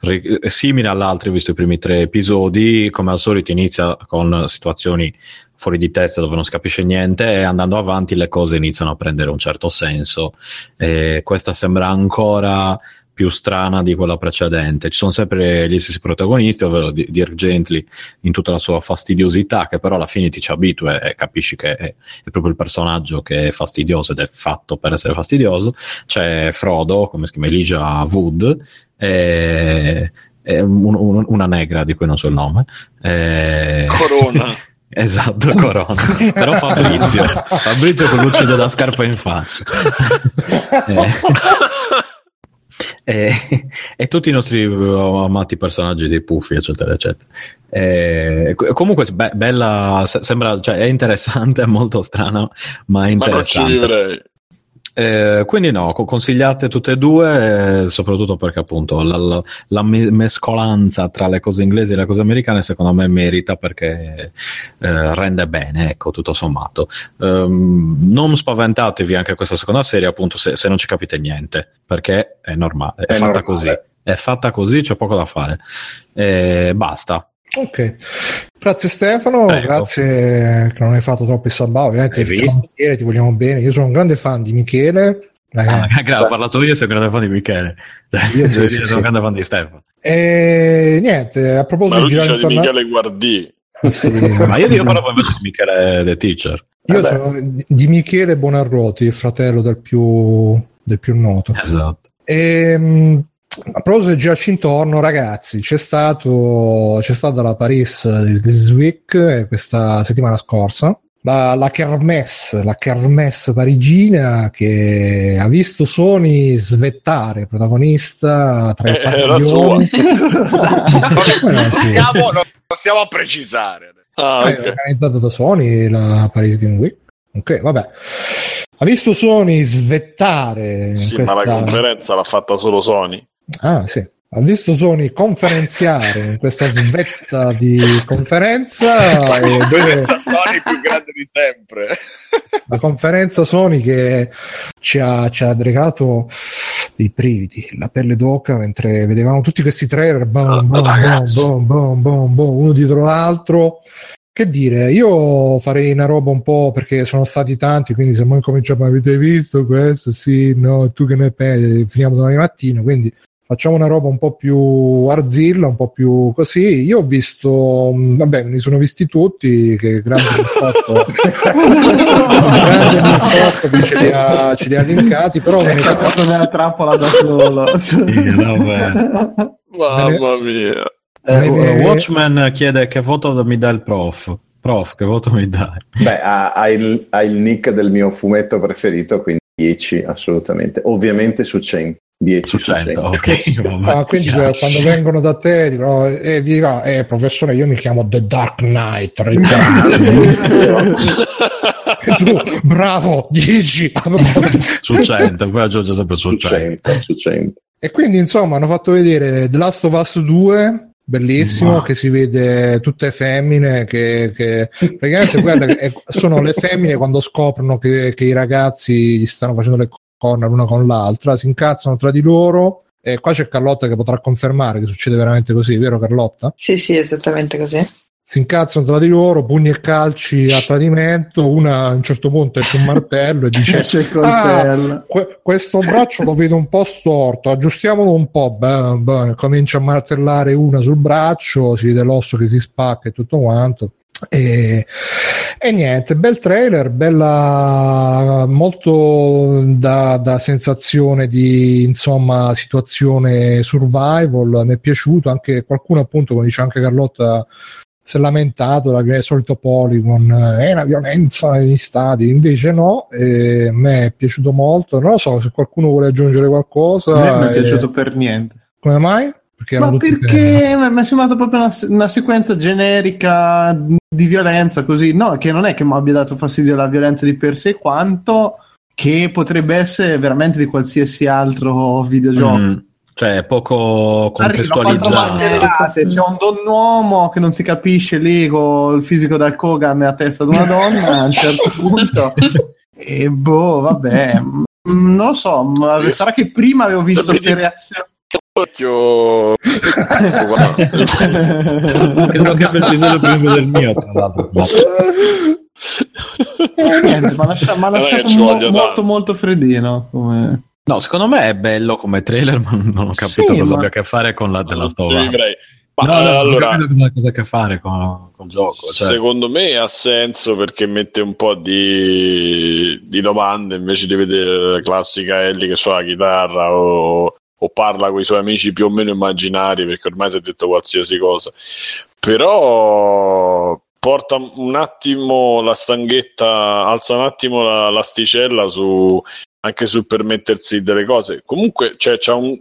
ri- è simile all'altro, visto i primi tre episodi. Come al solito, inizia con situazioni fuori di testa dove non si capisce niente, e andando avanti le cose iniziano a prendere un certo senso. E questa sembra ancora più strana di quella precedente. Ci sono sempre gli stessi protagonisti, ovvero Di- Dirk Gently in tutta la sua fastidiosità, che però alla fine ti ci abitui e capisci che è, è proprio il personaggio che è fastidioso ed è fatto per essere fastidioso. C'è Frodo, come si chiama Elijah Wood, e, e un- un- una negra di cui non so il nome. E- *laughs* Corona. Esatto, Corona. Però Fabrizio, *laughs* Fabrizio con l'uccido da scarpa in faccia. Eh, *laughs* e, *laughs* e tutti i nostri eh, amati personaggi dei puffi, eccetera, eccetera. Co- comunque, be- bella, se- sembra, cioè, è interessante, *laughs* è molto strana, ma è Ma non ci interessante. vivrei. Eh, quindi no, co- consigliate tutte e due, eh, soprattutto perché appunto la, la- la me- mescolanza tra le cose inglesi e le cose americane secondo me merita perché eh, rende bene, ecco, tutto sommato. Ehm, non spaventatevi anche questa seconda serie appunto se, se non ci capite niente, perché è normale, è, È fatta normale. così, è fatta così, c'è poco da fare. Eh, basta. Ok, grazie Stefano, Prego. grazie che non hai fatto troppi sabà, ovviamente? Michele, ti vogliamo bene, io sono un grande fan di Michele. Ragazzi, Ah, gra- ho parlato io, sono un grande fan di Michele. Cioè, *laughs* Io sì, io sì, sono sì. un grande fan di Stefano. E niente, a proposito Ma di girare di intorno Michele Guardì. Ah, sì. *laughs* Ma io, io parlavo invece di Michele The Teacher. Io Vabbè. sono di Michele Bonarroti, il fratello del più, del più noto. Esatto. E, a proposito di girarci intorno, ragazzi, c'è, stato, c'è stata la Paris This Week eh, questa settimana scorsa. La, la kermesse, la kermesse parigina che ha visto Sony svettare protagonista tra i Eh, era padiglioni. *laughs* No, Non sì. stiamo, non stiamo a precisare. Ah, Eh, ok. organizzata da Sony la Paris Game Week. Ok, vabbè. Ha visto Sony svettare Sì, ma la questa... conferenza l'ha fatta solo Sony. Ah, sì. ha visto Sony conferenziare in *laughs* questa svetta di conferenza e dove Sony più grande di sempre. la conferenza Sony che ci ha, ci ha regalato dei brividi, la pelle d'oca mentre vedevamo tutti questi trailer boom, boom, boom, boom, boom, uno dietro l'altro. Che dire, io farei una roba un po' perché sono stati tanti, quindi se mai cominciamo, avete visto questo? Sì, no, tu che ne pensi? Finiamo domani mattina, quindi facciamo una roba un po' più arzilla, un po' più così. Io ho visto, mh, vabbè, me li sono visti tutti, che grande *laughs* fatto, grande Mircotto ce li ha, ce li ha linkati, però me È ne caduto nella trappola da solo. *laughs* Sì, vabbè. Mamma mia. Eh, Eh, Watchman chiede che voto mi dà il prof. Prof, che voto mi dai? Beh, ha, ha il, ha il nick del mio fumetto preferito, quindi 10 assolutamente. Ovviamente su 100. 10 Su su 100. 100, ok. *laughs* vabbè. Ah, quindi quando vengono da te dicono, eh, vi dirà, eh, professore, io mi chiamo The Dark Knight *laughs* tu, bravo, 10. *laughs* Su 100, poi aggiunge sempre su Su 100. 100, su 100. e quindi, insomma, hanno fatto vedere The Last of Us 2, bellissimo, Ma- che si vede tutte femmine, che, che praticamente guarda, sono le femmine quando scoprono che, che i ragazzi gli stanno facendo le corna l'una con l'altra, si incazzano tra di loro. E qua c'è Carlotta che potrà confermare che succede veramente così, vero Carlotta? Sì, sì, esattamente così. si incazzano tra di loro, pugni e calci a tradimento, una a un certo punto è su un martello e *laughs* dice C'è il "Ah, que- questo braccio lo vedo un po' storto, aggiustiamolo un po', beh, beh, comincia a martellare una sul braccio, si vede l'osso che si spacca e tutto quanto. E, e niente, bel trailer, bella molto da, da sensazione di insomma situazione survival. Mi è piaciuto anche qualcuno, appunto, come dice anche Carlotta, si è lamentato del solito Polygon, eh, è una violenza negli stati, invece no, a me è piaciuto molto. Non lo so se qualcuno vuole aggiungere qualcosa. Non è eh, piaciuto per niente. Come mai? Perché Ma perché? mi è sembrata proprio una, una sequenza generica di violenza così, no, che non è che mi abbia dato fastidio la violenza di per sé, quanto che potrebbe essere veramente di qualsiasi altro videogioco. Mm, cioè, poco contestualizzato. c'è un donnuomo che non si capisce lì con il fisico da Kogan nella testa di una donna a un certo *laughs* punto. E boh vabbè. Mm, non lo so ma sarà che prima avevo visto queste reazioni Occhio. Credo che abbia deciso prima del mio, tra l'altro. Eh, niente, Non è che lasciato ci mo- molto molto freddino come... No, secondo me è bello come trailer, ma non ho capito Sì, cosa ma- abbia a che fare con la della credere. Ma No, no, non ho allora, capito cosa a che fare con, con il gioco. Cioè, secondo me ha senso perché mette un po' di, di domande invece di vedere la classica Ellie che suona la chitarra o, o parla con i suoi amici più o meno immaginari perché ormai si è detto qualsiasi cosa. Però porta un attimo la stanghetta, alza un attimo la- l'asticella su, anche sul permettersi delle cose. Comunque, cioè, c'ha un,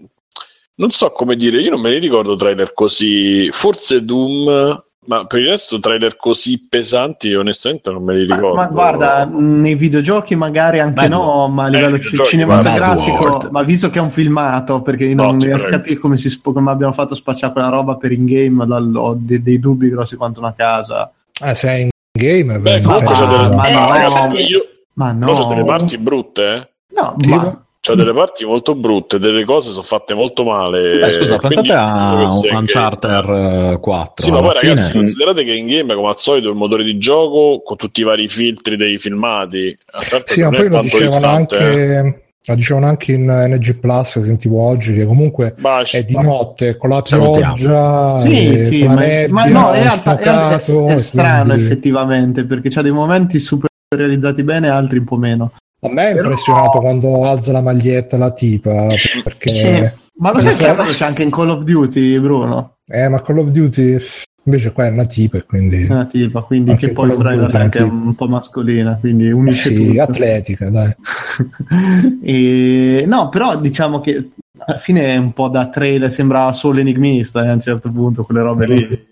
non so come dire, io non me ne ricordo trailer così. Forse Doom, ma per il resto trailer così pesanti, onestamente non me li ma, ricordo. ma guarda nei videogiochi magari anche Bad no ma a Eh, livello videogiochi, cinematografico ma visto che è un filmato perché No, non riesco a prego. capire come, si sp- come abbiano fatto a spacciare quella roba per in game ho dei, dei dubbi grossi quanto una casa Eh, se è in game, è Beh, veramente- comunque c'ha delle, ma ma no. ragazzi, io, ma però c'ha delle no parti brutte, eh. no Tipo? ma C'ha delle parti molto brutte, delle cose sono fatte molto male. Beh, scusa, quindi pensate a credo che Uncharted eh, 4. Sì, ma poi ragazzi, fine- considerate che in game, come al solito, il motore di gioco con tutti i vari filtri dei filmati. Uncharted Sì, ma è poi lo dicevano distante, eh. anche, lo dicevano anche in NG Plus, che sentivo oggi, che comunque Baci. è di notte con la Salutiamo. pioggia, Sì, e sì, con la ma, nebbia, ma no, il realtà è, è- sfocato, è strano quindi- effettivamente perché c'ha dei momenti super realizzati bene e altri un po' meno. A me è Però- impressionato quando alza la maglietta la tipa, perché... Sì. Ma lo Eh, sai cosa c'è anche in Call of Duty, Bruno? Eh, ma Call of Duty invece qua è una tipa e quindi... È una tipa, quindi Anche che poi Duty realtà è anche un po' mascolina, quindi unisce sì, tutto. atletica, dai. *laughs* e, no, però diciamo che alla fine è un po' da trailer, sembrava solo enigmista eh, a un certo punto, quelle robe lì.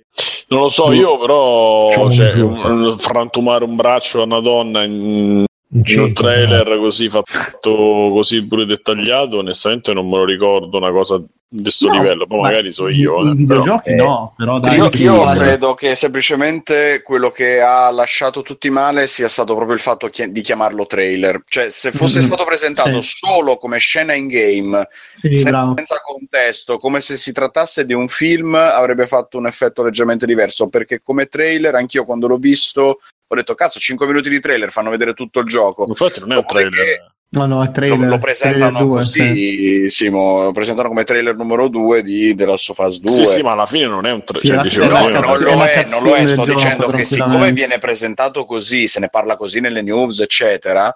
Non lo so io, però cioè, un- frantumare un braccio a una donna in- Un un centro, trailer così fatto così pure dettagliato, onestamente non me lo ricordo una cosa di questo No, livello, poi ma magari so io. I, eh, videogiochi però- no, però dai. Io, sì, io credo che semplicemente quello che ha lasciato tutti male sia stato proprio il fatto chi- di chiamarlo trailer. Cioè, se fosse Mm, stato presentato sì. solo come scena in game, Sì, se- bravo. senza contesto, come se si trattasse di un film, avrebbe fatto un effetto leggermente diverso. Perché come trailer, anch'io quando l'ho visto, ho detto: Cazzo, 5 minuti di trailer fanno vedere tutto il gioco. Infatti non è un trailer. No, no, è Lo, trailer. lo presentano trailer due, sì. così, Simo, lo presentano come trailer numero 2 di The Last of Us 2. Sì, sì, ma alla fine non è un Sì, trailer. alla Cioè, No, una io- non lo è non lo è, sto dicendo gioco, che siccome viene presentato così, se ne parla così nelle news, eccetera,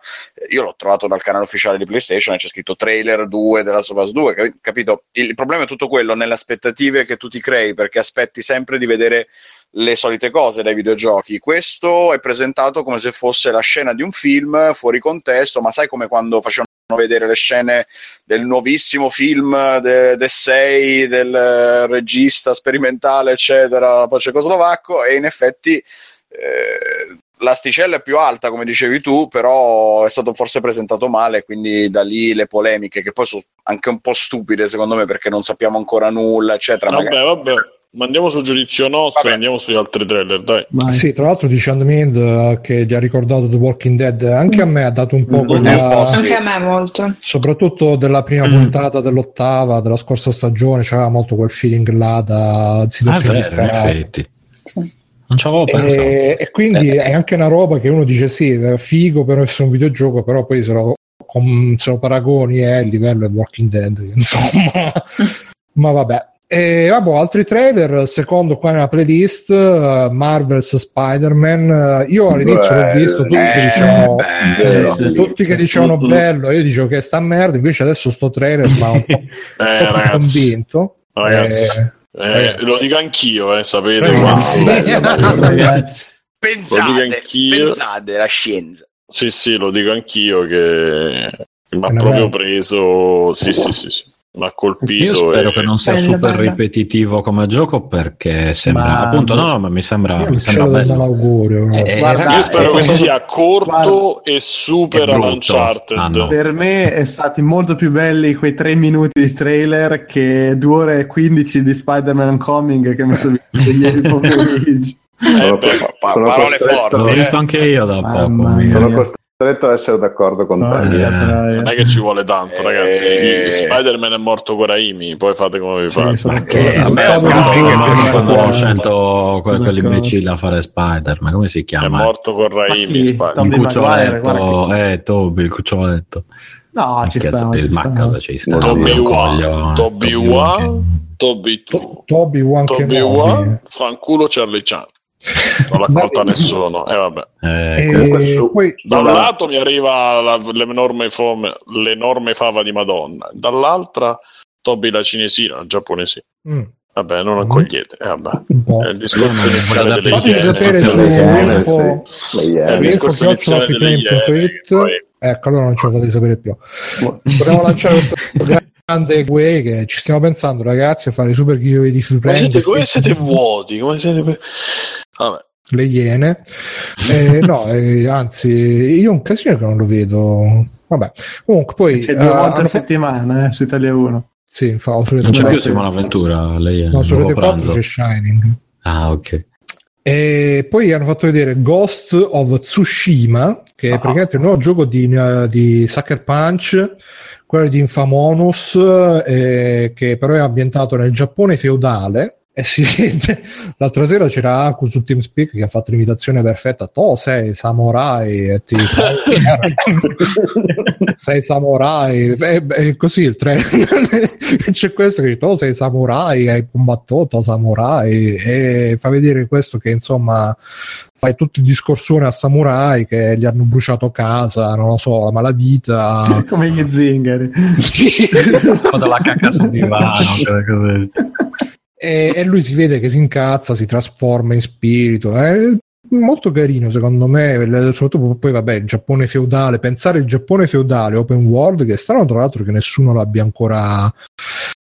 io l'ho trovato dal canale ufficiale di PlayStation e c'è scritto trailer 2 della Last of Us 2, capi- capito? Il problema è tutto quello nelle aspettative che tu ti crei, perché aspetti sempre di vedere le solite cose dai videogiochi. Questo è presentato come se fosse la scena di un film fuori contesto, ma sai come quando facevano vedere le scene del nuovissimo film de, de 6 del regista sperimentale eccetera poi cecoslovacco e in effetti eh, l'asticella è più alta come dicevi tu però è stato forse presentato male quindi da lì le polemiche che poi sono anche un po' stupide secondo me perché non sappiamo ancora nulla eccetera Vabbè, Magari- vabbè, ma andiamo sul giudizio nostro Vabbè. e andiamo sugli altri trailer, dai. Vai. Sì, tra l'altro dice Andmind eh, che gli ha ricordato The Walking Dead, anche a me ha dato un po' Mm, quella... un po' sì. Anche a me molto. soprattutto della prima Mm. puntata dell'ottava della scorsa stagione c'aveva molto quel feeling là da Ah, è situazioni vero, in effetti. Sì. Non ci avevo pensato. e, e quindi è anche una roba che uno dice sì è figo per essere un videogioco però poi se lo, com- se lo paragoni è il livello è Walking Dead *laughs* insomma ma vabbè e vabbè, altri trailer, secondo qua nella playlist, uh, Marvel's Spider-Man. Uh, io all'inizio l'ho visto, tutti Eh, dicevano, bello. sì. tutti che dicevano bello, io dicevo che sta merda, invece adesso sto trailer ma *laughs* un po' Eh, un po' ragazzi, convinto. ragazzi, Eh, eh, lo dico anch'io, eh, sapete. Ragazzi. ma- bello, bello. Ragazzi. Lo dico pensate, anch'io. pensate la scienza Sì, sì, lo dico anch'io che mi ha proprio merda. preso. Sì, sì, sì, sì. Mi ha colpito. Io spero e- che non sia Bello, super bello. ripetitivo come gioco perché sembra Ma- appunto no, no, ma mi sembra, mi sembra bello. l'augurio. no. Eh, Guarda, Io spero che eh, sia corto e super È. Uncharted. Ah, no. Per me è stati molto più belli quei tre minuti di trailer che due ore e 15 di Spider-Man Homecoming che mi sono visto *laughs* ieri pomeriggio. Eh, beh, pa- sono parole costretto- forti L'ho eh. visto anche io da Mamma poco. mia. Sono costretto ad essere d'accordo con te. Porca Eh. Non è che ci vuole tanto, Eh, ragazzi. eh. Spider-Man è morto con Raimi, poi fate come vi Sì, pare. sono Ma che a me è che ho scelto que- Sono quell'imbecille a fare Spider-Man, come si È chiama? morto con Raimi. il cuccioletto, eh, Toby, il cuccioletto. No, ci Che sta. ci ma sta. a casa ci sta. Toby un One, coglione. Toby Toby One, One Toby To- 2. Toby One Toby Kenobi. One, fanculo Charlie Chan. Non l'ha colta nessuno. E vabbè. eh, E comunque su- poi Da un lato mi arriva la- l'enorme, fome- l'enorme fava di Madonna, dall'altra Toby la cinesina, la giapponesina. mm, Vabbè, non Mm. accogliete. Eh, vabbè. È il discorso iniziale delle Iene. È il Iene. info discorso iniziale delle Iene, Ecco, allora non ce lo fate sapere più. Potremmo lanciare questo *laughs* grande way che ci stiamo pensando, ragazzi, a fare i super giveaway di play, siete, come siete vuoti? Come siete... per- Vabbè. le iene. Eh, no, eh, anzi, io un casino che non lo vedo. Vabbè, comunque poi C'è eh, due volte hanno a fa- settimana eh, su Italia 1. Sì, su non c'è più Rete Simona Ventura, lei è No, su Rete 4 pranzo. c'è Shining. Ah, ok. E poi hanno fatto vedere Ghost of Tsushima, che è praticamente il nuovo gioco di, eh, di Sucker Punch, quello di Infamonus, eh, che però è ambientato nel Giappone feudale. E si vede, *laughs* l'altra sera c'era Aku su TeamSpeak che ha fatto l'imitazione perfetta. Tu sei samurai e ti *laughs* *laughs* sei samurai. E, e così il trailer. C'è questo che dice: Tu sei samurai, hai combattuto samurai. E fa vedere questo che insomma fai tutto il discorsone a samurai che gli hanno bruciato casa, non lo so, la malavita. Come gli zingari. Ho della cacca sul divano. E, e lui si vede che si incazza, si trasforma in spirito. È molto carino, secondo me. Soprattutto poi, vabbè, il Giappone feudale. Pensare il Giappone feudale open world, che è strano, tra l'altro, che nessuno l'abbia ancora.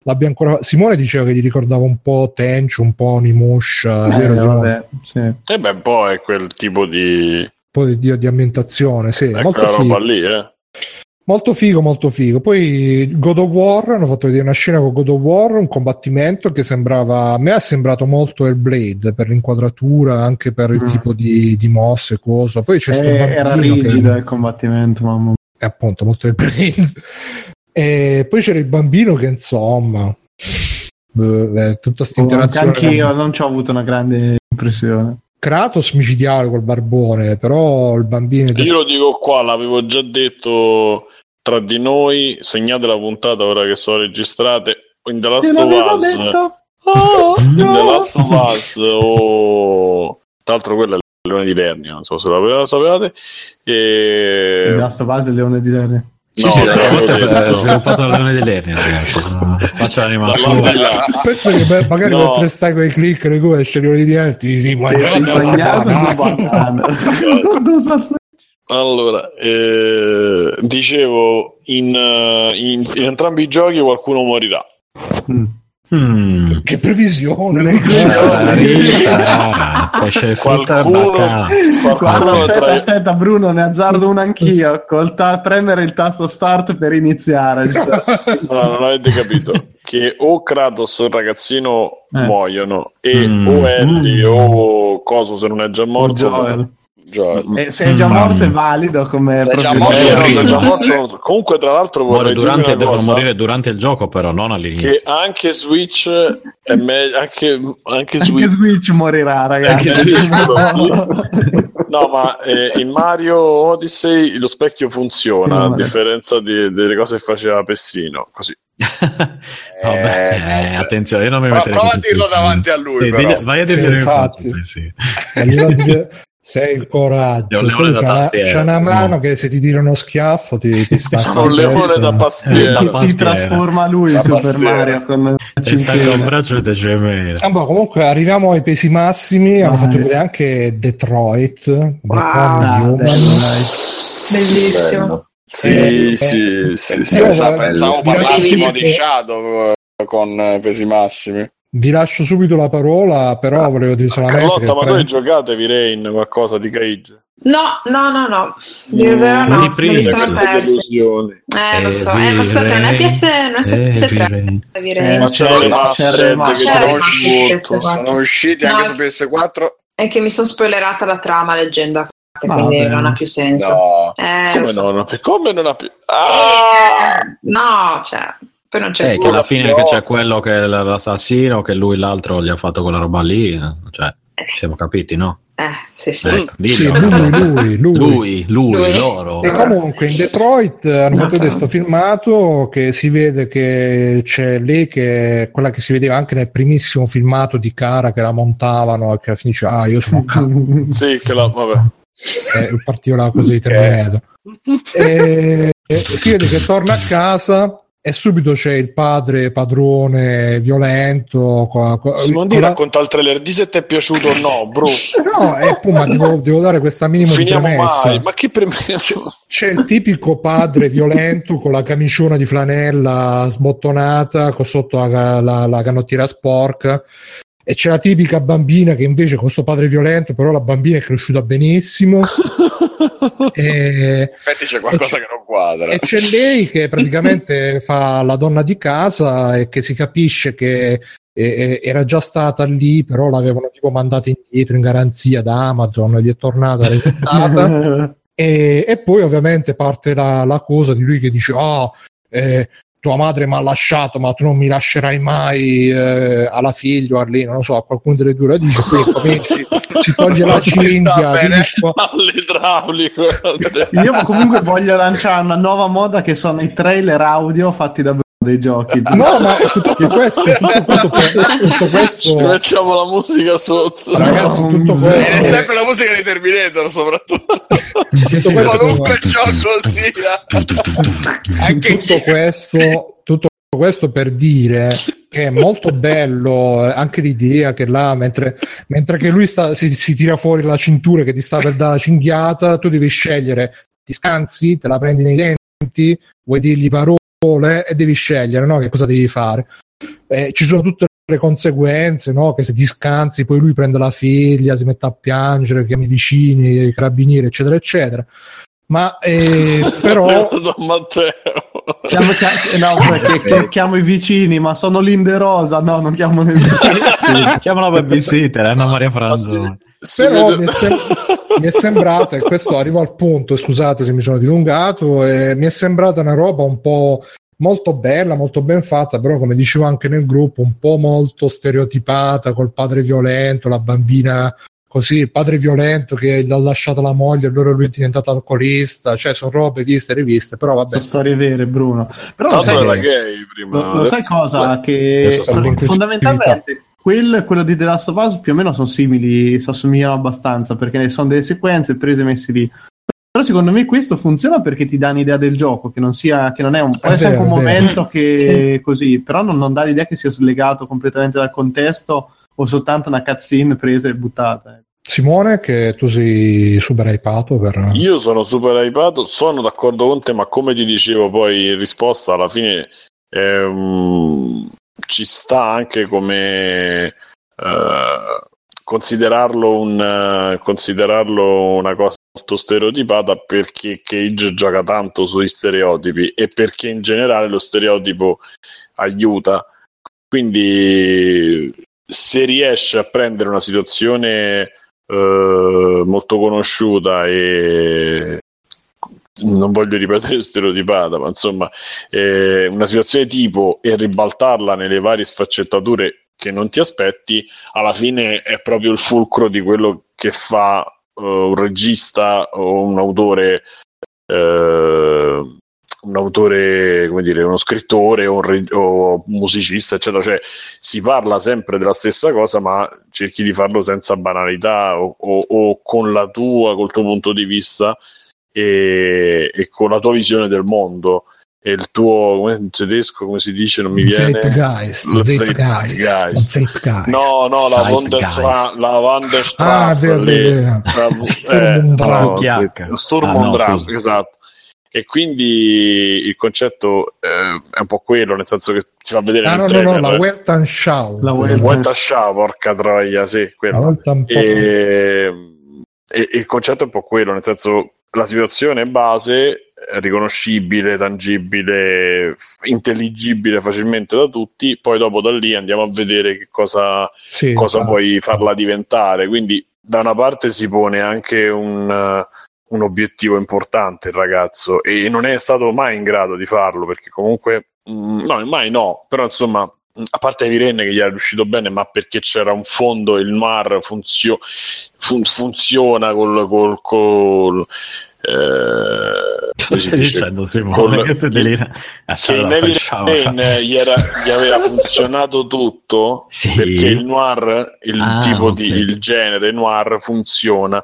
L'abbia ancora... Simone diceva che gli ricordava un po' Tenchu, un po' Onimusha. Eh, vabbè, sì. E beh, un po' è quel tipo di, po' di, di ambientazione, sì, Ecco molto la roba lì, eh. Molto figo, molto figo. Poi God of War, hanno fatto vedere una scena con God of War, un combattimento che sembrava, a me è sembrato molto Hellblade per l'inquadratura, anche per il Mm. tipo di, di mosse, cosa. Poi c'è Eh, era bambino che- rigido il combattimento, mamma mia. è appunto molto Hellblade. *laughs* E poi c'era il bambino che insomma, eh, tutta questa Oh, Anche interazione. anch'io non ci ho avuto una grande impressione. Kratos micidiale col barbone, però il bambino Io lo dico qua, l'avevo già detto tra di noi, segnate la puntata ora che sono registrate. In The Last of Us! Oh, in The Last of Us, o tra l'altro quello è il leone di Lernia, non so se lo sapevate. E... Il Last of Us e il Leone di Lernia. Sì, No, sì, detto. sviluppato da Leone dell'Ernia, ragazzi. L'animazione. di là. penso che beh, magari No. mentre stai con i click le cose esce di diretti sì, ma Ti hai bagnato salse- Allora, eh, dicevo, in, eh, in- in entrambi i giochi qualcuno morirà. Mm. Mm. che previsione Pesce frutta Qualcuno- Qualcuno aspetta, tra- aspetta, Bruno, ne azzardo uno anch'io. Col ta- premere il tasto start per iniziare. *laughs* No, non avete capito che o Kratos o il ragazzino Eh. muoiono e Mm. o Ellie Mm. o Coso se non è già morto Joel. Joel. E se è già Mm. morto è valido come È già morto, Eh, è già morto. comunque tra l'altro Muore vorrei durante, dire devono cosa, morire durante il gioco, però non all'inizio. che anche Switch è meglio anche, anche Anche Switch Switch morirà, ragazzi. Switch, *laughs* No, ma eh, in Mario Odyssey lo specchio funziona, a differenza di- delle cose che faceva Pessino. Così. *laughs* Vabbè, Eh, eh, attenzione, io non mi Prova, metterei prova a dirlo davanti a lui, Sì, però. digli- vai a Sì, dirglielo in infatti. sì. *laughs* Sei il coraggio leone da c'è, una, c'è una mano No. che se ti tira uno schiaffo ti, ti stacca Sono un leone testa. da Eh, pastiera. da Ti, ti trasforma lui in Super. Mario con E stacca un braccio e te ce mele. Ah, boh, comunque arriviamo ai pesi massimi hanno fatto vedere anche Detroit Wow. Become Ah, Human. dai, dai. Bellissimo. Sì, Eh, sì, sì, sì. Bello. pensavo parlassimo di Shadow eh, con eh, pesi massimi. Vi lascio subito la parola però volevo dire solamente che Carlotta, ma fra- voi giocatevi Rain qualcosa di Cage? No, no, no, no. Dire il vero, Ma no. di mi sono persi. delusioni. Eh, lo so. Eh, ma aspetta, non è PS, non è su Eh, PS3. Virei. direi. Eh, Ma c'è c'è- il remaster c'è il remaster. che C'è il conosci remaster molto. PS4. Sono usciti anche su PS4? È che mi sono spoilerata la trama leggenda, Va quindi non ha più senso. No. Eh, Come so. no? non ha- Come non ha più? Ah! Eh, no, cioè, poi non c'è Eh, che alla fine però- che c'è quello che è l'assassino, che lui l'altro gli ha fatto quella roba lì, eh, cioè, ci siamo capiti, no? Eh, sì, sì. Ecco, sì, lui, lui, *laughs* lui. lui, lui, Lui. loro. E comunque in Detroit eh, hanno fatto questo filmato che si vede che c'è lei che è quella che si vedeva anche nel primissimo filmato di Cara che la montavano e che alla fine dice ah io sono Cara *laughs* Sì, che la... Vabbè. e partiva là così terminato e, e *laughs* si vede che torna a casa e subito c'è il padre padrone violento con, con- Simon con di la- racconta il trailer, di se ti è piaciuto o no, bro. *laughs* no e poi ma devo, devo dare questa minima di Finiamo premessa mai. Ma che premessa? C'è il tipico padre violento con la camiciona di flanella sbottonata, con sotto la, la- la canottiera sporca. E c'è la tipica bambina che invece con questo padre violento, però la bambina è cresciuta benissimo. *laughs* e, In effetti c'è qualcosa che non quadra. e c'è lei che praticamente *laughs* fa la donna di casa e che si capisce che eh, era già stata lì, però l'avevano tipo mandata indietro in garanzia da Amazon, gli è tornata resettata. *laughs* E, e poi ovviamente parte la, la cosa di lui che dice: Oh, eh, tua madre mi ha lasciato, ma tu non mi lascerai mai eh, alla figlia o a lei, non lo so, a qualcuno delle due la dice. Poi cominci, si toglie la *laughs* cinghia, Va bene. dici, "Qua- All'idraulico. Io comunque voglio lanciare una nuova moda che sono i trailer audio fatti da dei giochi. *laughs* No, ma tutto questo, tutto questo, tutto Ci questo mettiamo la musica sotto. ragazzi, tutto miseria. È questo, sempre la musica di Terminator, soprattutto. Sì, sì, questo- Qualunque gioco sia. Anche tutto questo, tutto questo per dire che è molto bello eh, anche l'idea che là mentre, mentre che lui sta, si, si tira fuori la cintura che ti sta per dare la cinghiata tu devi scegliere ti scansi, te la prendi nei denti vuoi dirgli parole e devi scegliere no? che cosa devi fare Eh, ci sono tutte le conseguenze, no? che se ti scansi poi lui prende la figlia, si mette a piangere, chiama i vicini, i carabinieri, eccetera, eccetera. Ma eh, *laughs* però... Don Matteo. Chiamo, chia- no, *laughs* perché chiamo i vicini, ma sono Linde Rosa. No, non chiamo nessuno. Chiama la *laughs* babysitter, Anna Maria Franzoni. Però vede- mi è, sem- mi è sembrata, e questo arrivo al punto, scusate se mi sono dilungato, eh, mi è sembrata una roba un po' molto bella, molto ben fatta, però come dicevo anche nel gruppo, un po' molto stereotipata col padre violento, la bambina così, il padre violento che l'ha lasciata la moglie, allora lui è diventato alcolista, cioè sono robe viste e riviste, però vabbè. sono storie vere, Bruno. Però lo sai, che- gay prima. lo- lo sai cosa? Che adesso stanno in fondamentalmente quel, quello di The Last of Us più o meno sono simili, si assomigliano abbastanza perché sono delle sequenze prese e messe lì. Però secondo me questo funziona perché ti dà un'idea del gioco, che non sia, che non è un, può È un vero, è vero. momento che *laughs* così, però non, non dà l'idea che sia slegato completamente dal contesto o soltanto una cutscene presa e buttata. Simone, che tu sei super hypato per... Io sono super hypato, sono d'accordo con te, ma come ti dicevo poi in risposta, alla fine ehm, ci sta anche come eh, considerarlo, un, eh, considerarlo una cosa molto stereotipata perché Cage gioca tanto sui stereotipi e perché in generale lo stereotipo aiuta. Quindi se riesce a prendere una situazione eh, molto conosciuta e non voglio ripetere *laughs* stereotipata, ma insomma, eh, una situazione tipo e ribaltarla nelle varie sfaccettature che non ti aspetti, alla fine è proprio il fulcro di quello che fa eh, un regista o un autore. eh, un autore, come dire, uno scrittore o un re- o musicista, eccetera, cioè si parla sempre della stessa cosa, ma cerchi di farlo senza banalità o, o- o con la tua, col tuo punto di vista e, e con la tua visione del mondo e il tuo come in tedesco come si dice non mi viene Zeitgeist, Lo Zeitgeist, Zeitgeist. Zeitgeist. no no la. Wunderstra- la Wanderstraße Ah, vero, La- eh, Sturm und no, Sturm Ah, no, esatto e quindi il concetto eh, è un po' quello nel senso che si fa vedere Ah, no, no, no, trailer la Weltanschau. La Wel- Vuelta a Scià, porca troia, sì, quello. E, e- e il concetto è un po' quello, nel senso la situazione base è riconoscibile, tangibile, intelligibile facilmente da tutti, poi dopo da lì andiamo a vedere che cosa, Sì, cosa esatto. puoi farla diventare. Quindi da una parte si pone anche un, eh, un obiettivo importante il ragazzo e non è stato mai in grado di farlo perché comunque, mm, no, mai no, però insomma a parte Virenne che gli era riuscito bene, ma perché c'era un fondo, il noir funzio- fun- funziona col, col, col eh, Cosa stai dice? dicendo Simone? Col- Che stai delirando? Rain gli, era- gli aveva funzionato tutto *laughs* Sì. perché il noir, il Ah, tipo ok. di il genere noir funziona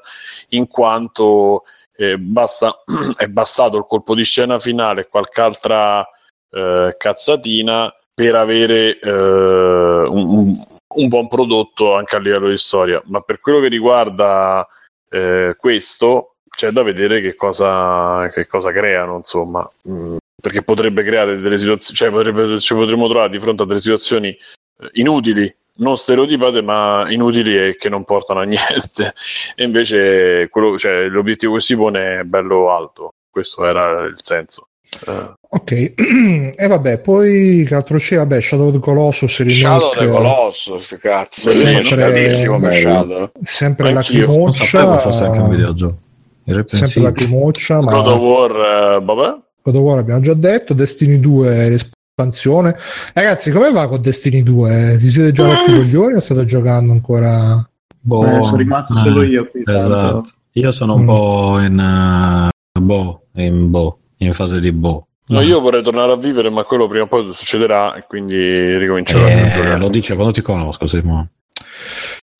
in quanto eh, basta, *clears throat* è bastato il colpo di scena finale e qualche altra eh, cazzatina per avere eh, un, un- buon prodotto anche a livello di storia. Ma per quello che riguarda eh, questo, c'è da vedere che cosa, che cosa creano, insomma. Mm, perché potrebbe creare delle situazioni, cioè potrebbe, ci potremmo trovare di fronte a delle situazioni eh, inutili, non stereotipate, ma inutili e che non portano a *laughs* niente. E invece quello, cioè, l'obiettivo che si pone è bello alto. Questo era il senso. Eh, Ok, *clears throat* e vabbè, poi che altro c'è? Vabbè, Shadow of the Colossus remake, Shadow of the Colossus, cazzo. Sì, Io sono sempre- scaldissimo per Shadow. sempre Anch'io. Non lacrimoccia, sapevo fosse anche un videogioco. sempre Irreprensibile. lacrimoccia, ma God of War, eh, vabbè. God of War abbiamo già detto, Destiny 2 l'espansione. Ragazzi, come va con Destiny 2? Vi siete già rotto i coglioni o state giocando ancora? Boh, Eh, sono rimasto eh, solo io qui. tanto. Esatto. Io sono un Mm. po' in eh, boh, in boh, in fase di boh. No, io vorrei tornare a vivere, ma quello prima o poi succederà e quindi ricomincerò a Eh, lo dice quando ti conosco, Simone.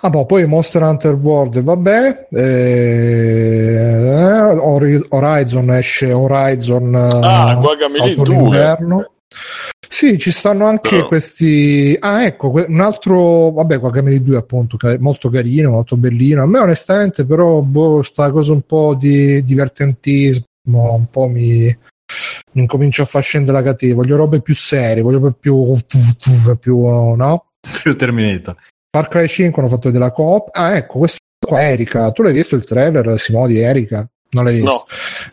Ah, boh, poi Monster Hunter World, vabbè. Eh, Ori- Horizon esce Horizon Ah, eh, Guacamelee autunno 2. inverno. Sì, ci stanno anche Però- questi. Ah, ecco, un altro. Vabbè, Guacamelee 2, appunto, che è molto carino, molto bellino. A me, onestamente, però, boh, sta cosa un po' di divertentismo, un po' mi. Mi incomincio a far scendere la catena. Voglio robe più serie, voglio più. più no? *laughs* più Terminator. Far Cry 5 hanno fatto vedere la coop. Ah, ecco, questo qua è Erika. Tu l'hai visto il trailer, Simone, di Erika? Non l'hai visto? No,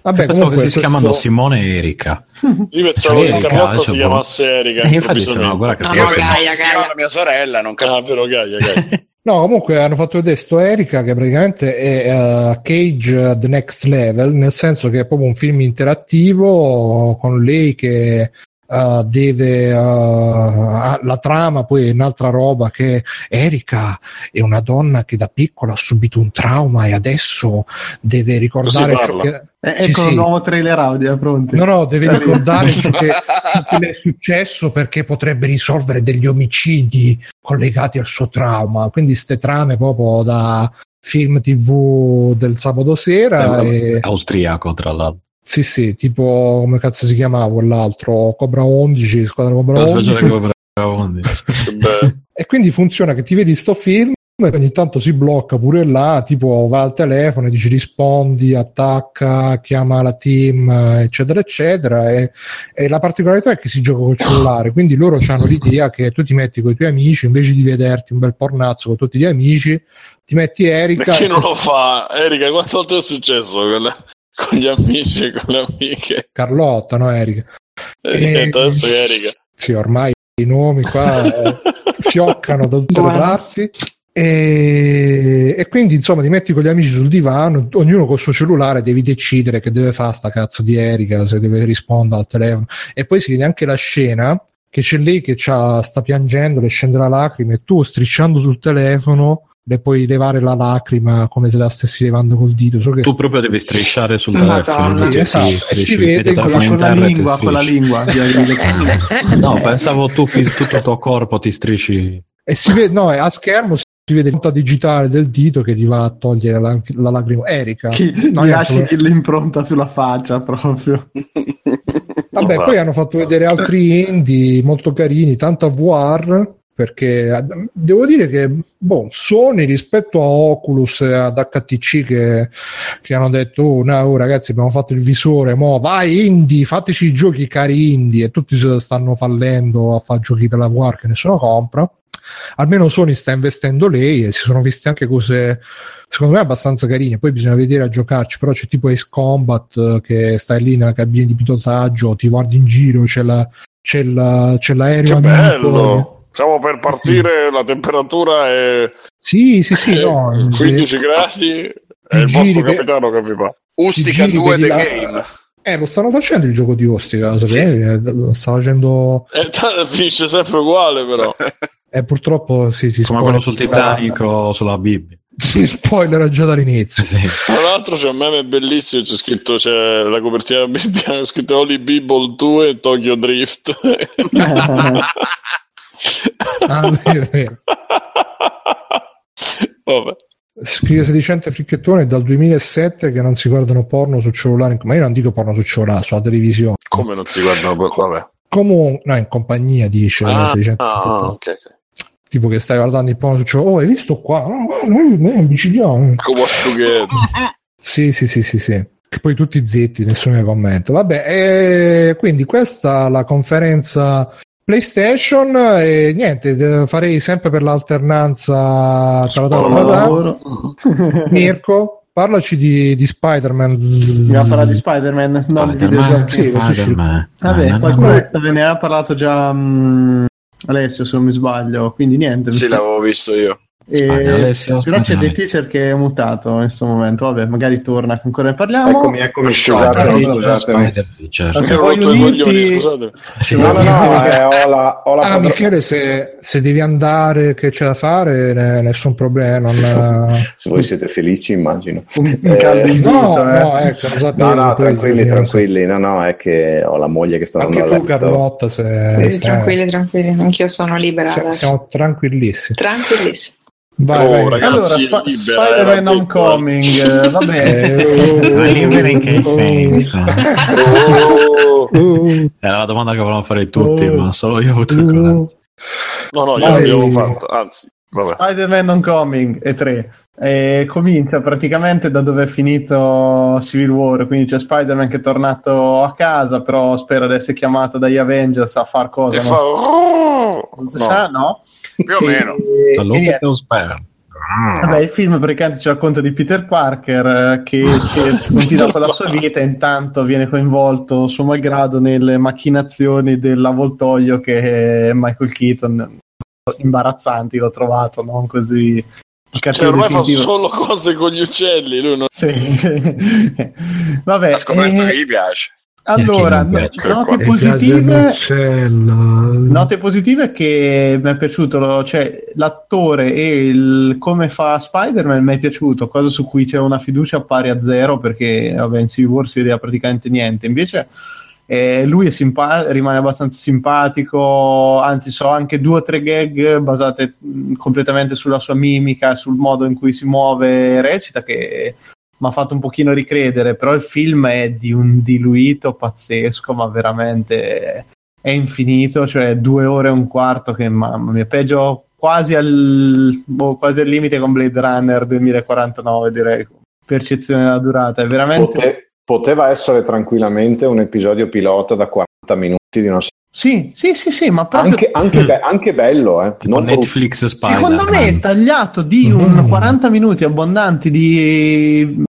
Vabbè, Pensavo che comunque, si chiamano questo- Simone e Erika. *laughs* io pensavo che Erika, Carlotta cioè, si boh. chiamasse Erika. E infatti no, guarda che No, io no, sono- Gaia, Gaia. mia sorella, non *laughs* capisco. Ah, vero, Gaia, Gaia. No, comunque hanno fatto vedere sto Erika che praticamente è eh, Cage The Next Level, nel senso che è proprio un film interattivo con lei che eh, deve ha- la trama poi è un'altra roba che Erika è una donna che da piccola ha subito un trauma e adesso deve ricordare ciò che Eh, Sì, ecco sì. il nuovo trailer audio, pronti? No, no, deve Dai. ricordare ciò *laughs* che, ciò che è successo perché potrebbe risolvere degli omicidi collegati al suo trauma. Quindi ste trame proprio da film TV del sabato sera. e, Austriaco, tra l'altro. Sì, sì, tipo come cazzo si chiamava quell'altro? Cobra 11, squadra Cobra La 11. speciale come Bravondi. Che bello. E quindi funziona che ti vedi sto film e ogni tanto si blocca pure là, tipo va al telefono e dici rispondi, attacca, chiama la team, eccetera, eccetera. E, e la particolarità è che si gioca col cellulare, quindi loro hanno l'idea che tu ti metti con i tuoi amici, invece di vederti un bel pornazzo con tutti gli amici, ti metti Erika. E chi non lo fa? Erika, quante volte è successo le- con gli amici e con le amiche? Carlotta, no Erika? E niente, adesso Erika. Sì, ormai i nomi qua eh, *laughs* fioccano da tutte le parti. E, e quindi insomma ti metti con gli amici sul divano, ognuno col suo cellulare devi decidere che deve fare sta cazzo di Erika, se deve rispondere al telefono. E poi si vede anche la scena che c'è lei che c'ha- sta piangendo, le scende la lacrima e tu strisciando sul telefono le puoi levare la lacrima come se la stessi levando col dito. So che Tu proprio devi strisciare sul telefono. Sì, esatto. strisci, si vede con Con la, con la lingua, con la lingua. No, pensavo tu fis- tutto il tuo corpo ti strisci. e si vede, no, a schermo si vede l'impronta digitale del dito che gli va a togliere la, la lacrima. Erika. Chi, No, gli io- lasci l'impronta sulla faccia proprio. Vabbè, poi hanno fatto vedere altri indie molto carini, tanto a VR, perché devo dire che boh, Sony rispetto a Oculus e ad HTC che, che hanno detto oh, no, oh, ragazzi abbiamo fatto il visore, mo vai indie, fateci i giochi cari indie e tutti stanno fallendo a fare giochi per la VR che nessuno compra. Almeno Sony sta investendo lei e si sono viste anche cose secondo me abbastanza carine. Poi bisogna vedere a giocarci. Però c'è tipo Ace Combat eh, che stai lì nella cabina di pilotaggio, ti guardi in giro, c'è, la, c'è, la, c'è l'aereo. Che bello! Stiamo per partire, la temperatura è Sì, sì, sì, no. *laughs* 15 gradi. È il vostro capitano che vi fa. Ustica Ti giri, 2 vedi The la- Game. Eh, lo stanno facendo il gioco di Ostica, lo sapevi? Eh, Lo sta facendo. E t- finisce sempre uguale, però. *laughs* Eh, purtroppo sì, si Come quello sul Titanic o sulla Bibbia. Si spoiler già dall'inizio. Sì. Tra l'altro c'è un meme bellissimo, c'è scritto, c'è la copertina della *laughs* Bibbia, c'è scritto Holy Bible 2 e Tokyo Drift. Ah, vero, vero. Vabbè. Scrive sedicente fricchettone dal 2007 che non si guardano porno su cellulare, ma io non dico porno su cellulare, sulla televisione. Come non si guardano per... Vabbè. Comunque, no, in compagnia dice Ah, ah, fricchettone. ok, tipo che stai guardando il porno su cellulare, oh hai visto qua? Oh, noi. Come together. Sì, sì, sì, sì, sì. Che poi tutti zitti, nessuno ne commenta. Vabbè, e quindi questa la conferenza PlayStation e niente, eh, farei sempre per l'alternanza tra tra- tra-. *laughs* Mirko, parlaci di, di Spider-Man. A parlare di Spider-Man, non di Spider-Man, videogiochi. sì, Spider-Man. Vabbè, qualcuno no, ve ne ha parlato già mm, Alessio, se non mi sbaglio, quindi niente. Sì, sa- l'avevo visto io. E- Spagna, Alessio, però c'è dei teaser che è mutato in questo momento. Vabbè, magari torna, ancora ne parliamo. Eccomi, eccomi, Scusate, scusate, scusate. Se poi uniti- scusate. Sì, No, no, no, eh, ho la, ho la Ah, padro- Michele, se, se devi andare, che c'è da fare, ne- nessun problema. Non, *laughs* Se voi siete felici, immagino. un, un Eh, no, eh. no, ecco, No, no, tranquilli, tranquilli. No, no, è che ho la moglie che sta andando a tu, letto. Carlotta, se, tranquilli, tranquilli, anch'io sono libera siamo tranquillissimi. Tranquillissimi. Vai, Oh, vai. ragazzi. Allora, Sp- libera, Spider-Man Homecoming, eh, vabbè. Eh, Ma libera in che senso? *laughs* Oh, uh, Era la domanda che volevano fare tutti, Oh. ma solo io ho avuto il coraggio. no, no, io l'abbiamo fatto. Anzi, vabbè. Spider-Man Homecoming e 3 e comincia praticamente da dove è finito Civil War quindi c'è Spider-Man che è tornato a casa però spera di essere chiamato dagli Avengers a far cosa E non, fa... oh, non si no. sa no Più o meno. E- e e sperm. Vabbè, il film praticamente ci racconta di Peter Parker eh, che, che *laughs* continua con la sua vita e intanto viene coinvolto suo malgrado nelle macchinazioni dell'avvoltoio che è Michael Keaton imbarazzanti l'ho trovato non così il Cioè, cattivo ormai fa definitivo. solo cose con gli uccelli. Lui non... Sì. *laughs* Vabbè, Ha scoperto eh, che gli piace. Allora, note positive. Note positive che mi è piaciuto, cioè l'attore e il, come fa Spider-Man mi è piaciuto, cosa su cui c'è una fiducia pari a zero perché vabbè, in Civil War si vedeva praticamente niente. Invece eh, lui è simpa- rimane abbastanza simpatico, anzi so anche due o tre gag basate mh, completamente sulla sua mimica, sul modo in cui si muove e recita che mi ha fatto un pochino ricredere, però il film è di un diluito pazzesco, ma veramente è infinito, cioè due ore e un quarto che mamma mia, peggio quasi al, boh, quasi al limite con Blade Runner 2049 direi, percezione della durata, è veramente... Pote- poteva essere tranquillamente un episodio pilota da 40 minuti di una serie. Sì, sì, sì, sì, ma proprio... Anche, anche be- anche bello, eh. Tipo Non. Netflix Spider. Secondo me tagliato di un Mm. 40 minuti abbondanti di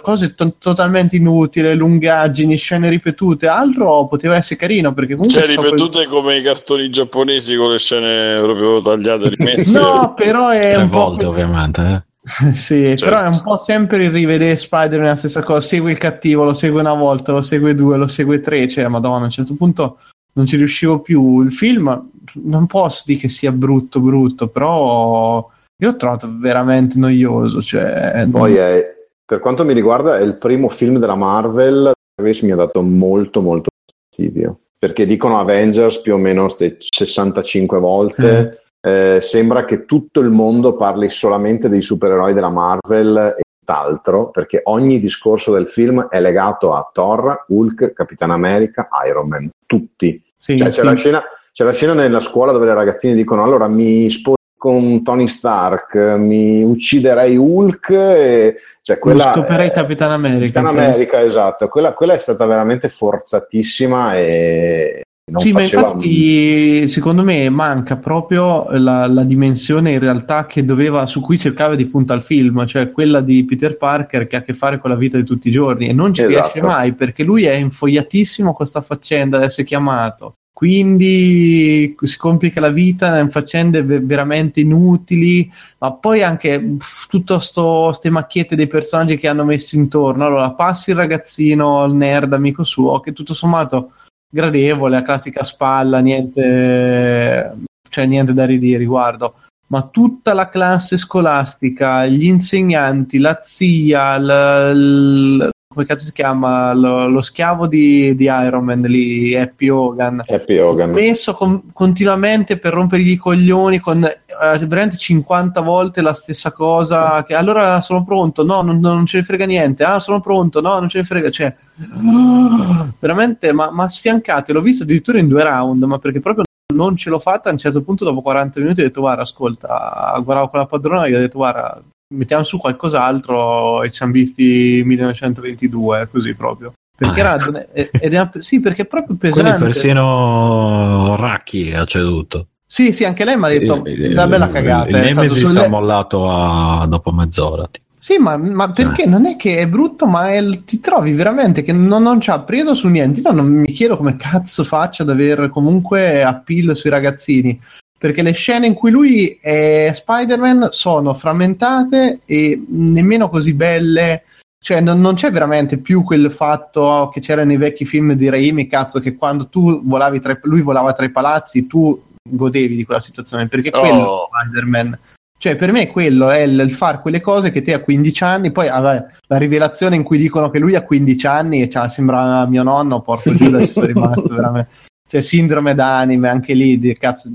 cose to- totalmente inutili, lungaggini, scene ripetute, altro poteva essere carino perché comunque Cioè, ripetute come i cartoni giapponesi con le scene proprio tagliate e quel- rimesse. *laughs* No, però è Tre un po' volte, ovviamente. eh. *laughs* sì, Certo. però è un po' sempre il rivedere Spider-Man la stessa cosa, segue il cattivo, lo segue una volta, lo segue due, lo segue tre, cioè madonna, a un certo punto non ci riuscivo più. Il film non posso dire che sia brutto brutto, però io l'ho trovato veramente noioso, cioè Poi è, per quanto mi riguarda, è il primo film della Marvel che mi ha dato molto, molto fastidio. Perché dicono Avengers più o meno ste 65 volte. Eh, sembra che tutto il mondo parli solamente dei supereroi della Marvel e tutt'altro, perché ogni discorso del film è legato a Thor, Hulk, Capitan America, Iron Man, tutti. sì, Cioè, c'è, sì. la scena, c'è la scena nella scuola dove le ragazzine dicono allora mi sposo con Tony Stark, mi ucciderei Hulk, e, cioè quella... Scoperei Capitan America. Capitan sì. America, esatto. Quella, quella è stata veramente forzatissima e non sì, ma infatti secondo me manca proprio la, la dimensione in realtà che doveva, su cui cercava di puntare il film, cioè quella di Peter Parker che ha a che fare con la vita di tutti i giorni e non ci Esatto. riesce mai perché lui è infogliatissimo con questa faccenda di essere chiamato. Quindi si complica la vita in faccende ve- veramente inutili, ma poi anche pff, tutto sto ste macchiette dei personaggi che hanno messo intorno. Allora, passi il ragazzino, il nerd amico suo, che tutto sommato gradevole, la classica spalla, niente, cioè niente da ridire riguardo. Ma tutta la classe scolastica, gli insegnanti, la zia, l- l- come cazzo si chiama? Lo, lo schiavo di, di Iron Man lì, Happy Hogan. Happy Hogan. messo con- continuamente per rompergli i coglioni con eh, veramente 50 volte la stessa cosa che allora sono pronto. No non, non ce ne frega niente. Ah sono pronto. No non ce ne frega. Cioè *gasps* veramente ma, ma sfiancato. L'ho visto addirittura in due round ma perché proprio non ce l'ho fatta a un certo punto dopo 40 minuti ho detto guarda ascolta guardavo con la padrona e gli ho detto guarda mettiamo su qualcos'altro e ci siamo visti 1922 così proprio perché Ah, era, ed è, sì perché è proprio Quindi pesante persino Racchi ha ceduto. sì, sì, anche lei mi ha detto una bella cagata. Il Nemesis sulle- ha mollato a- dopo mezz'ora. tipo. Sì, ma, ma perché non è che è brutto, ma è ti trovi veramente che non, non ci ha preso su niente. Io non mi chiedo come cazzo faccia ad avere comunque appeal sui ragazzini. Perché le scene in cui lui è Spider-Man sono frammentate e nemmeno così belle. Cioè, non, non c'è veramente più quel fatto che c'era nei vecchi film di Raimi, cazzo, che quando tu volavi tra lui volava tra i palazzi, tu godevi di quella situazione. Perché Oh. quello è Spider-Man. Cioè, per me quello è il, il fare quelle cose che te a 15 anni, poi ah, vabbè, la rivelazione in cui dicono che lui ha 15 anni e cioè, sembra mio nonno, porco giù, ci sono rimasto *laughs* veramente. Cioè, sindrome d'anime, anche lì, di, cazzo,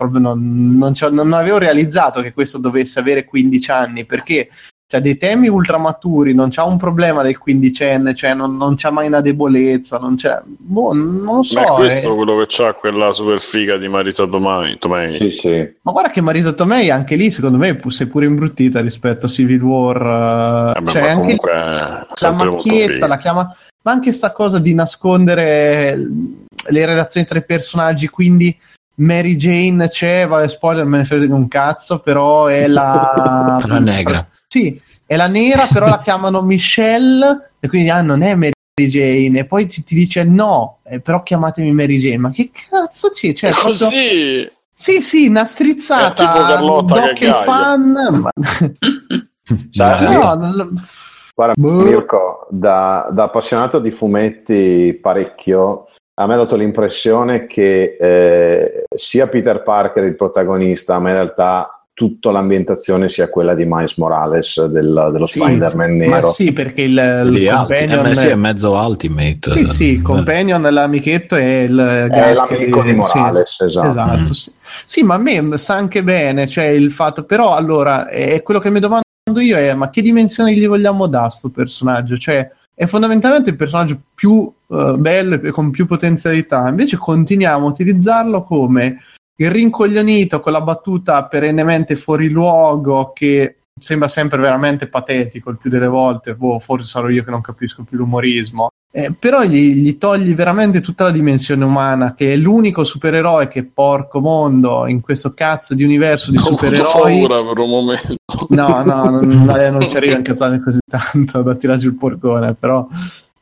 proprio non, non, c'ho- non avevo realizzato che questo dovesse avere 15 anni, perché c'ha dei temi ultramaturi, non c'ha un problema del quindicenne, cioè non, non c'ha mai una debolezza, non c'è... Boh, non lo so. Ma è questo eh. quello che c'ha quella super figa di Marisa Tomei. Tomei. Sì, sì. Ma guarda che Marisa Tomei anche lì, secondo me, si è pure imbruttita rispetto a Civil War. eh, Vabbè, cioè, ma anche comunque la macchietta, la chiama... Ma anche sta cosa di nascondere le relazioni tra i personaggi, quindi Mary Jane c'è, vabbè, spoiler, me ne frega un cazzo, però è *laughs* la... È negra. Sì, è la nera, però la chiamano Michelle e quindi ah, non è Mary Jane. E poi ti, ti dice no, eh, però chiamatemi Mary Jane. Ma che cazzo c'è? Cioè, È proprio- così. Sì, sì, una strizzata doc e Gagaia. fan. Ma... *laughs* Dai. No, non- Guarda, Boh. Mirko, da, da appassionato di fumetti parecchio, a me ha dato l'impressione che eh, sia Peter Parker il protagonista, ma in realtà tutta l'ambientazione sia quella di Miles Morales, del- dello Sì, Spider-Man Ma nero. sì, perché il, il companion Eh, sì, è mezzo ultimate. Sì, sì, il companion, l'amichetto è il È l'amico di Morales, sì, esatto. esatto, Mm. sì. Sì, ma a me sta anche bene, cioè il fatto, però allora, è quello che mi domando io è, ma che dimensione gli vogliamo dare a sto personaggio? Cioè, è fondamentalmente il personaggio più eh, bello e con più potenzialità, invece continuiamo a utilizzarlo come il rincoglionito con la battuta perennemente fuori luogo che sembra sempre veramente patetico il più delle volte, boh, forse sarò io che non capisco più l'umorismo. Eh, però gli, gli togli veramente tutta la dimensione umana, che è l'unico supereroe che, porco mondo, in questo cazzo di universo di Ho avuto supereroi. paura per un momento. No, no, non, *laughs* non ci arriva a incazzarmi così tanto da tirare giù il porcone, però.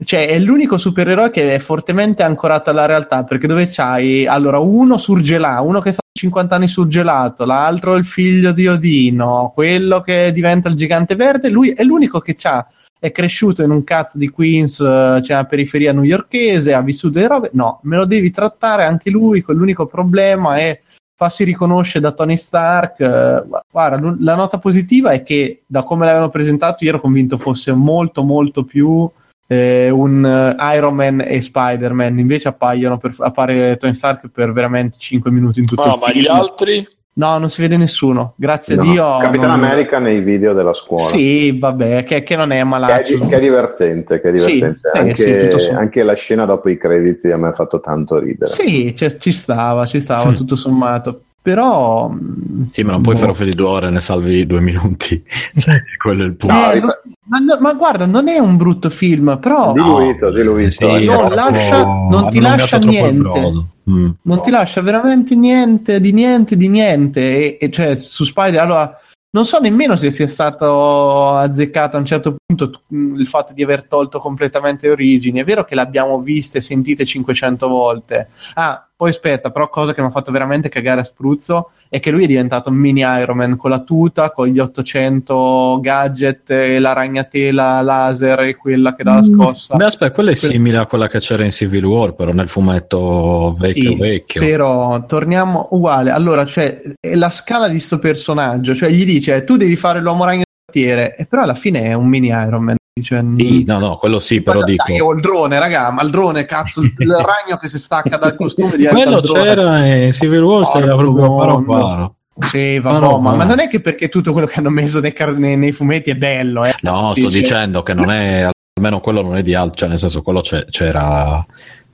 Cioè, è l'unico supereroe che è fortemente ancorato alla realtà, perché dove c'hai allora uno surgelato, uno che sta 50 anni surgelato, l'altro il figlio di Odino, quello che diventa il gigante verde, lui è l'unico che c'ha è cresciuto in un cazzo di Queens, eh, c'è una periferia newyorkese, ha vissuto delle robe. No, me lo devi trattare anche lui, con l'unico problema è farsi riconoscere da Tony Stark. eh, guarda, la nota positiva è che da come l'avevano presentato io ero convinto fosse molto molto più eh, un eh, Iron Man e Spider-Man, invece appaiono per, appare Tony Stark per veramente 5 minuti in tutto Ah, il ma film. gli altri? No, non si vede nessuno, grazie No, a Dio. Capitan non- America nei video della scuola. Sì, vabbè, che, che non è Che è, malaccio. che è divertente, che è divertente. sì, anche, sì, anche la scena dopo i crediti a me ha fatto tanto ridere. Sì, cioè, ci stava, ci stava tutto sommato. Però mm, Sì, ma non puoi boh. fare un film di due ore e ne salvi due minuti. *laughs* Cioè, quello è il punto. No, Eh, lo- ma, no- ma guarda, non è un brutto film, però Diluito, diluito. Sì, eh. non lascia- non ti lascia niente. Mm. non ti lascia veramente niente di niente di niente. E, e cioè, su Spider, allora, non so nemmeno se sia stato azzeccato a un certo punto t- il fatto di aver tolto completamente origini. È vero che l'abbiamo viste e sentite 500 volte. Ah, poi aspetta, però cosa che mi ha fatto veramente cagare a spruzzo è che lui è diventato un mini Iron Man con la tuta, con gli 800 gadget e la ragnatela laser e quella che dà la scossa. Beh, aspetta, quella è Quel- simile a quella che c'era in Civil War, però nel fumetto vecchio Sì, vecchio. Però torniamo uguale. Allora, cioè, è la scala di sto personaggio, cioè gli dice tu devi fare l'uomo ragno e però alla fine è un mini Iron Man. Dice, Sì, no, no, quello sì, però "Ma dai, dico... ho il drone, raga, ma il drone, cazzo, il, *laughs* il ragno che si stacca dal costume diventa Quello c'era in Civil War, c'era proprio paro paro. Sì, vabbè, no, ma, ma- ma non è che perché tutto quello che hanno messo nei, car- nei- nei fumetti è bello, eh. No, Sì, sto sì. dicendo che non è, almeno quello non è di altro, cioè nel senso quello c'è- c'era,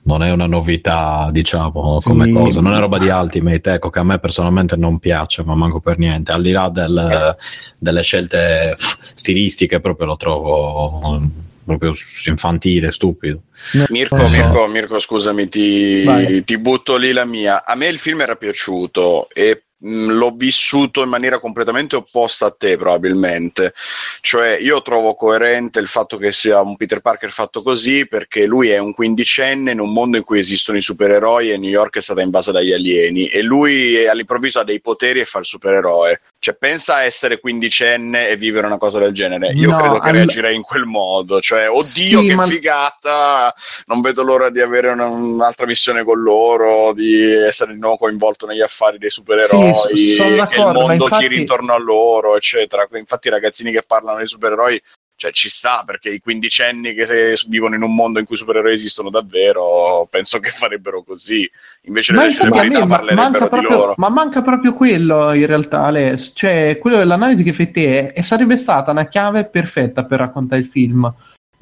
non è una novità, diciamo, come Sì. cosa, non è roba di Ultimate, ecco, che a me personalmente non piace, ma manco per niente, al di là del- delle scelte stilistiche, proprio lo trovo proprio infantile, stupido. Mirko. Mirko, Mirko, scusami, ti, ti butto lì la mia. A me il film era piaciuto e l'ho vissuto in maniera completamente opposta a te, probabilmente. Cioè, io trovo coerente il fatto che sia un Peter Parker fatto così perché lui è un quindicenne in un mondo in cui esistono i supereroi e New York è stata invasa dagli alieni e lui all'improvviso ha dei poteri e fa il supereroe. Cioè, pensa a essere quindicenne e vivere una cosa del genere. Io No, credo che all- reagirei in quel modo. Cioè, oddio, Sì, che ma- figata! Non vedo l'ora di avere una- un'altra missione con loro, di essere di nuovo coinvolto negli affari dei supereroi, Sì, che il mondo infatti- giri intorno a loro, eccetera. Infatti, i ragazzini che parlano dei supereroi. Cioè, ci sta perché i quindicenni che vivono in un mondo in cui i supereroi esistono davvero, penso che farebero così. Invece le celebrità parlerebbero manca di proprio, loro. ma manca proprio quello in realtà, Ales. Cioè, quello dell'analisi che fai te e sarebbe stata una chiave perfetta per raccontare il film.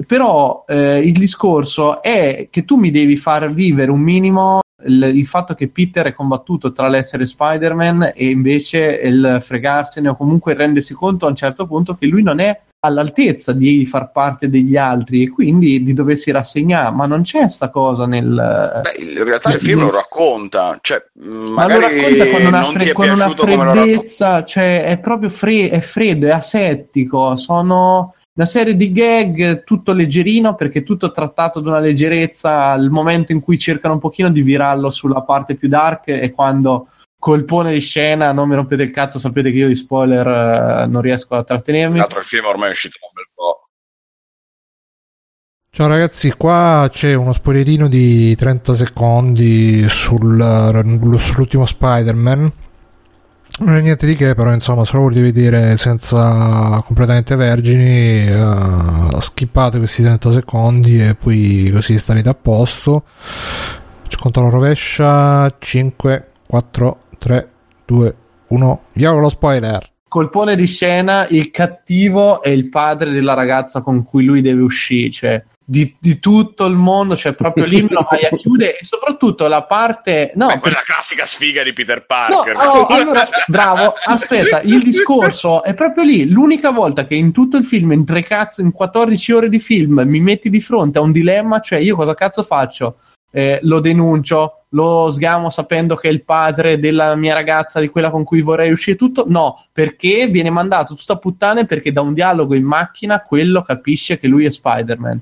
Però eh, il discorso è che tu mi devi far vivere un minimo il, il fatto che Peter è combattuto tra l'essere Spider-Man e invece il fregarsene o comunque rendersi conto a un certo punto che lui non è all'altezza di far parte degli altri e quindi di doversi rassegnare, ma non c'è sta cosa nel... Beh, in realtà il film lo racconta, cioè, Ma lo racconta con una, fre- con una freddezza, cioè è proprio fre- è freddo, è asettico, sono una serie di gag tutto leggerino perché tutto trattato ad una leggerezza al momento in cui cercano un pochino di virarlo sulla parte più dark e quando colpone di scena, non mi rompete il cazzo, sapete che io di spoiler eh, non riesco a Tra trattenermi. l'altro il film ormai è uscito da un bel po'. Ciao ragazzi, qua c'è uno spoilerino di 30 secondi sul- sull'ultimo Spider-Man. Non è niente di che, però insomma, se lo volete vedere senza completamente vergini, eh, skippate questi 30 secondi e poi così starete a posto. Ci conto la rovescia. 5, 4, 3, 2, 1. Via con lo spoiler. Colpone di scena, il cattivo è il padre della ragazza con cui lui deve uscire, cioè di, di tutto il mondo, cioè proprio lì me lo vai a chiudere e soprattutto la parte... No, Beh, quella classica sfiga di Peter No, Parker. oh, allora, bravo, aspetta, il discorso è proprio lì. L'unica volta che in tutto il film, in tre cazzo, in 14 ore di film, mi metti di fronte a un dilemma, cioè io cosa cazzo faccio? Eh, lo denuncio, lo sgamo sapendo che è il padre della mia ragazza, di quella con cui vorrei uscire tutto? No, perché viene mandato tutta puttane perché da un dialogo in macchina quello capisce che lui è Spider-Man.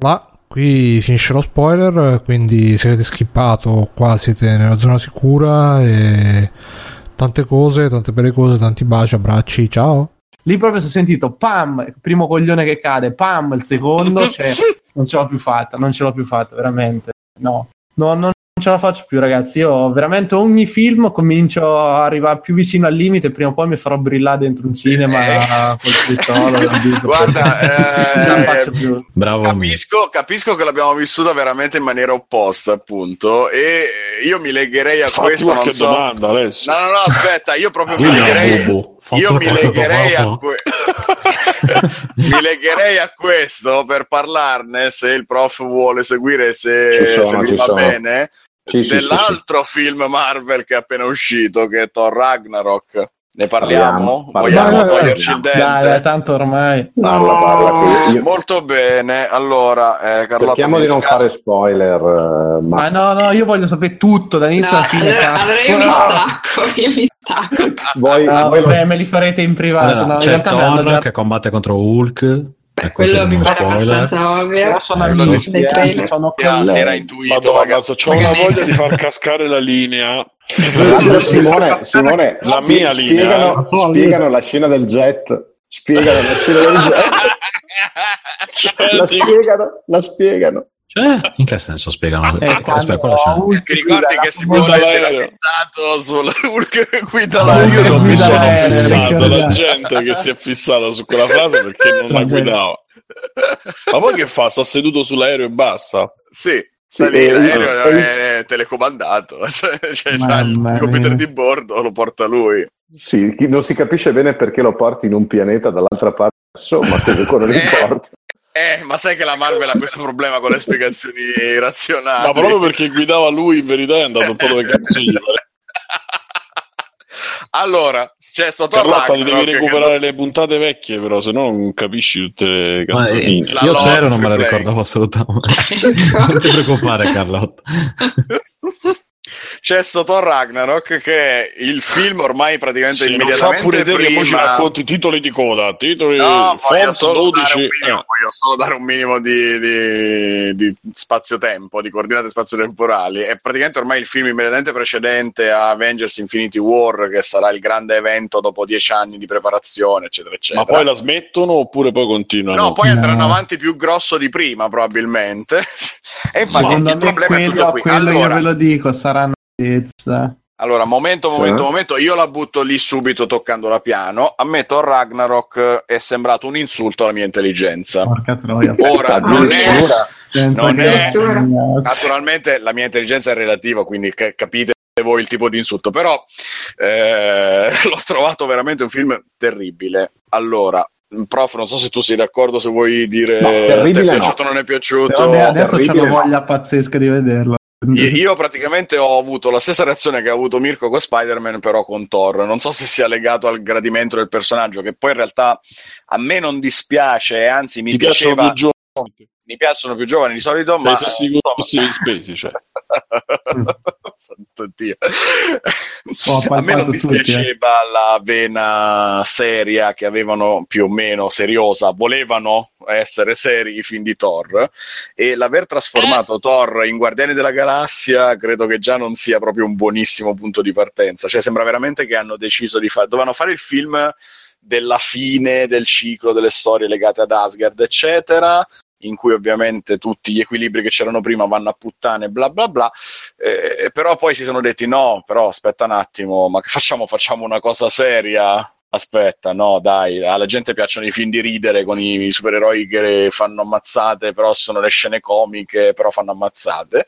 Là, qui finisce lo spoiler, quindi se avete skippato qua siete nella zona sicura e tante cose, tante belle cose, tanti baci, abbracci, ciao. Lì proprio si è sentito pam, primo coglione che cade, pam, il secondo, cioè *laughs* non ce l'ho più fatta, non ce l'ho più fatta, veramente. No, no non ce la faccio più, ragazzi. Io veramente ogni film comincio a arrivare più vicino al limite, prima o poi mi farò brillare dentro un cinema Eh. col pistola. *laughs* Guarda, non ce la eh, faccio più. Bravo. Capisco, capisco che l'abbiamo vissuta veramente in maniera opposta, appunto, e io mi legherei a Fatti questo. qualche Non so. domanda, Alessio. No, no, no, aspetta, io proprio mi legherei. Fatti Io mi legherei, que- *laughs* mi legherei a questo per parlarne se il prof vuole seguire se, sono, se va sono. bene Sì, sì, sì, dell'altro film Marvel che è appena uscito che è Thor Ragnarok ne parliamo? Parliamo, vogliamo toglierci il dente? Dai, dai, tanto ormai. Parla, parla. io- molto bene allora eh, Carlotta Cerchiamo di non dispiace. fare spoiler, eh, ma Ma no, no, io voglio sapere tutto dall'inizio No, alla fine. allora, allora io mi stacco, io mi stacco. voi, Ah, voi lo- vabbè, me li farete in privato. Allora, no, in c'è Thor già- che combatte contro Hulk. Beh, e questo quello mi pare spoiler. abbastanza ovvio. Però sono Eh, amici, dei eh, trailer. sono Ah, si era intuito Madonna, se c'ho una voglia di far cascare la linea. *laughs* Simone, Simone La mia linea, spiegano, eh. spiegano la scena del jet. Spiegano la scena del jet. *laughs* La spiegano, la spiegano. Cioè, in che senso spiegano? Eh, Aspetta, quando quella scena. Ti ricordi che Simone si era fissato sul *laughs* Hulk guida l'aereo? Io non mi sono fissato, la gente che si è fissata su quella frase perché non la guidava. Ma poi che fa? Sta seduto sull'aereo e basta. Sì, Sì, lì, eh, l'aereo eh, è telecomandato, *laughs* cioè, Mamma il computer mia. di bordo, lo porta lui. Sì, chi- non si capisce bene perché lo porti in un pianeta dall'altra parte, insomma, comunque non *laughs* Eh. importa. Eh, ma sai che la Marvel ha questo problema con le spiegazioni razionali. Ma proprio perché guidava lui, in verità è andato un po' dove cazzo gli pare. *laughs* allora, c'è sto Carlotta, ti Ragnarok devi che- recuperare le puntate vecchie, però, se no non capisci tutte le Ma, eh, io c'ero, non me la ricordavo assolutamente. *laughs* non ti preoccupare, Carlotta. *laughs* C'è sto Thor Ragnarok che è il film ormai praticamente Se non fa immediatamente pure te che prima... mo ci racconti i titoli di coda, titoli No, voglio font solo, dare 12. un minimo, eh. voglio solo dare un minimo di, di- di spazio-tempo, di coordinate spazio-temporali. È praticamente ormai il film immediatamente precedente a Avengers Infinity War, che sarà il grande evento dopo dieci anni di preparazione, eccetera, eccetera. Ma poi la smettono oppure poi continuano? No, poi No. andranno avanti più grosso di prima, probabilmente. *laughs* e infatti Secondo il problema è tutto quello, qui. quello io Allora, ve lo dico, sarà una pezza. allora, momento, Sì. momento, momento, io la butto lì subito toccando la piano. A me Thor Ragnarok è sembrato un insulto alla mia intelligenza. Porca troia. Ora, non è... Non è-. Naturalmente la mia intelligenza è relativa, quindi ca- capite voi il tipo di insulto, però eh, *laughs* l'ho trovato veramente un film terribile. Allora, prof, non so se tu sei d'accordo, se vuoi dire No, terribile ti è no. piaciuto o non è piaciuto. Però ade- adesso ho no. voglia pazzesca di vederlo. *laughs* Io, praticamente ho avuto la stessa reazione che ha avuto Mirko con Spider-Man, però con Thor. Non so se sia legato al gradimento del personaggio, che poi in realtà a me non dispiace, anzi mi Ti piacciono piaceva. più giovani? Mi piacciono più giovani di solito, Ma ma se si costi spesi, cioè. *laughs* Santo Dio. Ho a me non tutti, eh. dispiaceva la vena seria che avevano più o meno seriosa, volevano essere seri i film di Thor e l'aver trasformato Thor in Guardiani della Galassia credo che già non sia proprio un buonissimo punto di partenza, cioè sembra veramente che hanno deciso di fare, dovevano fare il film della fine del ciclo delle storie legate ad Asgard eccetera in cui ovviamente tutti gli equilibri che c'erano prima vanno a puttane, bla bla bla. Eh, però poi si sono detti: no, però aspetta un attimo, ma che facciamo? Facciamo una cosa seria. Aspetta, no, dai, alla gente piacciono i film di ridere con i supereroi che fanno ammazzate, però sono le scene comiche, però fanno ammazzate.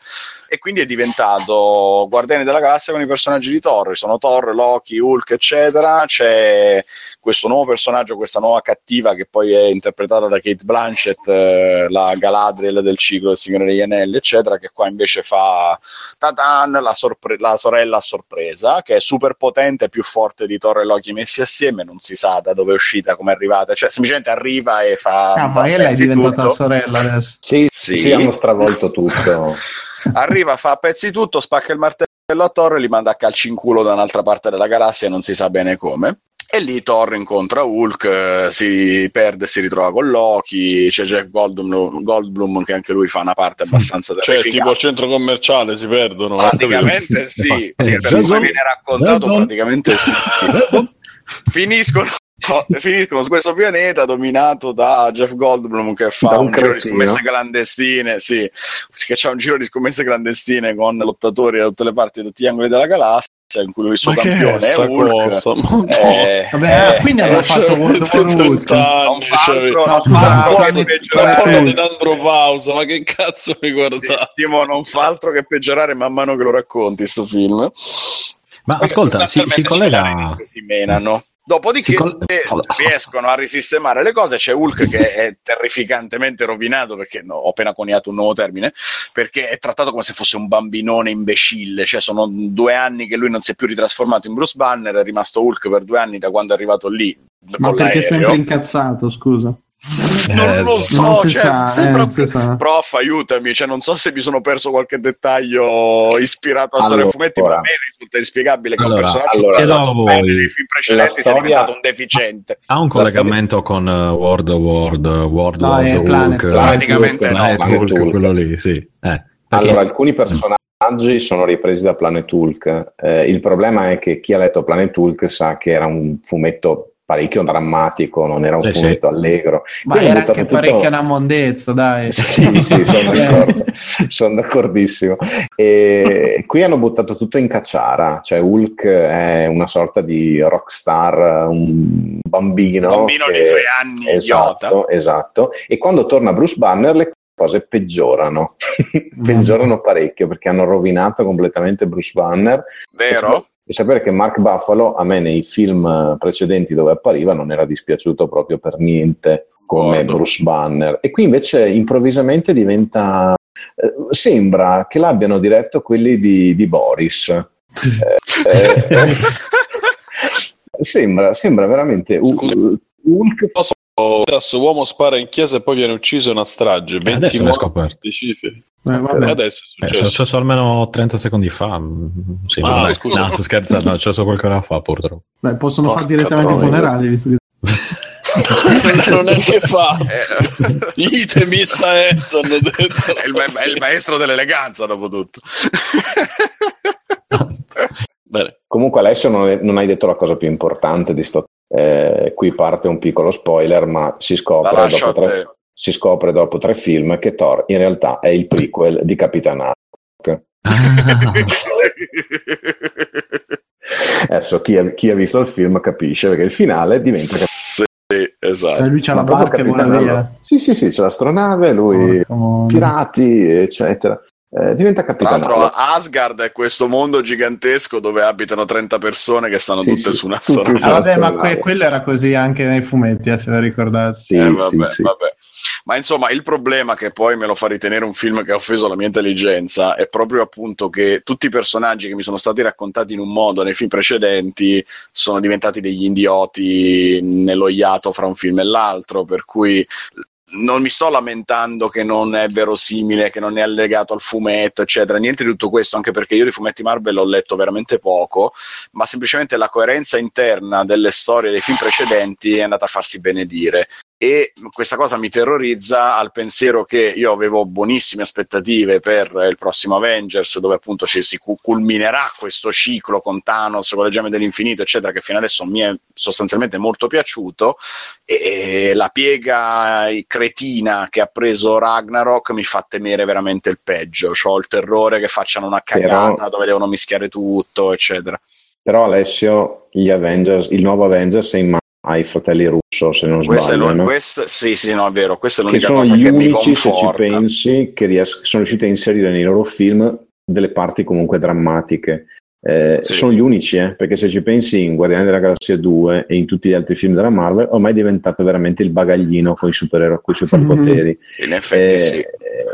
E quindi è diventato Guardiani della Galassia con i personaggi di Thor. Sono Thor, Loki, Hulk, eccetera. C'è questo nuovo personaggio, questa nuova cattiva che poi è interpretata da Kate Blanchett, eh, la Galadriel del ciclo del Signore degli Anelli, eccetera, che qua invece fa Tatan, la, sorpre- la sorella a sorpresa, che è super potente, più forte di Thor e Loki messi assieme, non si sa da dove è uscita, come è arrivata, cioè semplicemente arriva e fa... Ah, ma ella è diventata tutto. sorella adesso. Sì, Sì. sì, hanno stravolto tutto. *laughs* arriva, fa a pezzi tutto, spacca il martello a Thor e li manda a calci in culo da un'altra parte della galassia, non si sa bene come. E lì Thor incontra Hulk, eh, si perde e si ritrova con Loki, c'è Jeff Goldblum, Goldblum che anche lui fa una parte abbastanza Cioè, terrificante. tipo al centro commerciale si perdono. *laughs* Praticamente sì, Eh, per come viene raccontato praticamente sì. Finiscono, finiscono su questo pianeta dominato da Jeff Goldblum che fa Da un un, giro di scommesse clandestine, sì, che c'ha un giro di scommesse clandestine con lottatori da tutte le parti, da tutti gli angoli della galassia in cui il suo Ma che è campione è sta Hulk. cosa? No. Eh, Vabbè, eh, ah, quindi hanno fatto World of Warcraft. non fa altro, non scusa, fa altro ma che che- peggiorare. tra- Parla di andropausa, ma che cazzo mi guardate? Stimo, non fa altro che peggiorare man mano che lo racconti sto film. Ma ascolta, si, si collega... si menano. Dopodiché col- riescono a risistemare le cose. C'è Hulk che è terrificantemente rovinato perché no, ho appena coniato un nuovo termine. Perché è trattato come se fosse un bambinone imbecille. Cioè, sono due anni che lui non si è più ritrasformato in Bruce Banner. È rimasto Hulk per due anni da quando è arrivato lì. Ma perché è l'aereo. sempre incazzato, scusa? Non lo so, non cioè, sa, eh, sembra- non si sa. prof, aiutami, cioè, non so se mi sono perso qualche dettaglio ispirato a storia Allora, e fumetti, ma a me risulta inspiegabile che Allora, un personaggio allora, che voi. bene nei film precedenti La sia storia- diventato un deficiente. Ha un storia- collegamento con uh, World of World, World No, Planet- Hulk, Praticamente no, Planet Hulk, Hulk. quello lì, sì. Eh, perché- Allora, alcuni personaggi sono ripresi da Planet Hulk. Eh, il problema è che chi ha letto Planet Hulk sa che era un fumetto parecchio drammatico, non era un Eh, sì. fumetto allegro. Ma Qui hanno era anche tutto- parecchia una mondezza, dai. *laughs* Sì, sì, sono *laughs* d'accordo, sono d'accordissimo. E qui hanno buttato tutto in cacciara, cioè Hulk è una sorta di rockstar, un bambino. Un bambino che- di tre anni, idiota. Esatto, esatto. E quando torna Bruce Banner le cose peggiorano, *laughs* peggiorano parecchio perché hanno rovinato completamente Bruce Banner. Vero? E sapere che Mark Buffalo a me nei film eh, precedenti dove appariva non era dispiaciuto proprio per niente come D'accordo. Bruce Banner. E qui invece improvvisamente diventa. eh, sembra che l'abbiano diretto quelli di, di Boris. *laughs* Eh, eh, *laughs* sembra, sembra veramente un Scusa. Hulk Adesso uomo spara in chiesa e poi viene ucciso in una strage. 20 adesso scoperto. cifre. Eh, vabbè. Adesso è Eh, è successo. successo almeno 30 secondi fa. mm, Sì, Ah, vabbè. scusa. No, sto scherzando, è successo qualche ora fa purtroppo. Dai, possono fare direttamente i funerali. visto che- *laughs* non è che fa. Eh, Item issa est, hanno detto. è, il, ma- è il maestro dell'eleganza, dopo tutto. *laughs* Bene. Comunque Alessio non, è- non hai detto la cosa più importante di sto... eh, qui parte un piccolo spoiler, ma si scopre, dopo tre, si scopre dopo tre film che Thor in realtà è il prequel di Capitan Harlock. Ah, *laughs* Adesso chi ha, chi ha visto il film capisce perché il finale diventa sì, esatto. Cioè, lui c'ha Ma la barca e vola Capitan via. Sì, sì, sì, c'è l'astronave, lui, moia. pirati, eccetera. Eh, diventa Tra Capitan l'altro. Asgard è questo mondo gigantesco dove abitano 30 persone che stanno Sì, tutte sì, su una sola Ah, vabbè, ma que- quello era così anche nei fumetti, eh, se lo ricordate. Sì, Eh, sì, vabbè, sì. vabbè. Ma insomma, il problema che poi me lo fa ritenere un film che ha offeso la mia intelligenza è proprio appunto che tutti i personaggi che mi sono stati raccontati in un modo nei film precedenti sono diventati degli idioti nello iato fra un film e l'altro, per cui non mi sto lamentando che non è verosimile, che non è allegato al fumetto, eccetera, niente di tutto questo, anche perché io di fumetti Marvel ho letto veramente poco, ma semplicemente la coerenza interna delle storie dei film precedenti è andata a farsi benedire e questa cosa mi terrorizza al pensiero che io avevo buonissime aspettative per il prossimo Avengers dove appunto ci si culminerà questo ciclo con Thanos con le gemme dell'infinito eccetera che fino adesso mi è sostanzialmente molto piaciuto. E la piega cretina che ha preso Ragnarok mi fa temere veramente il peggio. Ho il terrore che facciano una cagata Però... dove devono mischiare tutto eccetera. Però Alessio, gli Avengers, il nuovo Avengers è in mano ai fratelli Russo, se non questo sbaglio. No? Questo, sì, sì, no, è vero. Questa è che sono gli unici, se ci pensi, che ries- sono riusciti a inserire nei loro film delle parti comunque drammatiche. Eh, sì. Sono gli unici, eh, perché se ci pensi in Guardiani della Galassia 2 e in tutti gli altri film della Marvel, ormai è diventato veramente il bagaglino con i, super, con i superpoteri. Mm-hmm. In effetti, eh, sì.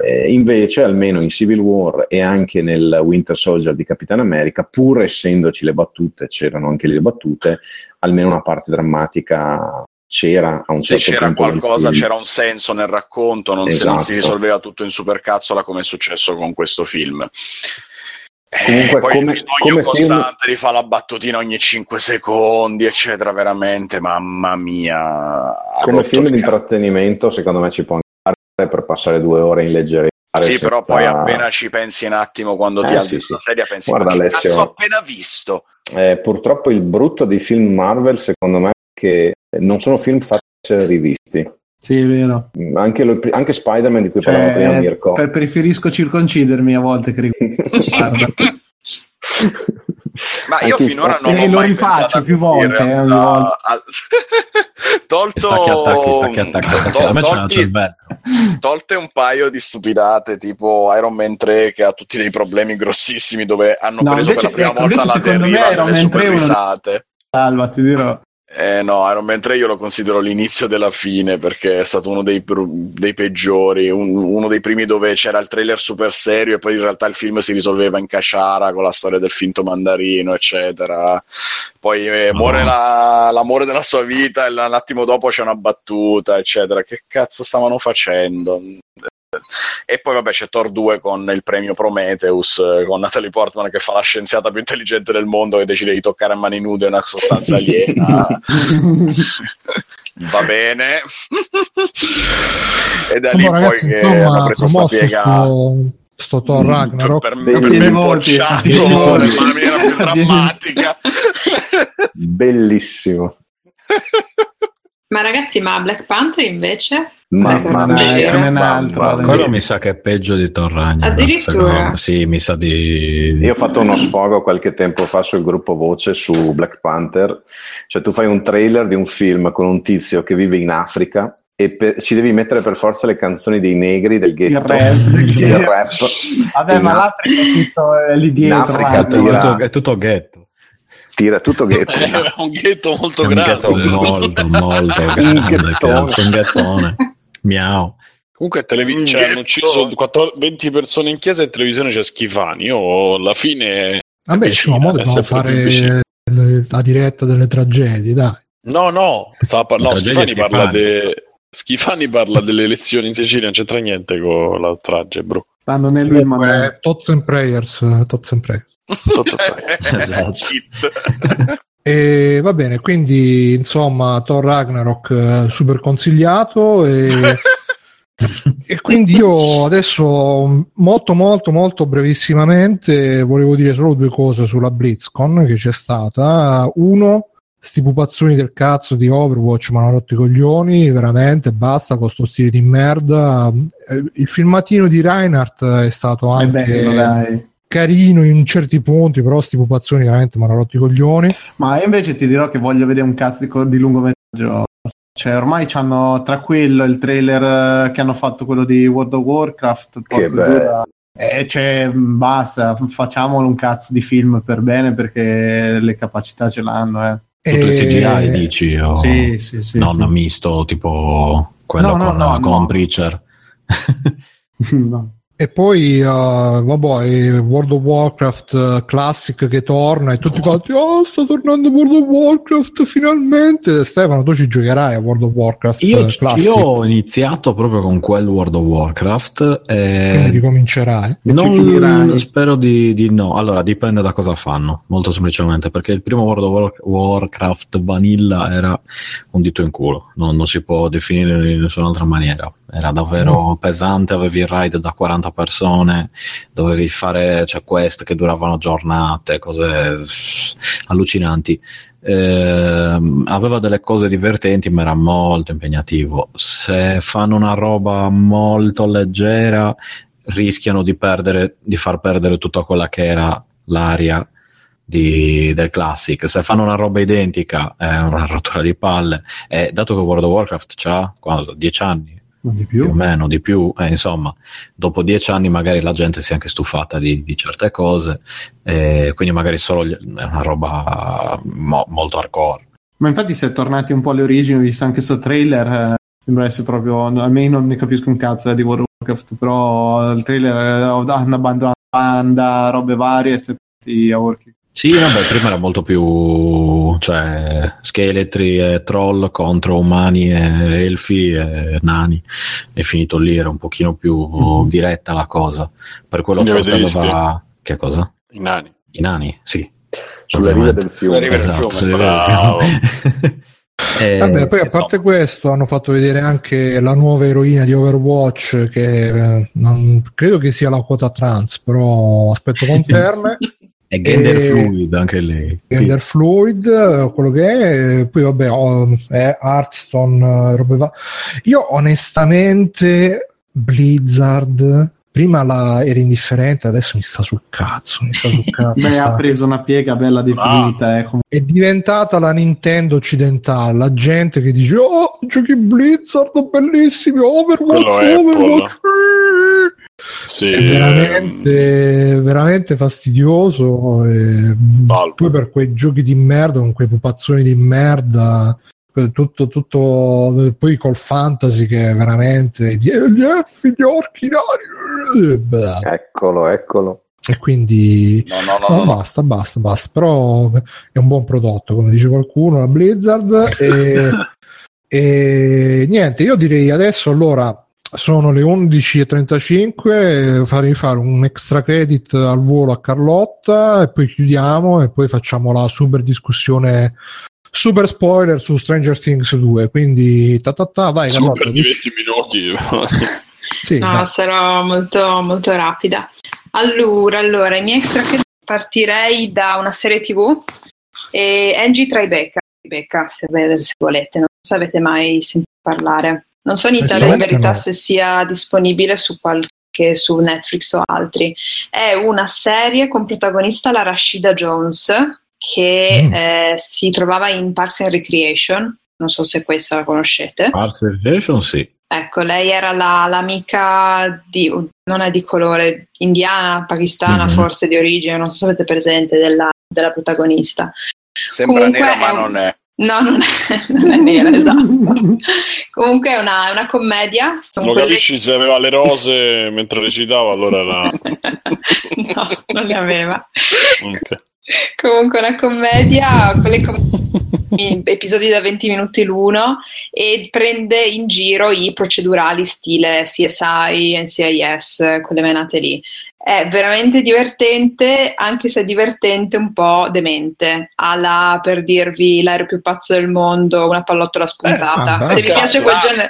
Eh, invece, almeno in Civil War e anche nel Winter Soldier di Capitan America, pur essendoci le battute, c'erano anche le battute, almeno una parte drammatica c'era a un se certo c'era qualcosa, c'era un senso nel racconto, non, esatto. se non si esatto. risolveva tutto in supercazzola come è successo con questo film. Comunque, eh, poi come, il come costante film... rifà la battutina ogni 5 secondi, eccetera, veramente, mamma mia. Come film di intrattenimento, secondo me ci può andare per passare due ore in leggerezza. Sì, senza... però poi appena ci pensi un attimo quando eh, ti alzi sì, sulla sedia, pensi Guarda, ma Alessio, che ho appena visto. Eh, purtroppo il brutto dei film Marvel, secondo me, è che non sono film fatti per essere rivisti. Sì, è vero. Anche, lo, anche Spider-Man di cui cioè, parlavamo prima Mirko. Per, preferisco circoncidermi a volte che *laughs* Ma io Anche finora non ho lo mai rifaccio più volte. Eh, a... a... Tolto... Stacchi attacchi, stacchi attacchi. Tol- tolti... Tolte un paio di stupidate tipo Iron Man 3 che ha tutti dei problemi grossissimi dove hanno no, preso invece, per la prima ecco, volta la deriva delle super risate. Salva, ti dirò. Eh no, Iron Man 3 io lo considero l'inizio della fine perché è stato uno dei, dei peggiori, un, uno dei primi dove c'era il trailer super serio e poi in realtà il film si risolveva in casciara con la storia del finto mandarino, eccetera. Poi eh, muore la, l'amore della sua vita e un attimo dopo c'è una battuta, eccetera. Che cazzo stavano facendo? E poi vabbè c'è Thor 2 con il premio Prometheus, eh, con Natalie Portman che fa la scienziata più intelligente del mondo che decide di toccare a mani nude una sostanza aliena. *laughs* Va bene. e da lì poi che hanno preso sta piega... Sto, sto Thor Ragnarok. Per, per, per me bocciato, in maniera più drammatica. Bellissimo. *laughs* Ma ragazzi, ma Black Panther invece? Mamma mia, non è un altro. Quello mi sa che è peggio di Torragno. Addirittura? No, sì, mi sa di... Io ho fatto uno sfogo qualche tempo fa sul gruppo Voce su Black Panther. Cioè tu fai un trailer di un film con un tizio che vive in Africa e per, ci devi mettere per forza le canzoni dei negri del ghetto. Il rap. *laughs* il rap. Vabbè, ma l'Africa è tutto eh, lì dietro. Africa, è, tutto, è tutto ghetto tira tutto ghetto. *laughs* Era un ghetto molto un grande. Ghetto molto, molto grande. un ghettone. Miau. Comunque televis- cioè, hanno ucciso 14, 20 persone in chiesa e in televisione c'è Schifani. Io alla fine... Vabbè, vicino, ma dobbiamo fare la diretta delle tragedie, dai. No, no, par- no Schifani, parla de... Schifani parla delle elezioni in Sicilia, non c'entra niente con la trage, bro. Ah, non è lui il Comunque, Tots and Prayers, Tots and Prayers. *laughs* *laughs* esatto. E va bene, quindi insomma, Thor Ragnarok eh, super consigliato e, *laughs* e quindi io adesso molto molto molto brevissimamente volevo dire solo due cose sulla BlizzCon che c'è stata. Uno, sti pupazzoni del cazzo di Overwatch mi hanno rotto i coglioni, veramente basta con sto stile di merda. Eh, Il filmatino di Reinhardt è stato È anche bello, dai. carino in certi punti, però sti pupazzoni veramente mi hanno rotto i coglioni. Ma io invece ti dirò che voglio vedere un cazzo di, co- di lungometraggio. Cioè, ormai c'hanno tra quello il trailer eh, che hanno fatto quello di World of Warcraft. Che bello. due, E cioè, basta, facciamolo un cazzo di film per bene perché le capacità ce l'hanno, eh. Tutto il E- CGI dici? O... Sì, sì, sì. non sì. misto tipo quello No, no, con, no, con. Preacher. *laughs* No. E poi, eh, vabbè, World of Warcraft eh, Classic che torna e tutti quanti, oh, sta tornando World of Warcraft finalmente. Stefano, tu ci giocherai a World of Warcraft Io, eh, Classic, io ho iniziato proprio con quel World of Warcraft. quindi E ricomincerai. E ci non spero di, di no. Allora, dipende da cosa fanno, molto semplicemente, perché il primo World of War- Warcraft Vanilla era un dito in culo, non, non si può definire in nessun'altra maniera. Era davvero pesante, avevi il raid da 40 persone, dovevi fare cioè, quest che duravano giornate, cose allucinanti. Ehm, aveva delle cose divertenti, ma era molto impegnativo. Se fanno una roba molto leggera, rischiano di perdere, di far perdere tutta quella che era l'aria di- del classic. Se fanno una roba identica, è una rottura di palle. E dato che World of Warcraft ha cosa, 10 anni, di più o più. meno, di più, eh, insomma, dopo dieci anni magari la gente si è anche stufata di, di certe cose, eh, quindi magari solo gli- è una roba mo- molto hardcore. Ma infatti è tornati un po' alle origini, ho visto anche questo trailer, eh, sembra essere proprio, a me non ne capisco un cazzo eh, di World of Warcraft, però il trailer eh, hanno abbandonato la banda, robe varie, e partiti a working. Sì, vabbè, prima era molto più, cioè, scheletri e troll contro umani e elfi e nani. È finito lì, era un pochino più diretta la cosa. Per quello che serveva... Che cosa? I nani. I nani, sì. Sulle rive del Esatto, fiume, sulle rive del bravo. fiume. *laughs* Eh, Vabbè, poi a parte questo hanno fatto vedere anche la nuova eroina di Overwatch che eh, non, credo che sia la quota trans, però aspetto conferme. *laughs* È gender E- fluid anche lei. Gender fluid, eh, quello che è, poi vabbè, oh, è Hearthstone, eh, robe va- Io onestamente Blizzard prima la, era indifferente, adesso mi sta sul cazzo, mi sta sul *laughs* cazzo. Beh, sta- ha preso una piega bella definita, eh, comunque. È diventata la Nintendo occidentale, la gente che dice "Oh, giochi Blizzard bellissimi, Overwatch, Quello è Overwatch". Sì, È ehm, veramente, veramente fastidioso. E poi per quei giochi di merda, con quei pupazzoni di merda, tutto, tutto poi col fantasy che è veramente gli, gli elfi, gli orchi. Eccolo, eccolo. E quindi No, no, no, no, no, no. basta, basta, basta. Però è un buon prodotto, come dice qualcuno, la Blizzard. E, *laughs* e niente, io direi adesso allora sono le 11.35, farei fare un extra credit al volo a Carlotta e poi chiudiamo e poi facciamo la super discussione. Super spoiler su Stranger Things 2, quindi ta ta ta, vai Carlotta. super di dici- 20 minuti. *laughs* Sì, No, dai. sarò molto, molto rapida. Allora, allora, i miei extra credit partirei da una serie TV e Angie Tribeca, Tribeca, se, se volete, non so se avete mai sentito parlare. Non so in Italia in verità no. se sia disponibile su qualche su Netflix o altri. È una serie con protagonista la Rashida Jones che Mm. eh, si trovava in Parks and Recreation. Non so se questa la conoscete. Parks and Recreation, sì. Ecco, lei era la- l'amica di, non è di colore, indiana, pakistana, Mhm. forse di origine, non so se avete presente della, della protagonista. Sembra Comunque nera, è ma un- non è. No, non è, non è nera, *laughs* esatto. Comunque è una, è una commedia. Sono Non quelle- capisci se aveva le rose mentre recitava, allora era... *laughs* no, non le aveva. Ok. Comunque una commedia, quelle com- *laughs* episodi da 20 minuti l'uno e prende in giro i procedurali stile CSI, NCIS, quelle menate lì. È veramente divertente, anche se è divertente un po' demente. Ha la, per dirvi, l'aereo più pazzo del mondo, una pallottola spuntata. vabbè. se vi piace quel genere...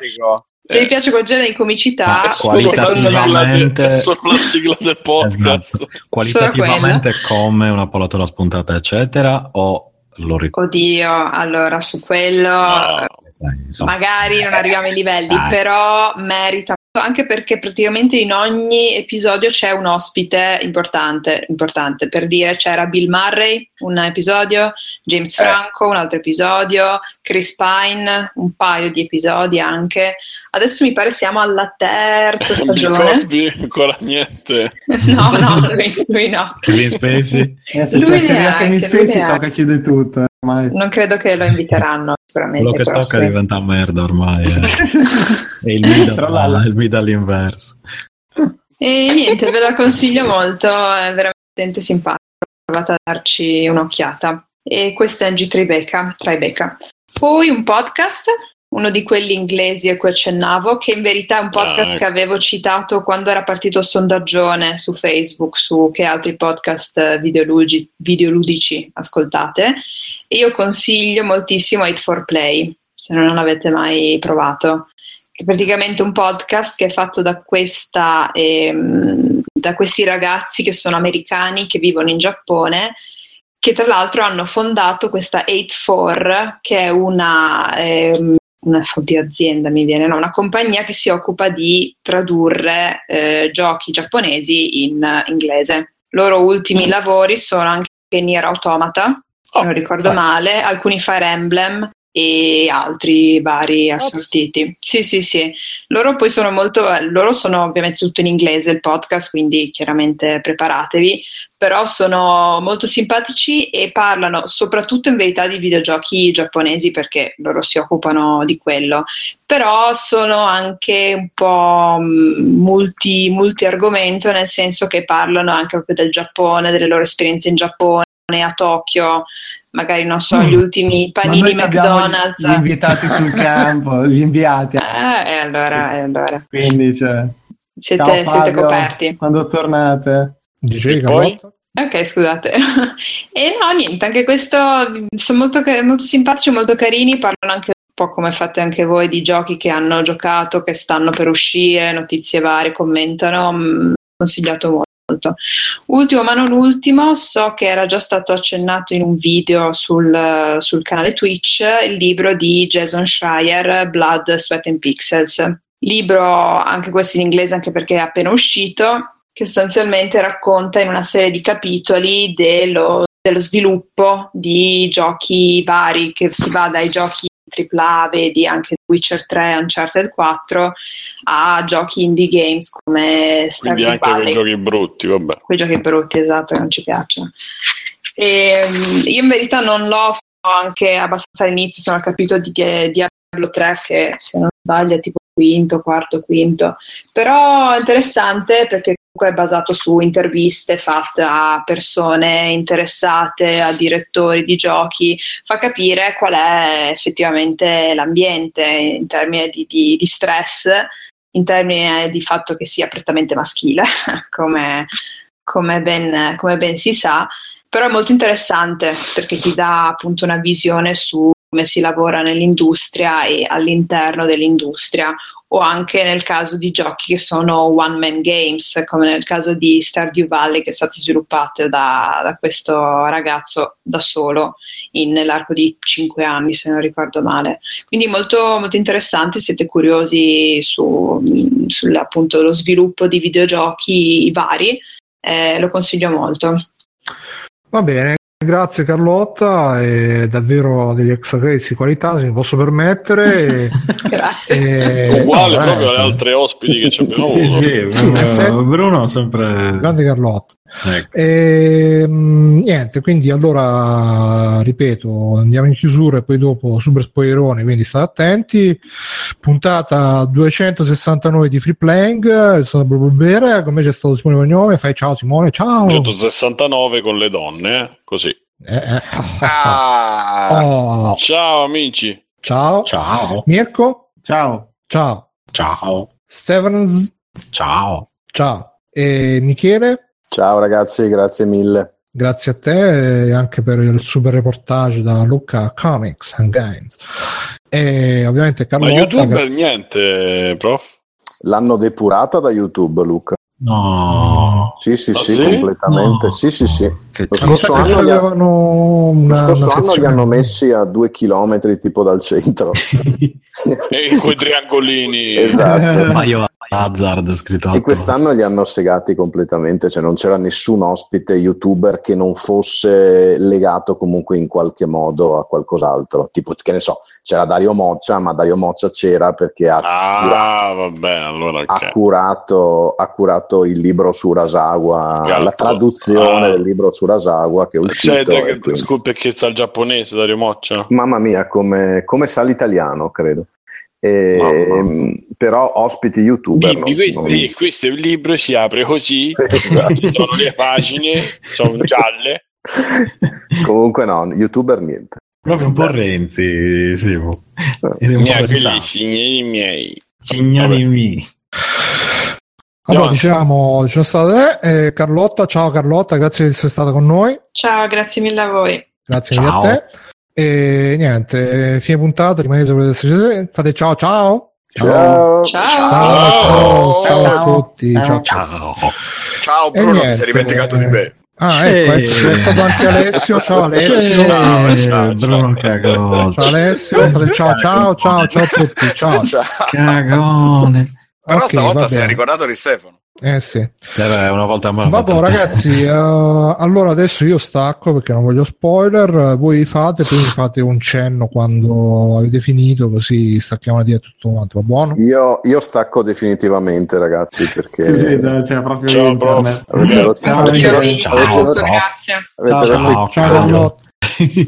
Se vi piace quel genere di comicità, me qualitativamente- è solo la sigla del podcast. Esatto. *laughs* Qualitativamente come una pallottola spuntata, eccetera, o lo ricordo? Oddio, allora su quello No. magari non arriviamo ai livelli, Dai. però merita anche perché praticamente in ogni episodio c'è un ospite importante, importante. per dire c'era Bill Murray un episodio, James Eh. Franco un altro episodio, Chris Pine un paio di episodi anche. Adesso mi pare siamo alla terza *laughs* stagione. Cosby, ancora niente. *laughs* no, no, lui, lui no. Kevin Spacey? Eh, se Lui c'è Kevin Spacey tocca chiudere tutto. Ormai. Non credo che lo inviteranno *laughs* sicuramente. Quello che tocca prossimi. diventa merda ormai. eh. *laughs* È il mid, Però la- il all'inverso. E niente, ve la consiglio molto, è veramente simpatico. Provate a darci un'occhiata. E questo è NG Tribeca, Tribeca. Poi un podcast, uno di quelli inglesi a cui accennavo, che in verità è un podcast Ah, ecco. che avevo citato quando era partito il sondaggione su Facebook su che altri podcast eh, videolugi- videoludici ascoltate. E io consiglio moltissimo 8 for Play, se non l'avete mai provato che è praticamente un podcast che è fatto da, questa, ehm, da questi ragazzi che sono americani che vivono in Giappone che tra l'altro hanno fondato questa 8-4 che è una, ehm, una oddio, azienda mi viene, no, una compagnia che si occupa di tradurre eh, giochi giapponesi in eh, inglese. I loro ultimi lavori sono anche Nier Automata, se Oh, non ricordo dai. male, alcuni Fire Emblem e altri vari assortiti. Sì, sì, sì. Loro poi sono molto, loro sono ovviamente tutto in inglese il podcast, quindi chiaramente preparatevi, però sono molto simpatici e parlano soprattutto in verità di videogiochi giapponesi perché loro si occupano di quello, però sono anche un po' mh, multi, multi argomento, nel senso che parlano anche proprio del Giappone, delle loro esperienze in Giappone, a Tokyo, magari non so, gli Mm. ultimi Ma panini McDonald's. Gli, gli invitati sul *laughs* campo, gli inviati. Eh, e allora, e allora. Quindi, cioè, Siete, ciao siete Fabio, coperti. quando tornate. Dicevi E poi? Carlotta? Ok, scusate. *laughs* e no, niente, anche questo sono molto, molto simpatici, molto carini, parlano anche un po' come fate anche voi di giochi che hanno giocato, che stanno per uscire, notizie varie, commentano, mm, consigliato molto. Ultimo ma non ultimo, so che era già stato accennato in un video sul, sul canale Twitch il libro di Jason Schreier, Blood, Sweat and Pixels. Libro, anche questo in inglese, anche perché è appena uscito, che sostanzialmente racconta in una serie di capitoli dello, dello sviluppo di giochi vari, che si va dai giochi AAA, vedi anche Witcher 3, Uncharted 4, a giochi indie games come Quindi Stardew anche con Valley giochi brutti, vabbè. quei giochi brutti, esatto, che non ci piacciono. E, mm, io in verità non l'ho anche abbastanza all'inizio, sono al capitolo di Di- Diablo 3 che se non sbaglio è tipo quinto, quarto, quinto, però è interessante perché è basato su interviste fatte a persone interessate, a direttori di giochi, fa capire qual è effettivamente l'ambiente in termini di, di- di stress, in termini di fatto che sia prettamente maschile, *laughs* come, come ben, come ben si sa, però è molto interessante perché ti dà appunto una visione su come si lavora nell'industria e all'interno dell'industria o anche nel caso di giochi che sono one man games come nel caso di Stardew Valley che è stato sviluppato da, da questo ragazzo da solo in- nell'arco di 5 anni se non ricordo male. Quindi molto, molto interessante siete curiosi su, sul appunto lo sviluppo di videogiochi vari eh, lo consiglio molto. Va bene, grazie Carlotta, è davvero degli extra credits di qualità, se mi posso permettere. *laughs* grazie E- Uguale no, proprio alle altre ospiti che ci abbiamo Sì, avuto. sì, Sì, eh, effetti. Bruno sempre... Grande Carlotta. Ecco. E, mm, niente, quindi allora ripeto, andiamo in chiusura e poi dopo super spoilerone, quindi state attenti. Puntata 269 di Free Playing, stato proprio bene, con me c'è stato Simone Cognome, fai ciao Simone, ciao. 169 con le donne, eh? Così. Eh, eh. Ah, Oh, Ciao amici. ciao. Ciao. Mirko, Ciao. ciao. Ciao. Stevens, Ciao. ciao. E Michele, Ciao ragazzi, grazie mille. grazie a te e anche per il super reportage da Luca Comics and Games. E ovviamente Ma Carlotta. YouTube gra- è niente, prof. L'hanno depurata da YouTube, Luca. No. Sì, sì, Ah, sì, sì? completamente. No. Sì, sì, sì. Che Lo scorso anno li ha- Lo scorso anno li hanno messi a due chilometri tipo dal centro. *laughs* E quei triangolini. esatto. Ma io, Hazard scritto E quest'anno li hanno segati completamente, cioè non c'era nessun ospite youtuber che non fosse legato comunque in qualche modo a qualcos'altro. Tipo, che ne so, c'era Dario Moccia, ma Dario Moccia c'era perché ha, Ah, vabbè, allora ha curato, ha curato il libro su Rasawa, Gatto. la traduzione Ah. del libro su Rasawa che è uscito. Cioè, quindi- scusa, perché sa il giapponese, Dario Moccia? Mamma mia, come, come sa l'italiano, credo. E- Mamma. però ospiti youtuber. Dimmi, non- questo, non- sì, questo è un libro, si apre così, *laughs* Esatto. ci sono le pagine, sono gialle. *laughs* Comunque no, youtuber niente. Proprio un po' Renzi, Simo. Quelli Renzato. signori miei. Signori miei. Allora, diciamo, ci sono state eh, Carlotta, ciao Carlotta, grazie di essere stata con noi, Ciao, grazie mille a voi. grazie Ciao. mille a te. E niente, fine puntata, rimanete se volete essere, fate ciao ciao. Ciao. Ciao. Ciao, ciao, ciao a tutti. Ciao. Ciao. Ciao Bruno, niente, ti sei dimenticato di me. Ah, ecco, ecco, c'è stato anche Alessio. Ciao Alessio. Ciao, ciao, Bruno ciao. Ciao Alessio, fate ciao ciao ciao ciao a tutti. Ciao. Cagone. Però Ok, stavolta si è ricordato di Stefano. Eh sì. Eh beh, una volta a l'ho Vabbè ragazzi, *laughs* eh, allora adesso io stacco perché non voglio spoiler, voi fate, poi mi fate un cenno quando avete finito così stacchiamo la diretta tutto quanto, va buono? Io, io stacco definitivamente, ragazzi, perché Sì, sì, c'è proprio Ciao, internet. avete rotto- Ciao, avete Io rotto- vi ciao, avete rotto- saluto, grazie. avete Ciao, rotto i ciao. Ciao coglioni. Carlotta. Ciao ragazzi. Ciao, anche tu puoi Ciao, dire ciao, grazie. ci avete rotto *laughs*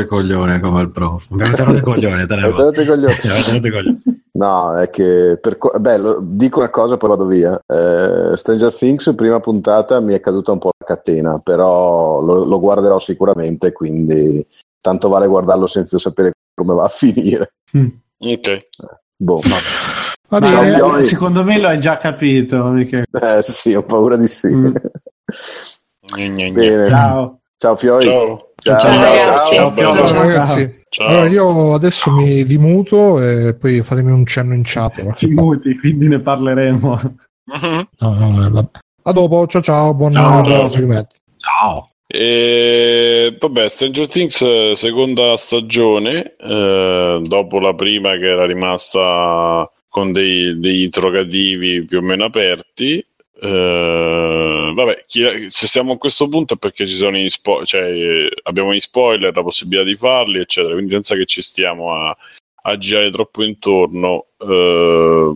i coglioni come il prof. Mi avete rotto i *laughs* coglioni, te ne Avete va. rotto i coglioni. Mi *laughs* avete rotto i coglioni. No, è che per co- beh, lo- dico una cosa poi vado via. Eh, Stranger Things, prima puntata, mi è caduta un po' la catena, però lo, lo guarderò sicuramente, quindi tanto vale guardarlo senza sapere come va a finire. Ok. Boh, Va Ma, bene, eh, Fiori. secondo me lo hai già capito, Michele. eh, sì, ho paura di sì. Mm. Gne, gne, gne. Bene, ciao, Ciao. Fiori. Ciao. Ciao, Ciao, ragazzi. Ciao. Fiori. ciao ragazzi. Ciao. Allora io adesso mi vi muto e poi fatemi un cenno in chat. *laughs* Ci muti, quindi ne parleremo. Mhm. No, no, vabbè. A dopo, ciao ciao, buon Ciao, ciao. Ciao. E, vabbè, Stranger Things eh, seconda stagione, eh, dopo la prima che era rimasta con dei, degli interrogativi più o meno aperti. Eh, vabbè, chi- se siamo a questo punto è perché ci sono gli spo- cioè, eh, abbiamo gli spoiler, la possibilità di farli, eccetera. Quindi senza che ci stiamo a, a girare troppo intorno. eh,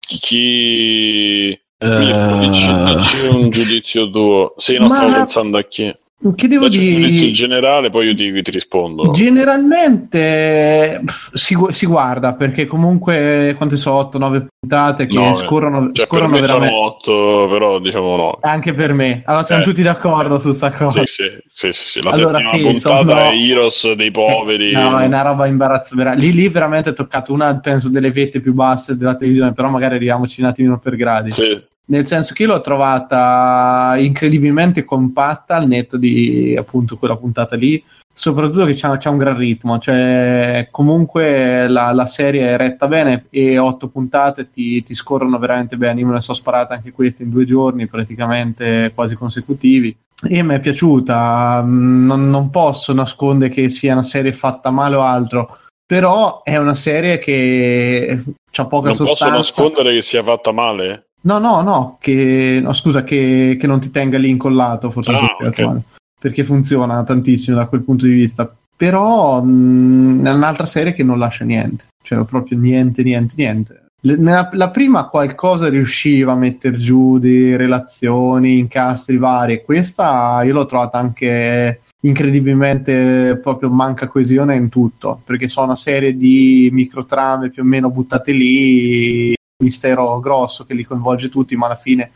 chi- Filippo, dici, Eh, dici un giudizio tuo. Sì, no, Ma- stavo pensando a chi. Che devo Faccio un giudizio dire? generale, poi io ti, ti rispondo. Generalmente si, si guarda perché comunque quante sono 8-9 puntate che No, scorrono, Cioè, scorrono me veramente sono otto, però diciamo no. anche per me. Allora siamo Eh. tutti d'accordo su sta cosa. Sì, sì, sì, sì, sì. La Allora, settima sì, puntata sono- è Heroes dei poveri. No, è una roba imbarazzante. Lì, lì veramente è toccato una, penso, delle vette più basse della televisione, però magari arriviamoci un attimino per gradi. Sì. Nel senso che io l'ho trovata incredibilmente compatta al netto di appunto quella puntata lì, soprattutto che c'ha, c'ha un gran ritmo, cioè comunque la, la serie è retta bene e otto puntate ti, ti scorrono veramente bene, io me ne sono sparate anche queste in due giorni praticamente quasi consecutivi e mi è piaciuta, non, non posso nascondere che sia una serie fatta male o altro, però è una serie che ha poca Non posso sostanza. nascondere che sia fatta male. No, no, no, che, no scusa, che, che non ti tenga lì incollato, forse Ah, non so spiegato ok. male, perché funziona tantissimo da quel punto di vista. Però mh, è un'altra serie che non lascia niente, cioè proprio niente, niente, niente. Le- nella- la prima qualcosa riusciva a mettere giù di relazioni, incastri vari, questa io l'ho trovata anche incredibilmente proprio manca coesione in tutto, perché sono una serie di microtrame più o meno buttate lì, mistero grosso che li coinvolge tutti, ma alla fine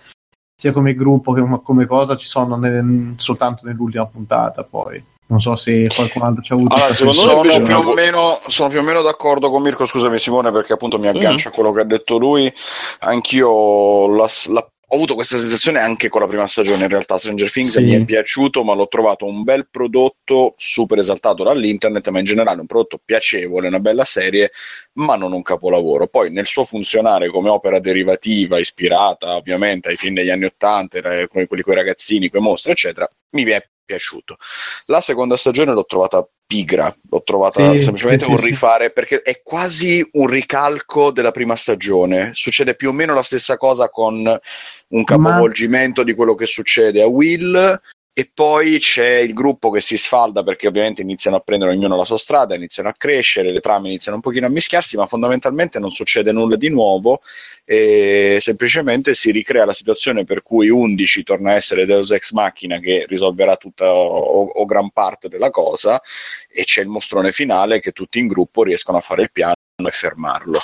sia come gruppo che come cosa ci sono nel- soltanto nell'ultima puntata poi. Non so se qualcun altro ci ha avuto Allora, questa secondo me Sono più, o meno, sono più o meno d'accordo con Mirko, scusami Simone, perché appunto mi aggancio a quello che ha detto lui. Anch'io la- la- ho avuto questa sensazione anche con la prima stagione, in realtà Stranger Things Sì. mi è piaciuto, ma l'ho trovato un bel prodotto, super esaltato dall'internet, ma in generale un prodotto piacevole, una bella serie, ma non un capolavoro. Poi nel suo funzionare come opera derivativa, ispirata ovviamente ai film degli anni Ottanta, come quelli con i ragazzini, quei mostri, eccetera, mi è piaciuto. La seconda stagione l'ho trovata pigra, l'ho trovata Sì, semplicemente sì, un sì, sì. rifare perché è quasi un ricalco della prima stagione. Succede più o meno la stessa cosa con un capovolgimento di quello che succede a Will. E poi c'è il gruppo che si sfalda perché ovviamente iniziano a prendere ognuno la sua strada, iniziano a crescere, le trame iniziano un pochino a mischiarsi, ma fondamentalmente non succede nulla di nuovo e semplicemente si ricrea la situazione per cui 11 torna a essere Deus Ex Machina che risolverà tutta o, o gran parte della cosa e c'è il mostrone finale che tutti in gruppo riescono a fare il piano e fermarlo.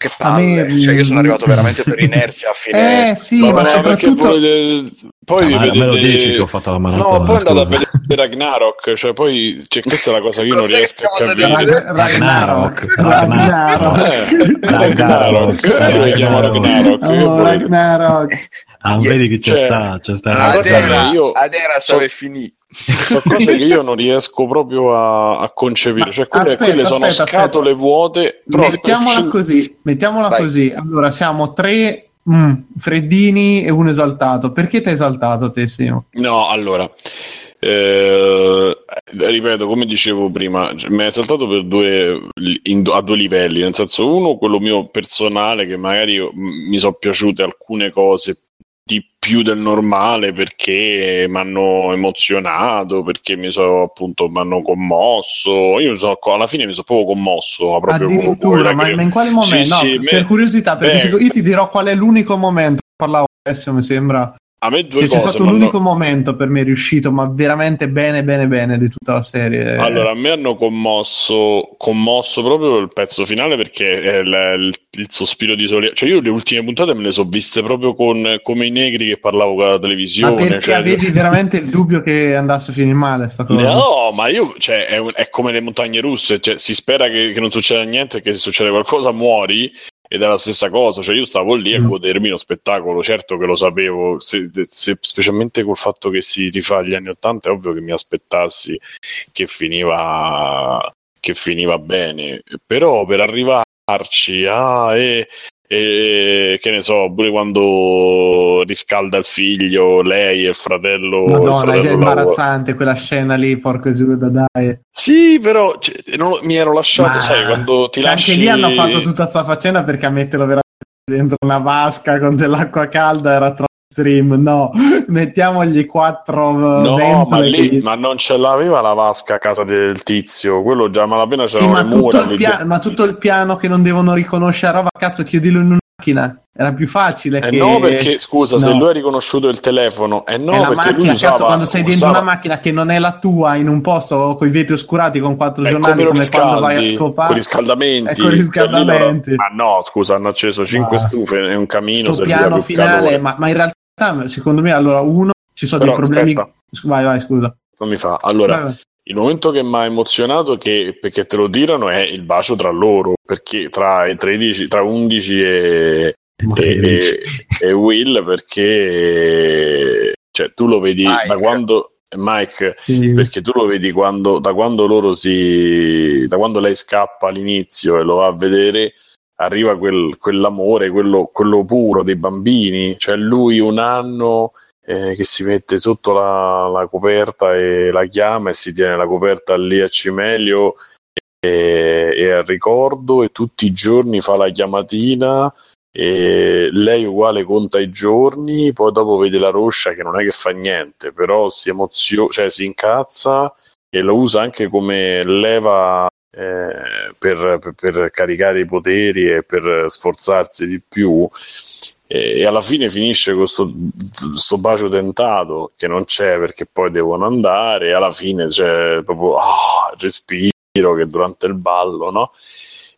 Che A me, palle, cioè io sono mm, arrivato veramente per *laughs* inerzia a fine Eh sì, Ma ma, no, perché soprattutto... poi, poi Ah, ma- vedete- me lo dici che ho fatto la maratona, No, poi andate a scusa. vedere Ragnarok, cioè poi cioè, questa è la cosa che io non riesco a capire. dire? Ragnarok. Ragnarok. Ragnarok. Eh, Ragnarok, eh, Ragnarok. Ragnarok. Ah, Yeah, vedi che c'è cioè, sta, c'è sta. Adera, che io- Adera so- stava finì. sono cose che io non riesco proprio a, a concepire. Ma Cioè, quelle, aspetta, quelle sono aspetta, scatole vuote. Mettiamola così, mettiamola Vai. così. Allora, siamo tre mm, freddini e uno esaltato. Perché ti hai esaltato te, Simo? No, allora. eh, ripeto, come dicevo prima, cioè, mi è saltato per due, in- a due livelli, nel senso uno, quello mio personale, che magari io- m- mi sono piaciute alcune cose più del normale perché mi hanno emozionato, perché mi sono appunto mi hanno commosso. Io sono- alla fine mi sono proprio commosso, proprio Addirittura, ma, ma in quale momento? Sì, no, sì, per me- curiosità, perché beh. io ti dirò qual è l'unico momento. Parlavo adesso, mi sembra. A me due Cioè, c'è cose stato un m'hanno- unico momento per me riuscito, ma veramente bene, bene, bene di tutta la serie. Allora, a me hanno commosso, commosso proprio il pezzo finale perché il, il- il sospiro di sollievo. Cioè, io le ultime puntate me le so viste proprio con, come i negri che parlavo con la ma televisione. perché cioè- avevi *laughs* veramente il dubbio che andasse a finire male sta cosa? No, ma io, cioè, è, è come le montagne russe, cioè, si spera che, che non succeda niente che se succede qualcosa muori ed è la stessa cosa, cioè io stavo lì a Mm. godermi lo spettacolo, certo che lo sapevo, se- se- specialmente col fatto che si rifà agli anni Ottanta è ovvio che mi aspettassi che finiva, che finiva bene, però per arrivarci a... e, e che ne so, pure quando riscalda il figlio, lei e il fratello... il Madonna, fratello è imbarazzante quella scena lì, porco Giuda, dai. sì, però cioè, non mi ero lasciato, Ma- sai, quando ti Anche lasci... lì hanno fatto tutta sta faccenda perché a metterlo veramente dentro una vasca con dell'acqua calda era troppo stream. No, *laughs* mettiamogli quattro uh, No, ma, lì, ma non ce l'aveva la vasca a casa del tizio, quello già malapena Sì, c'erano ma le tutto, mura. il lì pia- ma tutto il piano che non devono riconoscere roba, cazzo, chiudilo in una macchina. Era più facile Eh che... no, perché scusa, se No. lui ha riconosciuto il telefono, eh no, è perché lui macchina, usava, cazzo, quando sei dentro usava- una macchina che non è la tua, in un posto con i vetri oscurati con quattro Eh, giornali, come come quando vai a riscaldi, con scopare. riscaldamenti, Eh, con riscaldamenti. Ma no, scusa, hanno acceso 5 Ma- stufe e un camino, sto piano finale, ma, ma in realtà, secondo me, allora, uno, ci sono Però, dei problemi... aspetta. Vai, vai, scusa. Non mi fa. Allora, Vai, vai. Il momento che mi ha emozionato che, perché te lo tirano è il bacio tra loro, perché tra, i 13, tra 11 e, e, e Will, perché cioè, tu lo vedi Mike. da quando Mike, Sì. perché tu lo vedi quando, da quando loro si da quando lei scappa all'inizio e lo va a vedere arriva quel, quell'amore, quello, quello puro dei bambini, cioè lui un anno eh, che si mette sotto la, la coperta e la chiama e si tiene la coperta lì a cimelio e, e al ricordo e tutti i giorni fa la chiamatina e lei uguale conta i giorni poi dopo vede la roscia che non è che fa niente però si emoziona cioè si incazza e lo usa anche come leva eh, per, per- caricare i poteri e per sforzarsi di più e, e alla fine finisce con sto, bacio tentato che non c'è perché poi devono andare e alla fine c'è proprio ah, respiro che durante il ballo no?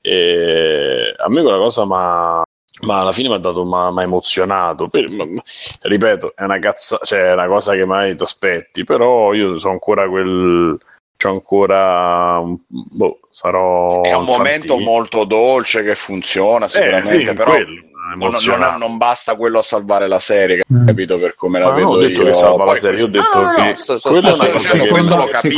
e a me quella cosa ma ma alla fine mi ha dato ha emozionato Per- ma- ma- ripeto è una cazza cioè è una cosa che mai ti aspetti però io sono ancora quel c'ho ancora boh, sarò È un momento infantile. molto dolce che funziona sicuramente, Eh, sì, però quello, non, non- non basta quello a salvare la serie, Mm. capito per come la Ma non vedo ho detto io. che salva la serie, io ho detto No, che no, sto- lo Secondo- capisco.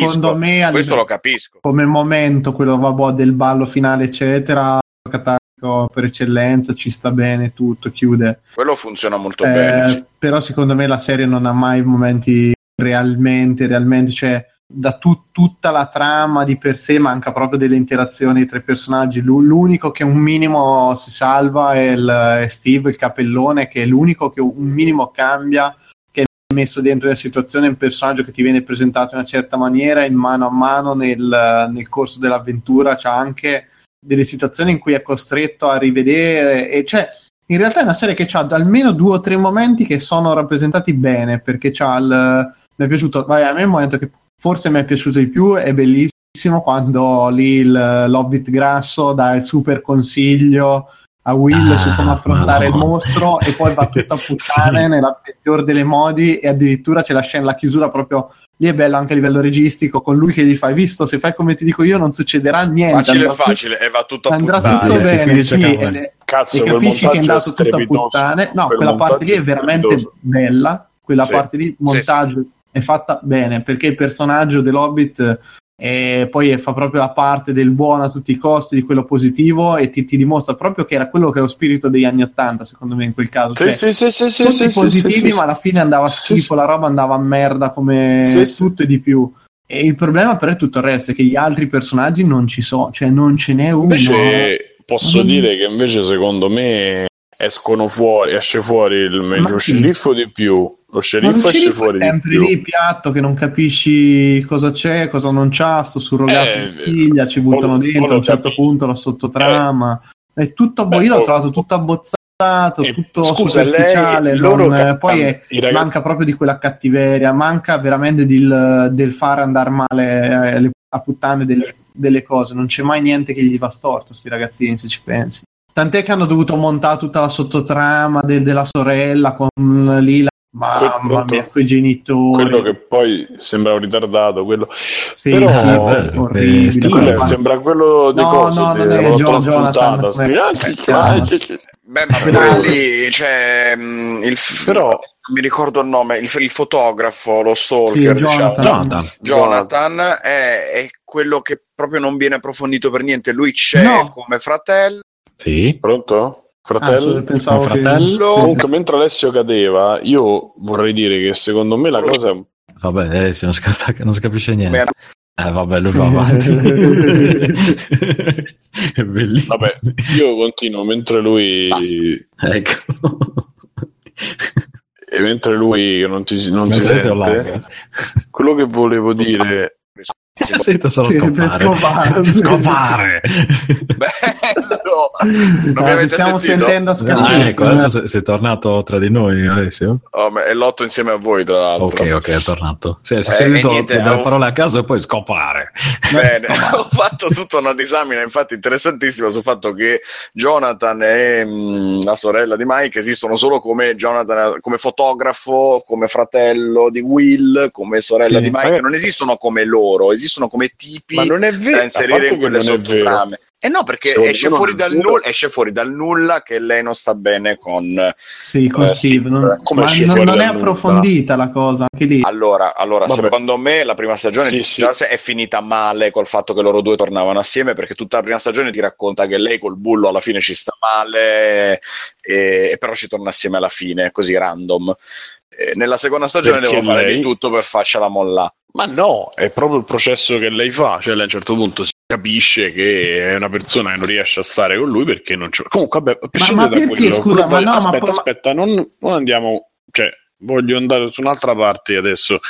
secondo me, questo lo capisco. come momento, quello vabbè, del ballo finale, eccetera, catarico per eccellenza, ci sta bene tutto, chiude. Quello funziona molto Eh, bene. sì. Però secondo me la serie non ha mai momenti realmente, realmente, cioè da tu- tutta la trama di per sé manca proprio delle interazioni tra i personaggi. L'u- l'unico che un minimo si salva è, il, è Steve, il capellone, che è l'unico che un minimo cambia, che è messo dentro la situazione, è un personaggio che ti viene presentato in una certa maniera, in mano a mano nel, nel corso dell'avventura c'è anche delle situazioni in cui è costretto a rivedere e cioè in realtà è una serie che ha almeno due o tre momenti che sono rappresentati bene perché c'ha il mi è piaciuto vai, a me il momento che forse mi è piaciuto di più è bellissimo quando lì il l'hobbit grasso dà il super consiglio a Will Ah, su come affrontare il madonna. mostro e poi va tutto a *laughs* puttane Sì. nella peggior delle modi e addirittura c'è la scena la chiusura proprio lì è bello anche a livello registico con lui che gli fa "Hai visto se fai come ti dico io non succederà niente Facile andrà facile e va tutto a andrà puttane. tutto Sì, si bene sì, ed è- Cazzo, e capisci che è andato tutto a puttane no Quel quella parte lì è veramente bella quella Sì. parte lì il Sì, montaggio è fatta bene perché il personaggio dell'Hobbit è, poi fa proprio la parte del buono a tutti i costi di quello positivo e ti, ti dimostra proprio che era quello che è lo spirito degli anni Ottanta secondo me in quel caso Sì, Cioè, sì, sì, sì, sì, tutti sì, positivi sì, ma alla fine andava Sì, schifo la roba andava a merda come tutto e di più e il problema però è tutto il resto è che gli altri personaggi non ci sono cioè non ce n'è uno Invece posso Mm. dire che invece secondo me escono fuori, esce fuori il, sì. sceriffo di più. Lo sceriffo esce fuori è sempre lì piatto che non capisci cosa c'è, cosa non c'ha, sto surrogato Eh, di figlia, ci buttano poi- dentro a un certo punto la sottotrama. È tutto Beh, io l'ho poi- trovato tutto abbozzato, Eh, tutto scusa, lei- superficiale, loro non- ca- poi è- i ragazzi- manca proprio di quella cattiveria, manca veramente del, del fare andare male eh, le- a puttane delle, delle cose, non c'è mai niente che gli va storto, sti ragazzini, se ci pensi. Tant'è che hanno dovuto montare tutta la sottotrama del- della sorella con lì la mamma mia, quei genitori. Quello che poi sembra un ritardato, quello Sì, però- sì, Eh, orribile. sti- quello Guarda, sembra quello di No, cosa, no, di- non è John- Jonathan, Ah, sì, sì, sì. Beh, ma quello lì, cioè, mh, il, Però- mi ricordo il nome, il, il fotografo, lo Sì, stalker, Jonathan. diciamo. Jonathan. Jonathan è, è quello che proprio non viene approfondito per niente. Lui c'è No. come fratello. Sì. Pronto? Ah, Fratello? pensavo che- fratello? sì. Comunque, mentre Alessio cadeva, io vorrei dire che secondo me la cosa è Vabbè, eh, se non, si sta- non si capisce niente. Beh, Eh, vabbè, lui va avanti. *laughs* È bellissimo. Vabbè, io continuo mentre lui Ecco. e mentre lui che non, ti, si- non si si sente quello che volevo dire Sento solo scopare. scopare. *laughs* Scopare. bello! *laughs* Non Ah, stiamo sentito? sentendo a Ah, ecco, adesso sei, sei tornato tra di noi, Alessio. Oh, ma è l'otto insieme a voi, tra l'altro. Ok, ok, è tornato. Sì, si Eh, è detto niente, delle avevo- parole a caso e poi scopare. Bene, *laughs* ho fatto tutta una disamina, infatti, interessantissima sul fatto che Jonathan e mh, la sorella di Mike esistono solo come Jonathan, come fotografo, come fratello di Will, come sorella Sì. di Mike, non esistono come loro, esistono come tipi ma non è da vero a inserire in quelle sottotrame. E no, perché esce fuori, nulla, esce fuori dal nulla che lei non sta bene con... Sì, con Eh, Steve. non- come ma non, non è dal nulla? approfondita la cosa, anche lì. Allora, allora secondo me la prima stagione Sì, di sì. È finita male col fatto che loro due tornavano assieme perché tutta la prima stagione ti racconta che lei col bullo alla fine ci sta male e, e però ci torna assieme alla fine, così random. E nella seconda stagione Perché devo fare lei- di tutto per farcela mollare. Ma no è proprio il processo che lei fa cioè lei a un certo punto si capisce che è una persona che non riesce a stare con lui perché non c'è comunque vabbè a prescindere ma da perché, quello scusa, ma no, ma aspetta poi- aspetta non, non andiamo cioè voglio andare su un'altra parte adesso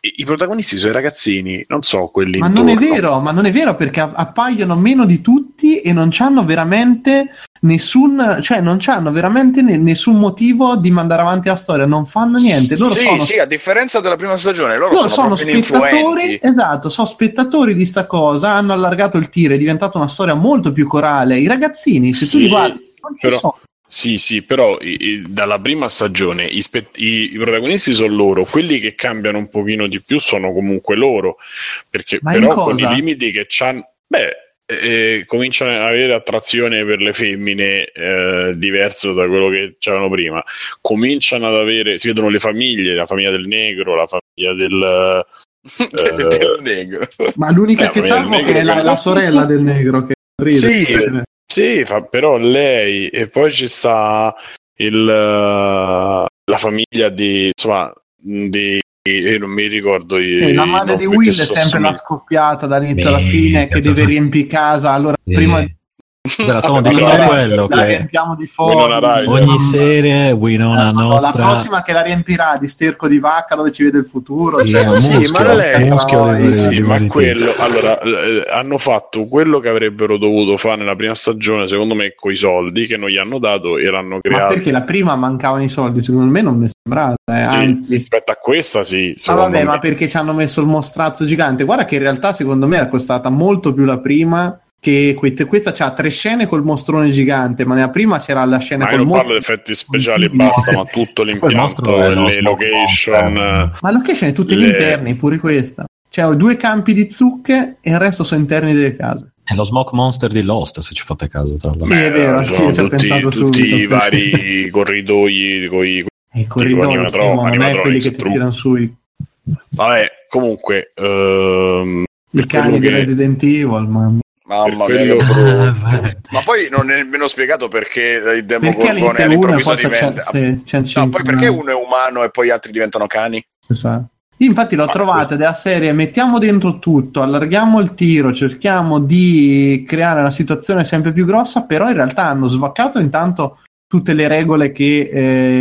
I, protagonisti sono i ragazzini non so quelli Ma non è intorno. vero, ma non è vero perché appaiono meno di tutti e non hanno veramente nessun, cioè non hanno veramente ne- nessun motivo di mandare avanti la storia, non fanno niente. Loro sì, sono, sì, a differenza della prima stagione, loro, loro sono, sono spettatori, influenti. esatto, sono spettatori di sta cosa, hanno allargato il tiro, è diventata una storia molto più corale. I ragazzini, se tu Sì, li guardi, non ci però- sono. Sì, sì, però i- i- dalla prima stagione i, spe- i- protagonisti sono loro, quelli che cambiano un pochino di più sono comunque loro, perché Ma però con i limiti che c'hanno, beh, eh, cominciano ad avere attrazione per le femmine eh, diverso da quello che c'erano prima, cominciano ad avere, si vedono le famiglie, la famiglia del negro, la famiglia del... *laughs* eh, del negro. Ma l'unica Eh, che salvo è la, la sorella del negro che ride. Sì, Sì, fa- però lei e poi ci sta il, eh, la famiglia di, insomma, di e non mi ricordo i, Eh, la madre di Will è sempre la scoppiata dall'inizio alla fine che deve riempire casa. Allora, prima Beh, stavo dicendo allora, quello la che riempiamo di. Ryder. ogni serie Winona Eh, no, La nostra prossima che la riempirà di sterco di vacca dove ci vede il futuro. Sì, cioè, Sì, muschio, ma un muschio Sì, di- Sì, di ma vari quello allora eh, hanno fatto quello che avrebbero dovuto fare nella prima stagione, secondo me, con i soldi che non gli hanno dato e l'hanno Ma creato. perché la prima mancavano i soldi? Secondo me non mi sembrava, eh, Sì, anzi. rispetto a questa, sì. Ah, secondo vabbè, me. ma perché ci hanno messo il mostrazzo gigante? Guarda che in realtà secondo me era costata molto più la prima. Che que- questa c'ha tre scene col mostrone gigante, ma nella prima c'era la scena Ma col non parlo mostro. di effetti speciali e basta, ma tutto mostro l'impianto, le location. Ma location è tutti Le- gli interni, pure questa. Cioè, ho due campi di zucche e il resto sono interni delle case. è lo smoke monster di Lost se ci fate caso tra l'altro Sì, è vero, sono ci ho tutti, pensato tutti subito. i vari corridoi coi- E i corridoi, animatro- sì, ma non è quelli che ti tirano su i, Vabbè, comunque, ehm, i cani di che- Resident Evil. Ma... Mamma mia, *laughs* Ma poi non è nemmeno spiegato perché il Perché Demogorgone e all'improvviso poi c'è, diventa... c'è, c'è No, poi perché uno è umano e poi gli altri diventano cani? Esatto. Io infatti l'ho Ma trovata questo- della serie, mettiamo dentro tutto, allarghiamo il tiro, cerchiamo di creare una situazione sempre più grossa, però in realtà hanno svaccato intanto tutte le regole che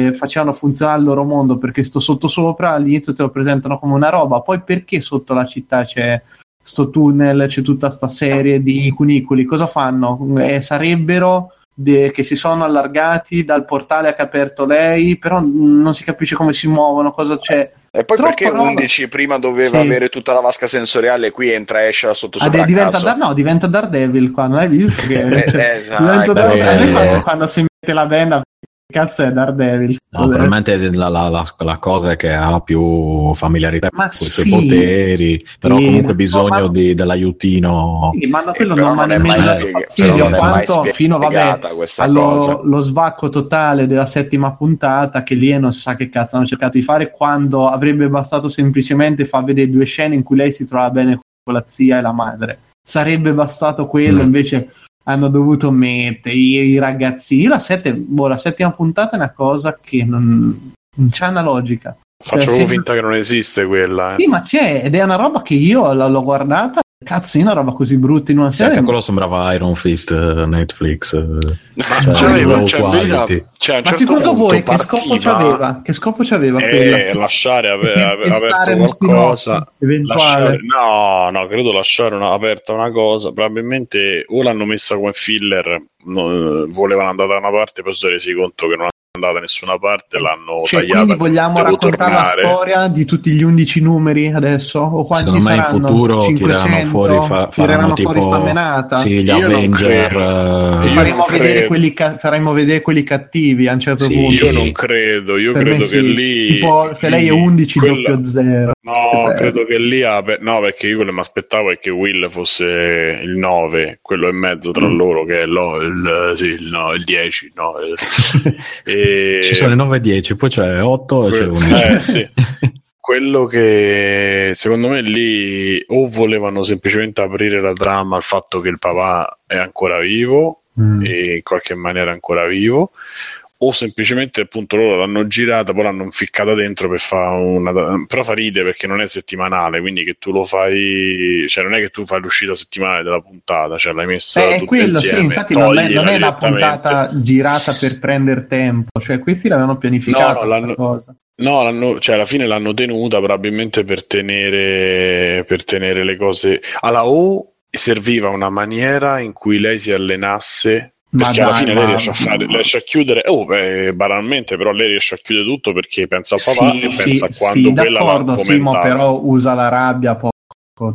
eh, facevano funzionare il loro mondo, perché sto sottosopra all'inizio te lo presentano come una roba, poi perché sotto la città c'è sto tunnel, c'è tutta sta serie di cunicoli, cosa fanno? Eh, sarebbero de- che si sono allargati dal portale che ha aperto lei, però non si capisce come si muovono, cosa c'è. E poi Troppa perché roba. 11 prima doveva Sì. avere tutta la vasca sensoriale qui entra e esce da sotto Ah, sopra a diventa? Dar- no, diventa Daredevil qua, non hai visto? Che, *laughs* *laughs* Eh, cioè, esatto, diventa Daredevil. Me eh. quando, quando si mette la benda, cazzo è Daredevil? No, probabilmente la, la- la- la cosa che ha più familiarità Ma con i sì. suoi poteri, però Sì, comunque no, bisogno ma- di- dell'aiutino. Sì, ma no, quello Eh, non non è nemmeno mai fastidio, quanto fino vabbè, allo cosa. lo svacco totale della settima puntata che lì non si sa che cazzo hanno cercato di fare quando avrebbe bastato semplicemente far vedere due scene in cui lei si trova bene con la zia e la madre sarebbe bastato quello Mm. invece hanno dovuto mettere i, i ragazzini la, sette- boh, la settima puntata è una cosa che non, non c'ha una logica faccio Cioè, finta che non esiste quella. eh. sì ma c'è ed è una roba che io l'ho guardata cazzo io una roba così brutta in una Sì, anche serie quello sembrava Iron Fist eh, Netflix. eh, Ma cioè, cioè, verità- quality. cioè, Ma certo secondo voi che scopo partiva- c'aveva? Che scopo c'aveva Eh, quella? lasciare ave- Per *laughs* ave- testare aperto qualcosa lasciare, no no credo lasciare una, aperta una cosa probabilmente o l'hanno messa come filler no, volevano andare da una parte poi si sono resi conto che non è andata da nessuna parte l'hanno Cioè, tagliata quindi vogliamo raccontare la tornare. storia di tutti gli 11 numeri adesso? O quanti Secondo me in saranno? futuro 500? tireranno fuori, fa- tireranno faranno fuori tipo sta menata? sì, gli Io Avenger. eh, Io faremo, vedere quelli ca- faremo vedere quelli cattivi a un certo Sì, punto. io non credo io Per credo sì. che lì tipo se lei è lì- 11 quella- doppio zero No, Eh. credo che lì ape- no, perché io quello che mi aspettavo è che Will fosse il 9, quello e mezzo tra Mm. loro, che è lo- il, sì, il, no, il 10. No, il- *laughs* e- Ci sono le 9 e 10, poi c'è 8 e c'è Que- 11. eh, sì. *laughs* Quello che secondo me lì o volevano semplicemente aprire la trama al fatto che il papà è ancora vivo Mm. e in qualche maniera ancora vivo o semplicemente appunto loro l'hanno girata poi l'hanno inficcata dentro per fare una però fa ride perché non è settimanale quindi che tu lo fai cioè non è che tu fai l'uscita settimanale della puntata cioè l'hai messa Eh, è tutta quello, sì, insieme infatti non è, non è una direttamente. puntata girata per prendere tempo, cioè questi l'avevano pianificata No, l'hanno- cosa. No, l'hanno- cioè alla fine l'hanno tenuta probabilmente per tenere, per tenere le cose alla O serviva una maniera in cui lei si allenasse Ma perché alla dai, fine ma- lei riesce a fare riesce a chiudere oh, beh, banalmente però lei riesce a chiudere tutto perché pensa al papà e pensa a quando quella sì, ma commentata. però usa la rabbia, poco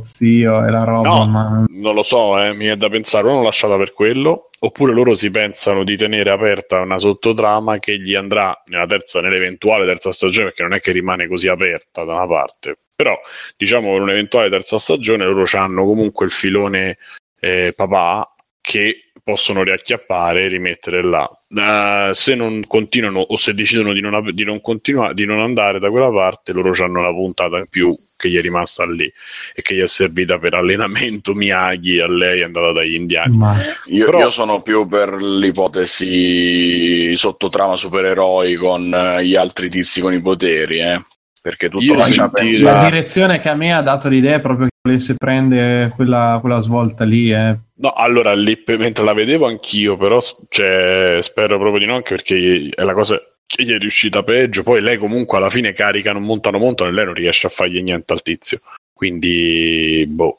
zio e la roba, No. ma... non lo so, eh, mi è da pensare, o l'hanno lasciata per quello, oppure loro si pensano di tenere aperta una sottotrama che gli andrà nella terza, nell'eventuale terza stagione, perché non è che rimane così aperta da una parte, però diciamo per un'eventuale terza stagione loro hanno comunque il filone eh, papà che possono riacchiappare e rimettere là. Eh, se non continuano o se decidono di non, ave- di non continuare, di non andare da quella parte, loro hanno la puntata in più che gli è rimasta lì e che gli è servita per allenamento Miyagi a lei è andata dagli indiani. ma- Io, Però- io sono più per l'ipotesi sottotrama supereroi con eh, gli altri tizi con i poteri, eh. perché tutto Io lascia senti- La pensare. direzione che a me ha dato l'idea è proprio che volesse prendere quella, quella svolta lì. Eh. No, allora lì mentre la vedevo anch'io, però cioè, spero proprio di no, anche perché è la cosa che gli è riuscita peggio. Poi lei comunque alla fine caricano, montano, montano e lei non riesce a fargli niente al tizio. Quindi, boh.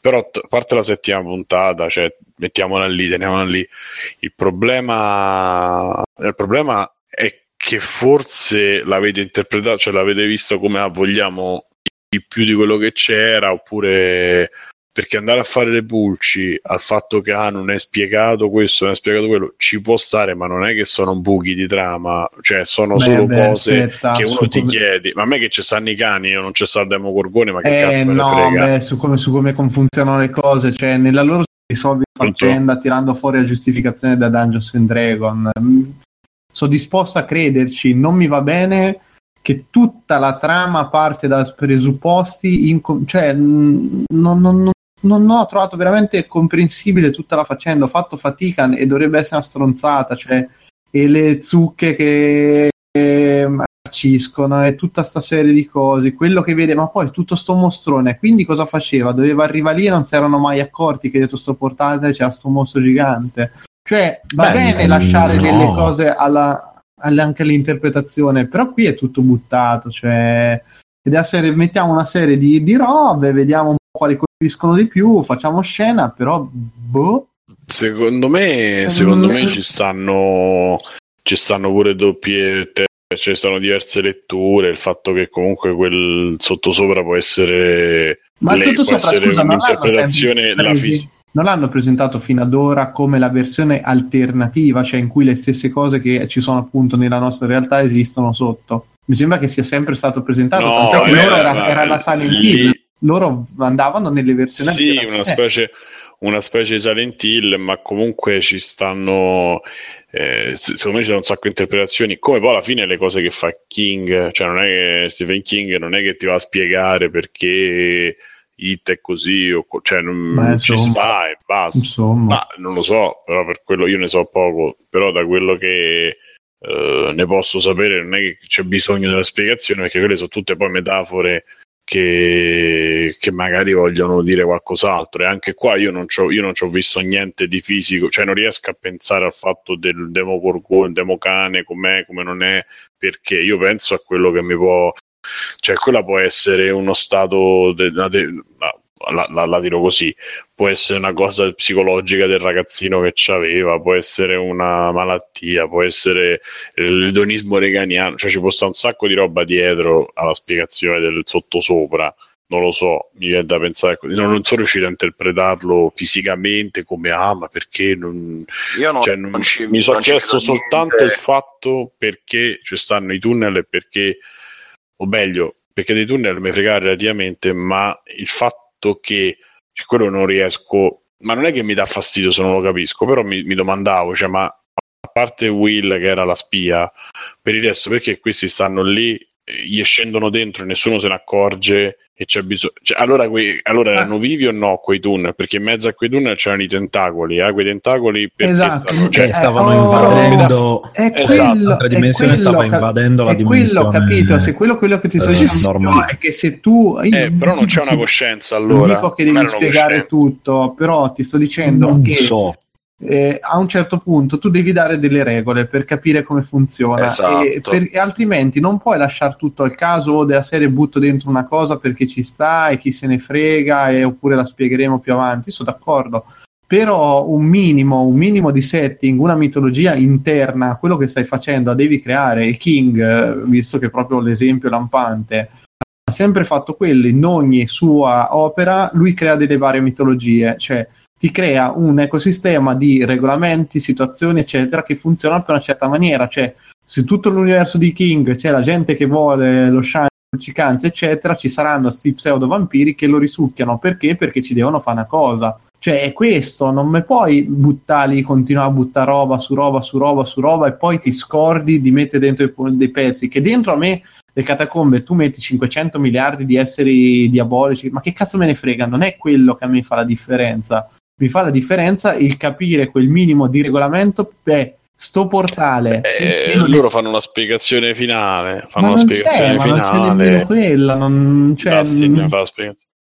Però a parte la settima puntata, cioè, mettiamola lì, teniamola lì. Il problema, il problema è che forse l'avete interpretato, cioè l'avete visto come ah, vogliamo di più di quello che c'era, oppure perché andare a fare le pulci al fatto che ah, non è spiegato questo, non è spiegato quello, ci può stare, ma non è che sono buchi di trama, cioè sono Beh, solo beh, cose aspetta, che uno ti come- chiede. Ma a me che ci stanno i cani, io non c'è stato il Demogorgone, ma che Eh, cazzo me ne no, frega? beh, su come, su come funzionano le cose, cioè nella loro Pronto? faccenda tirando fuori la giustificazione da Dungeons and Dragon. Mm, Sono disposto a crederci, non mi va bene che tutta la trama parte da presupposti, inco- cioè mm, non, non- non- non ho trovato veramente comprensibile tutta la faccenda, ho fatto fatica e dovrebbe essere una stronzata, cioè e le zucche che marciscono e tutta sta serie di cose, quello che vede, ma poi tutto sto mostrone, quindi cosa faceva? Doveva arrivare lì e non si erano mai accorti che dietro sto portale c'era sto mostro gigante. Cioè, va Beh, bene no. lasciare delle cose alla, alla- anche all'interpretazione, però qui è tutto buttato, cioè ed è serie, mettiamo una serie di, di robe, vediamo un po' quali colpiscono di più, facciamo scena, però boh. Secondo me, secondo me ci stanno ci stanno pure doppie te- ci stanno diverse letture, il fatto che comunque quel sottosopra può essere Ma il sottosopra, essere scusa, non l'hanno un'interpretazione della fisica. non l'hanno presentato fino ad ora come la versione alternativa, cioè in cui le stesse cose che ci sono appunto nella nostra realtà esistono sotto. Mi sembra che sia sempre stato presentato, No, tant'è che loro era, era- era la Silent lì- Hill, loro andavano nelle versioni Sì, una specie, una specie di Silent Hill, ma comunque ci stanno. eh, se- secondo me ci sono un sacco di interpretazioni. Come poi alla fine le cose che fa King, cioè non è che Stephen King non è che ti va a spiegare perché It è così, o, co- cioè non Beh, ci insomma. sta e basta. Insomma, Ma non lo so, però per quello io ne so poco, però da quello che eh, ne posso sapere non è che c'è bisogno della spiegazione perché quelle sono tutte poi metafore che, che magari vogliono dire qualcos'altro. E anche qua io non ci ho visto niente di fisico, cioè non riesco a pensare al fatto del demogorgone, democane, com'è, come non è, perché io penso a quello che mi può cioè quella può essere uno stato de- de- la- la- la- dirò così può essere una cosa psicologica del ragazzino che c'aveva può essere una malattia può essere l'edonismo reganiano cioè ci può stare un sacco di roba dietro alla spiegazione del sottosopra non lo so, mi viene da pensare. Non, non sono riuscito a interpretarlo fisicamente come ah, ma perché non, Io non, cioè, non- non ci- mi sono chiesto soltanto niente. il fatto perché ci stanno i tunnel e perché, o meglio, perché dei tunnel mi frega relativamente, ma il fatto che cioè, quello non riesco, ma non è che mi dà fastidio se non lo capisco, però mi, mi domandavo, cioè, ma a parte Will che era la spia, per il resto perché questi stanno lì, gli scendono dentro e nessuno se ne accorge e c'è bisogno. Cioè, allora, quei, allora erano vivi o no quei tunnel? Perché in mezzo a quei tunnel c'erano i tentacoli, eh? quei tentacoli perché Esatto. stanno. Cioè, Eh, stavano oh, invadendo è Esatto, quello, l'altra è dimensione quello stava invadendo la è quello, dimensione capito? Se quello, quello che ti sto eh, dicendo normale. è che se tu io Eh, però non c'è una coscienza non allora. dico che Non devi spiegare coscienti. tutto, però ti sto dicendo non che so eh, a un certo punto tu devi dare delle regole per capire come funziona. Esatto. e, per- e altrimenti non puoi lasciare tutto al caso o della serie butto dentro una cosa perché ci sta e chi se ne frega e, oppure la spiegheremo più avanti, sono d'accordo. Però un minimo, un minimo di setting, una mitologia interna a quello che stai facendo, la devi creare. E King, visto che è proprio l'esempio lampante ha sempre fatto quello in ogni sua opera, lui crea delle varie mitologie, cioè ti crea un ecosistema di regolamenti, situazioni, eccetera, che funzionano per una certa maniera. Cioè, se tutto l'universo di King c'è la gente che vuole lo shine, luccicanze, eccetera, ci saranno questi pseudo vampiri che lo risucchiano. Perché? Perché ci devono fare una cosa. Cioè, è questo, non mi puoi buttare, continuare a buttare roba su roba su roba su roba e poi ti scordi di mettere dentro dei pezzi. Che dentro a me le catacombe tu metti 500 miliardi di esseri diabolici, ma che cazzo me ne frega? Non è quello che a me fa la differenza. Mi fa la differenza il capire quel minimo di regolamento. Beh, sto portale. Eh, pieno di- loro fanno una spiegazione finale. Fanno ma una non c'è, spiegazione ma non c'è nemmeno finale. quella. Non, cioè, Dustin mm, ne fa la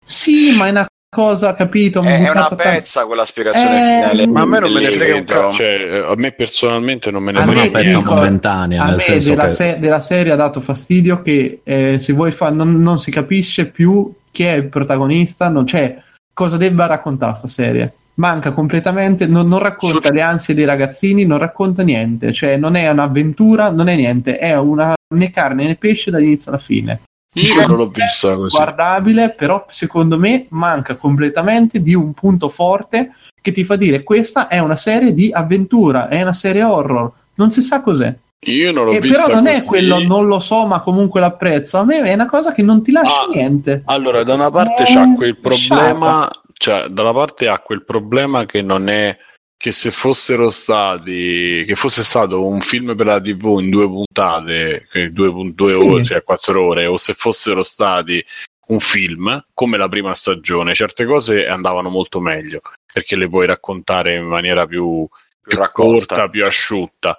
sì, ma è una cosa, capito? È, è una buttata tanto- pezza quella spiegazione Eh, finale. Ma a me non me ne frega un cazzo. Cioè, a me personalmente non me ne È una frega ti pezza momentanea, a me senso della, che se- della serie ha dato fastidio che eh, se vuoi fa- non, non si capisce più chi è il protagonista, non c'è cosa debba raccontare sta serie. Manca completamente, non, non racconta Su- le ansie dei ragazzini, non racconta niente, cioè non è un'avventura, non è niente, è una né carne né pesce dall'inizio alla fine. Io non l'ho vista così. Guardabile, però secondo me manca completamente di un punto forte che ti fa dire questa è una serie di avventura, è una serie horror, non si sa cos'è. Io non l'ho E vista però non è così. quello non lo so, ma comunque l'apprezzo. A me è una cosa che non ti lascia Ah, niente. Allora, da una parte Eh, c'ha quel problema, cioè, da una parte ha quel problema che non è che se fossero stati, che fosse stato un film per la TV in due puntate, due, due Sì. ore, cioè quattro ore, o se fossero stati un film come la prima stagione, certe cose andavano molto meglio perché le puoi raccontare in maniera più, più raccolta. corta, più asciutta.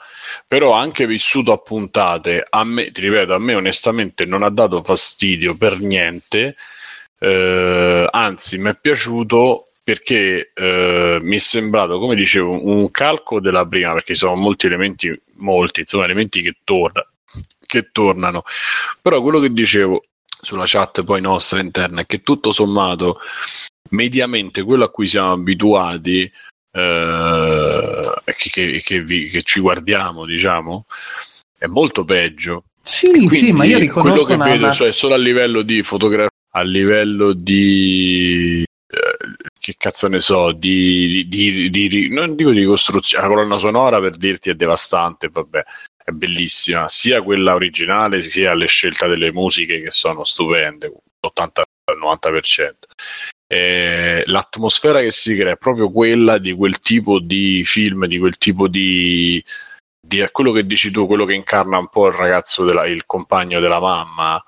Però anche vissuto a puntate, a me, ti ripeto, a me onestamente non ha dato fastidio per niente. Eh, anzi, mi è piaciuto perché eh, mi è sembrato, come dicevo, un calco della prima, perché ci sono molti elementi, molti, insomma, elementi che, torna, che tornano. Però quello che dicevo sulla chat poi nostra interna è che tutto sommato, mediamente, quello a cui siamo abituati eh, che, che- che vi- che ci guardiamo, diciamo, è molto peggio. Sì, sì, ma io quello riconosco che una, vedo, cioè solo a livello di fotografia, a livello di eh, che cazzo ne so, di, di- di- di- non dico di ricostruzione, la colonna sonora per dirti è devastante, vabbè, è bellissima, sia quella originale sia le scelte delle musiche che sono stupende, 80-90%. Eh, l'atmosfera che si crea è proprio quella di quel tipo di film, di quel tipo di, di quello che dici tu, quello che incarna un po' il ragazzo, della, il compagno della mamma,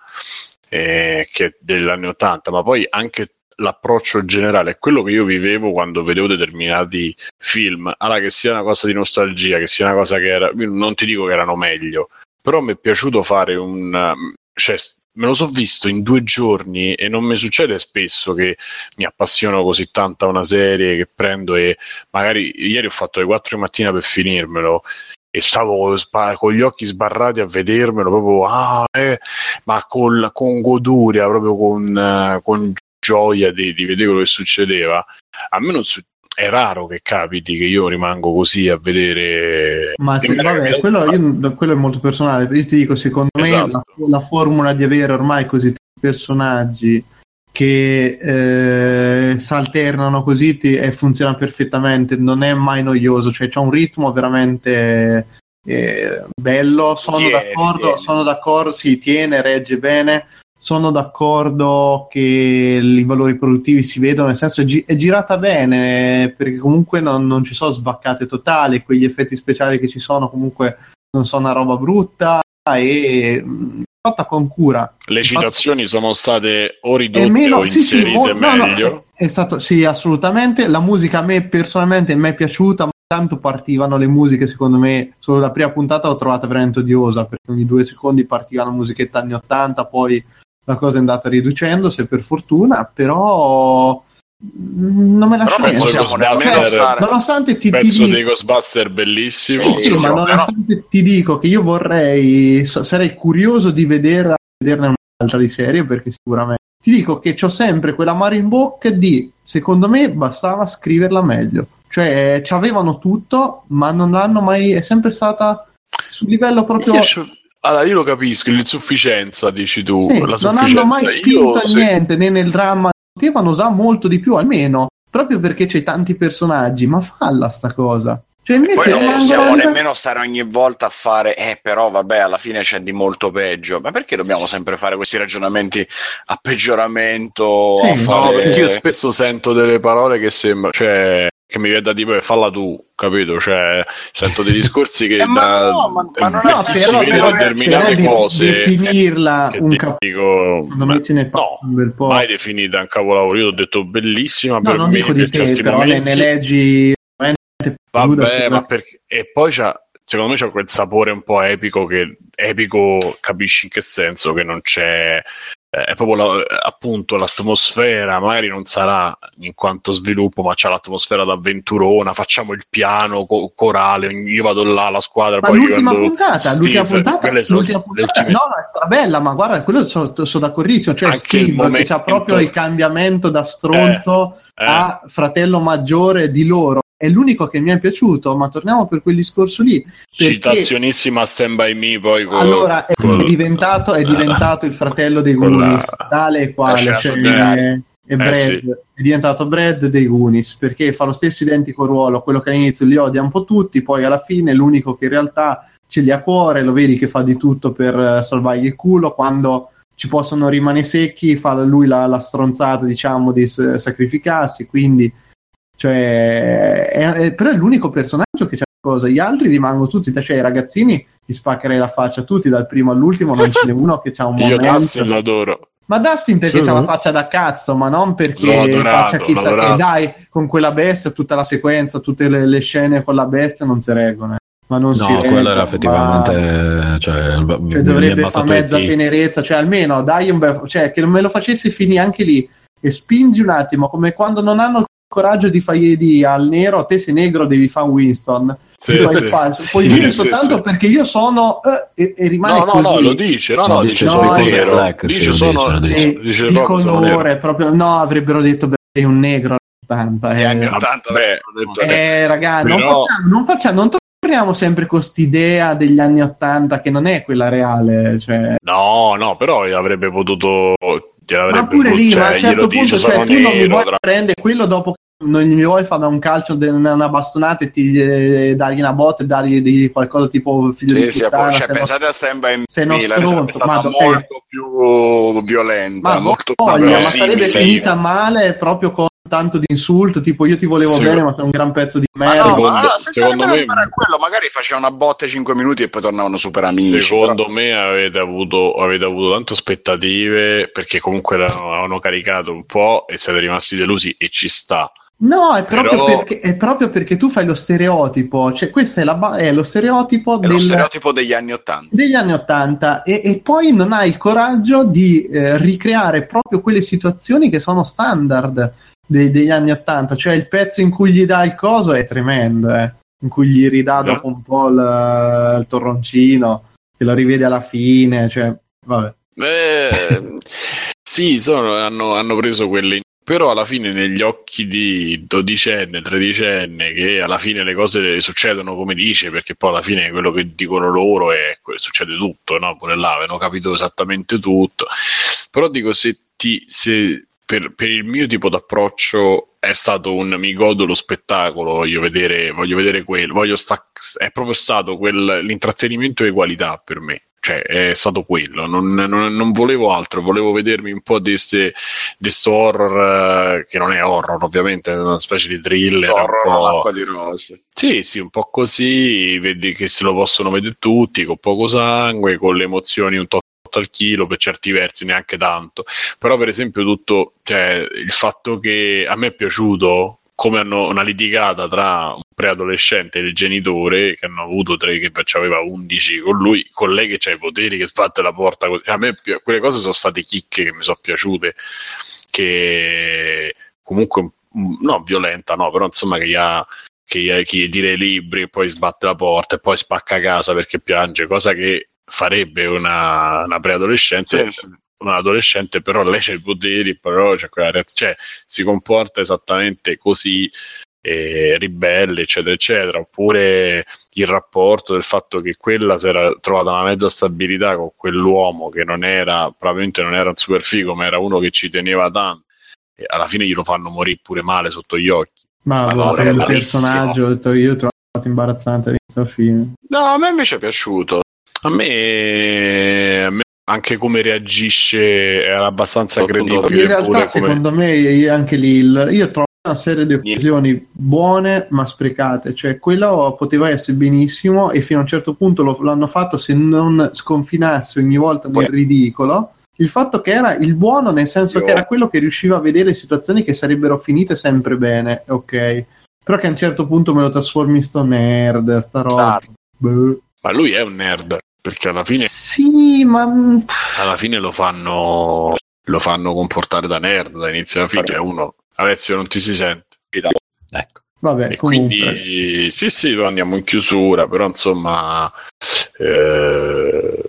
eh, che degli anni 80, ma poi anche l'approccio generale quello che io vivevo quando vedevo determinati film. Allora, che sia una cosa di nostalgia, che sia una cosa che era. Non ti dico che erano meglio, però mi è piaciuto fare un. cioè, me lo so visto in due giorni e non mi succede spesso che mi appassiono così tanto a una serie che prendo e magari ieri ho fatto le 4 di mattina per finirmelo e stavo sba- con gli occhi sbarrati a vedermelo proprio ah, eh, ma con, con goduria proprio con, eh, con gioia di, di vedere quello che succedeva a me non su- è raro che capiti che io rimango così a vedere Ma sì, vabbè, quello, io- quello è molto personale. Io ti dico, secondo me Esatto. la, la formula di avere ormai così tanti personaggi che eh, si alternano così ti- e funziona perfettamente, non è mai noioso, cioè c'è un ritmo veramente eh, bello. Sono Tiene, d'accordo, tiene. sono d'accordo, sì, tiene, regge bene. Sono d'accordo che i valori produttivi si vedono, nel senso è, gi- è girata bene perché comunque non, non ci sono svaccate totali, quegli effetti speciali che ci sono comunque non sono una roba brutta e mh, fatta con cura. le citazioni sono state o ridotte meno- o sì, sì, inserite mo- no, no, meglio è, è stato, sì, assolutamente. La musica a me personalmente mi è piaciuta, ma tanto partivano le musiche, secondo me, solo la prima puntata l'ho trovata veramente odiosa, perché ogni due secondi partivano musichette anni 80, poi la cosa è andata riducendosi per fortuna, però non me lascia Però non niente. possiamo stare. Nonostante ti, ti pezzo dico- dei Ghostbuster bellissimo sì, sì, ma nonostante ti dico che io vorrei, so- sarei curioso di vedere, vederne un'altra di serie perché sicuramente ti dico che ho sempre quella mare in bocca di secondo me bastava scriverla meglio, cioè ci avevano tutto, ma non l'hanno mai, è sempre stata sul livello proprio. Io allora io lo capisco l'insufficienza dici tu Sì, la non hanno mai Io, spinto a se- niente né nel dramma, potevano usare molto di più almeno, proprio perché c'è tanti personaggi, ma falla sta cosa. Cioè invece Poi non possiamo a livello- nemmeno stare ogni volta a fare, eh, però vabbè, alla fine c'è di molto peggio. Ma perché dobbiamo sempre fare questi ragionamenti a peggioramento? Sì, a no, no fare... perché io spesso sento delle parole che sembra cioè che mi viene da dire "Beh, falla tu capito? Cioè sento dei discorsi che Eh, ma da, no, ma- ma non però- determinate però di- cose definirla che un ti capo dico secondo me ce ne parla no un bel po'. mai definita un capolavoro. Io ho detto bellissima no, per non me dico di te, però ne, momenti ne leggi veramente Vabbè, ma perché... E poi c'ha... secondo me c'è quel sapore un po' epico che epico capisci in che senso? Che non c'è è proprio la- appunto l'atmosfera, magari non sarà in quanto sviluppo, ma c'è l'atmosfera d'avventurona, facciamo il piano co- corale, io vado là alla squadra, Ma poi l'ultima puntata, Steve, l'ultima puntata, l'ultima puntata- no, no, è strabella, ma guarda, quello sono, sono d'accordissimo. Cioè, Steve che momento- ha proprio il cambiamento da stronzo eh. a fratello maggiore di loro. È l'unico che mi è piaciuto, ma torniamo per quel discorso lì. Perché Citazionissima Stand By Me poi con, allora è con- diventato, è diventato il fratello dei la- Goonies, tale e quale. Cioè, diario. è, Brad, sì. è diventato Brad dei Goonies perché fa lo stesso identico ruolo, quello che all'inizio li odia un po' tutti, poi alla fine è l'unico che in realtà ce li ha a cuore, lo vedi che fa di tutto per eh, salvargli il culo, quando ci possono rimanere secchi fa lui la, la stronzata diciamo di s- sacrificarsi, quindi cioè, è- è- però è l'unico personaggio che c'ha cosa, gli altri rimangono tutti, cioè i ragazzini gli spaccherei la faccia tutti dal primo all'ultimo, non ce n'è uno che c'ha un *laughs* Io momento. Dustin lo adoro. Ma Dustin perché Sì. c'ha la faccia da cazzo, ma non perché adorato, faccia chissà che dai, con quella bestia, tutta la sequenza, tutte le, le scene con la bestia non si reggono. eh. Ma non si No, quello reggono, era effettivamente. ma- Cioè, cioè, dovrebbe fare mezza E.T.. tenerezza, cioè almeno dai un bel, cioè che me lo facessi finire anche lì e spingi un attimo, come quando non hanno il coraggio di fargli di al nero, a te sei negro devi fare Winston. Sì, sì. Puoi Sì, dire sì, soltanto sì. perché io sono eh, e, e rimane No, no, così. no, lo dice, no, no, No, dice dice sono Johnny nero. Black, dice sono, dice, dice, Sì, dice di colore proprio no avrebbero detto "Beh, sei un negro anni 80 Gli eh. anni 80 Beh, detto- Eh, raga, non facciamo, non facciamo, non torniamo sempre con quest'idea degli anni 80 che non è quella reale, cioè, No, no, però avrebbe potuto ma pure lì, cioè, ma a un certo dice, punto, cioè, tu non mi vuoi tra- prendere quello dopo che non gli vuoi fare da un calcio, de- una bastonata e ti eh, dargli una botta e dargli di qualcosa tipo figlio Sì, di sì, puttana, cioè, pensate a Stand By Me, sei sarebbe stronzo, ma- molto più violenta, Ma molto voglia, più ma sarebbe sì. finita male proprio con tanto di insulto, tipo io ti volevo Sì. bene ma sei un gran pezzo di Ma merda. no, Secondo- ma no, senza secondo nemmeno me- a quello, magari facevano una botta 5 minuti e poi tornavano super amici. Secondo però- me avete avuto, avete avuto tante aspettative perché comunque l'hanno- avevano caricato un po' e siete rimasti delusi e ci sta. No, è proprio, Però- perché, è proprio perché tu fai lo stereotipo, cioè questo è, la ba- è lo stereotipo È lo del- stereotipo degli anni 80. degli anni 80 e, e poi non hai il coraggio di eh, ricreare proprio quelle situazioni che sono standard dei- degli anni 80, cioè il pezzo in cui gli dà il coso è tremendo, eh, in cui gli ridà Eh. dopo un po' il, il torroncino, che lo rivede alla fine, cioè, vabbè. Eh, sì, sono- hanno, hanno preso quelle. Però alla fine negli occhi di dodicenne, tredicenne, che alla fine le cose succedono come dice, perché poi alla fine quello che dicono loro è succede tutto, no? Pure là avevano capito esattamente tutto. Però dico, se ti se per, per il mio tipo d'approccio è stato un mi godo lo spettacolo, voglio vedere, voglio vedere quello, voglio sta- è proprio stato quel, l'intrattenimento e qualità per me. Cioè, è stato quello, non, non- non volevo altro, volevo vedermi un po' di questo horror, eh, che non è horror ovviamente, è una specie di thriller. po'- all'acqua di rose. sì, sì, un po' così, vedi che se lo possono vedere tutti, con poco sangue, con le emozioni un tot al chilo, per certi versi neanche tanto. Però, per esempio, tutto, cioè, il fatto che a me è piaciuto come hanno una litigata tra un preadolescente e il genitore, che hanno avuto tre, che aveva 11 con lui, con lei che ha i poteri, che sbatte la porta. A me quelle cose sono state chicche che mi sono piaciute, che comunque, mm, no, violenta, no, però insomma che gli ha che gli- tira i libri e poi sbatte la porta e poi spacca casa perché piange, cosa che farebbe una, una preadolescente, Sì, sì. Un adolescente, però lei c'ha i poteri, però c'è quella reazione, cioè si comporta esattamente così, eh, ribelle, eccetera, eccetera, oppure il rapporto del fatto che quella si era trovata una mezza stabilità con quell'uomo che non era, probabilmente non era un super figo, ma era uno che ci teneva tanto, e alla fine glielo fanno morire pure male sotto gli occhi. Ma è il personaggio detto, io ho trovato imbarazzante all'inizio al fine. No, a me invece è piaciuto. A me, a me anche come reagisce era abbastanza credibile. In realtà, pure come... secondo me, anche lì il- io trovo una serie di occasioni buone ma sprecate. Cioè, quello poteva essere benissimo e fino a un certo punto lo- l'hanno fatto se non sconfinasse ogni volta nel ridicolo. Il fatto che era il buono, nel senso Io- che era quello che riusciva a vedere situazioni che sarebbero finite sempre bene, ok. Però che a un certo punto me lo trasformi in sto nerd, sta roba. Sardo. Boh. Ma lui è un nerd, perché alla fine, Sì, ma alla fine lo fanno lo fanno comportare da nerd da inizio alla fine. Cioè, uno, Alessio, non ti si sente. Ecco. vabbè, E quindi sì, sì, andiamo in chiusura, però insomma eh,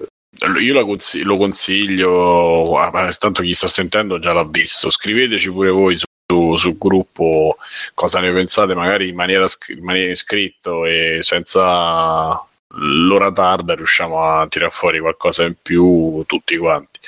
io la consi- lo consiglio, ah, tanto chi sta sentendo già l'ha visto, scriveteci pure voi su, su- sul gruppo cosa ne pensate, magari in maniera, scr- in maniera scritto e senza l'ora tarda riusciamo a tirare fuori qualcosa in più tutti quanti.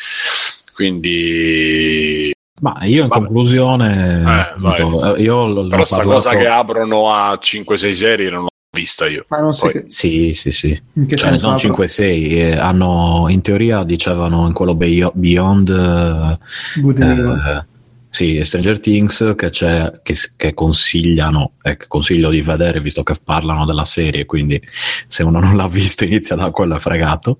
Quindi Ma io in Vabbè. conclusione, Eh, appunto, eh, io l- però sta parlato- cosa che aprono a 5-6 serie non l'ho vista io. Ma non so Poi- che, Sì, sì, sì. senso non apro? 5-6, eh, hanno in teoria dicevano in quello Beyo- Beyond eh, Good eh, sì, Stranger Things che, c'è, che, che consigliano e che consiglio di vedere visto che parlano della serie quindi se uno non l'ha visto inizia da quello è fregato.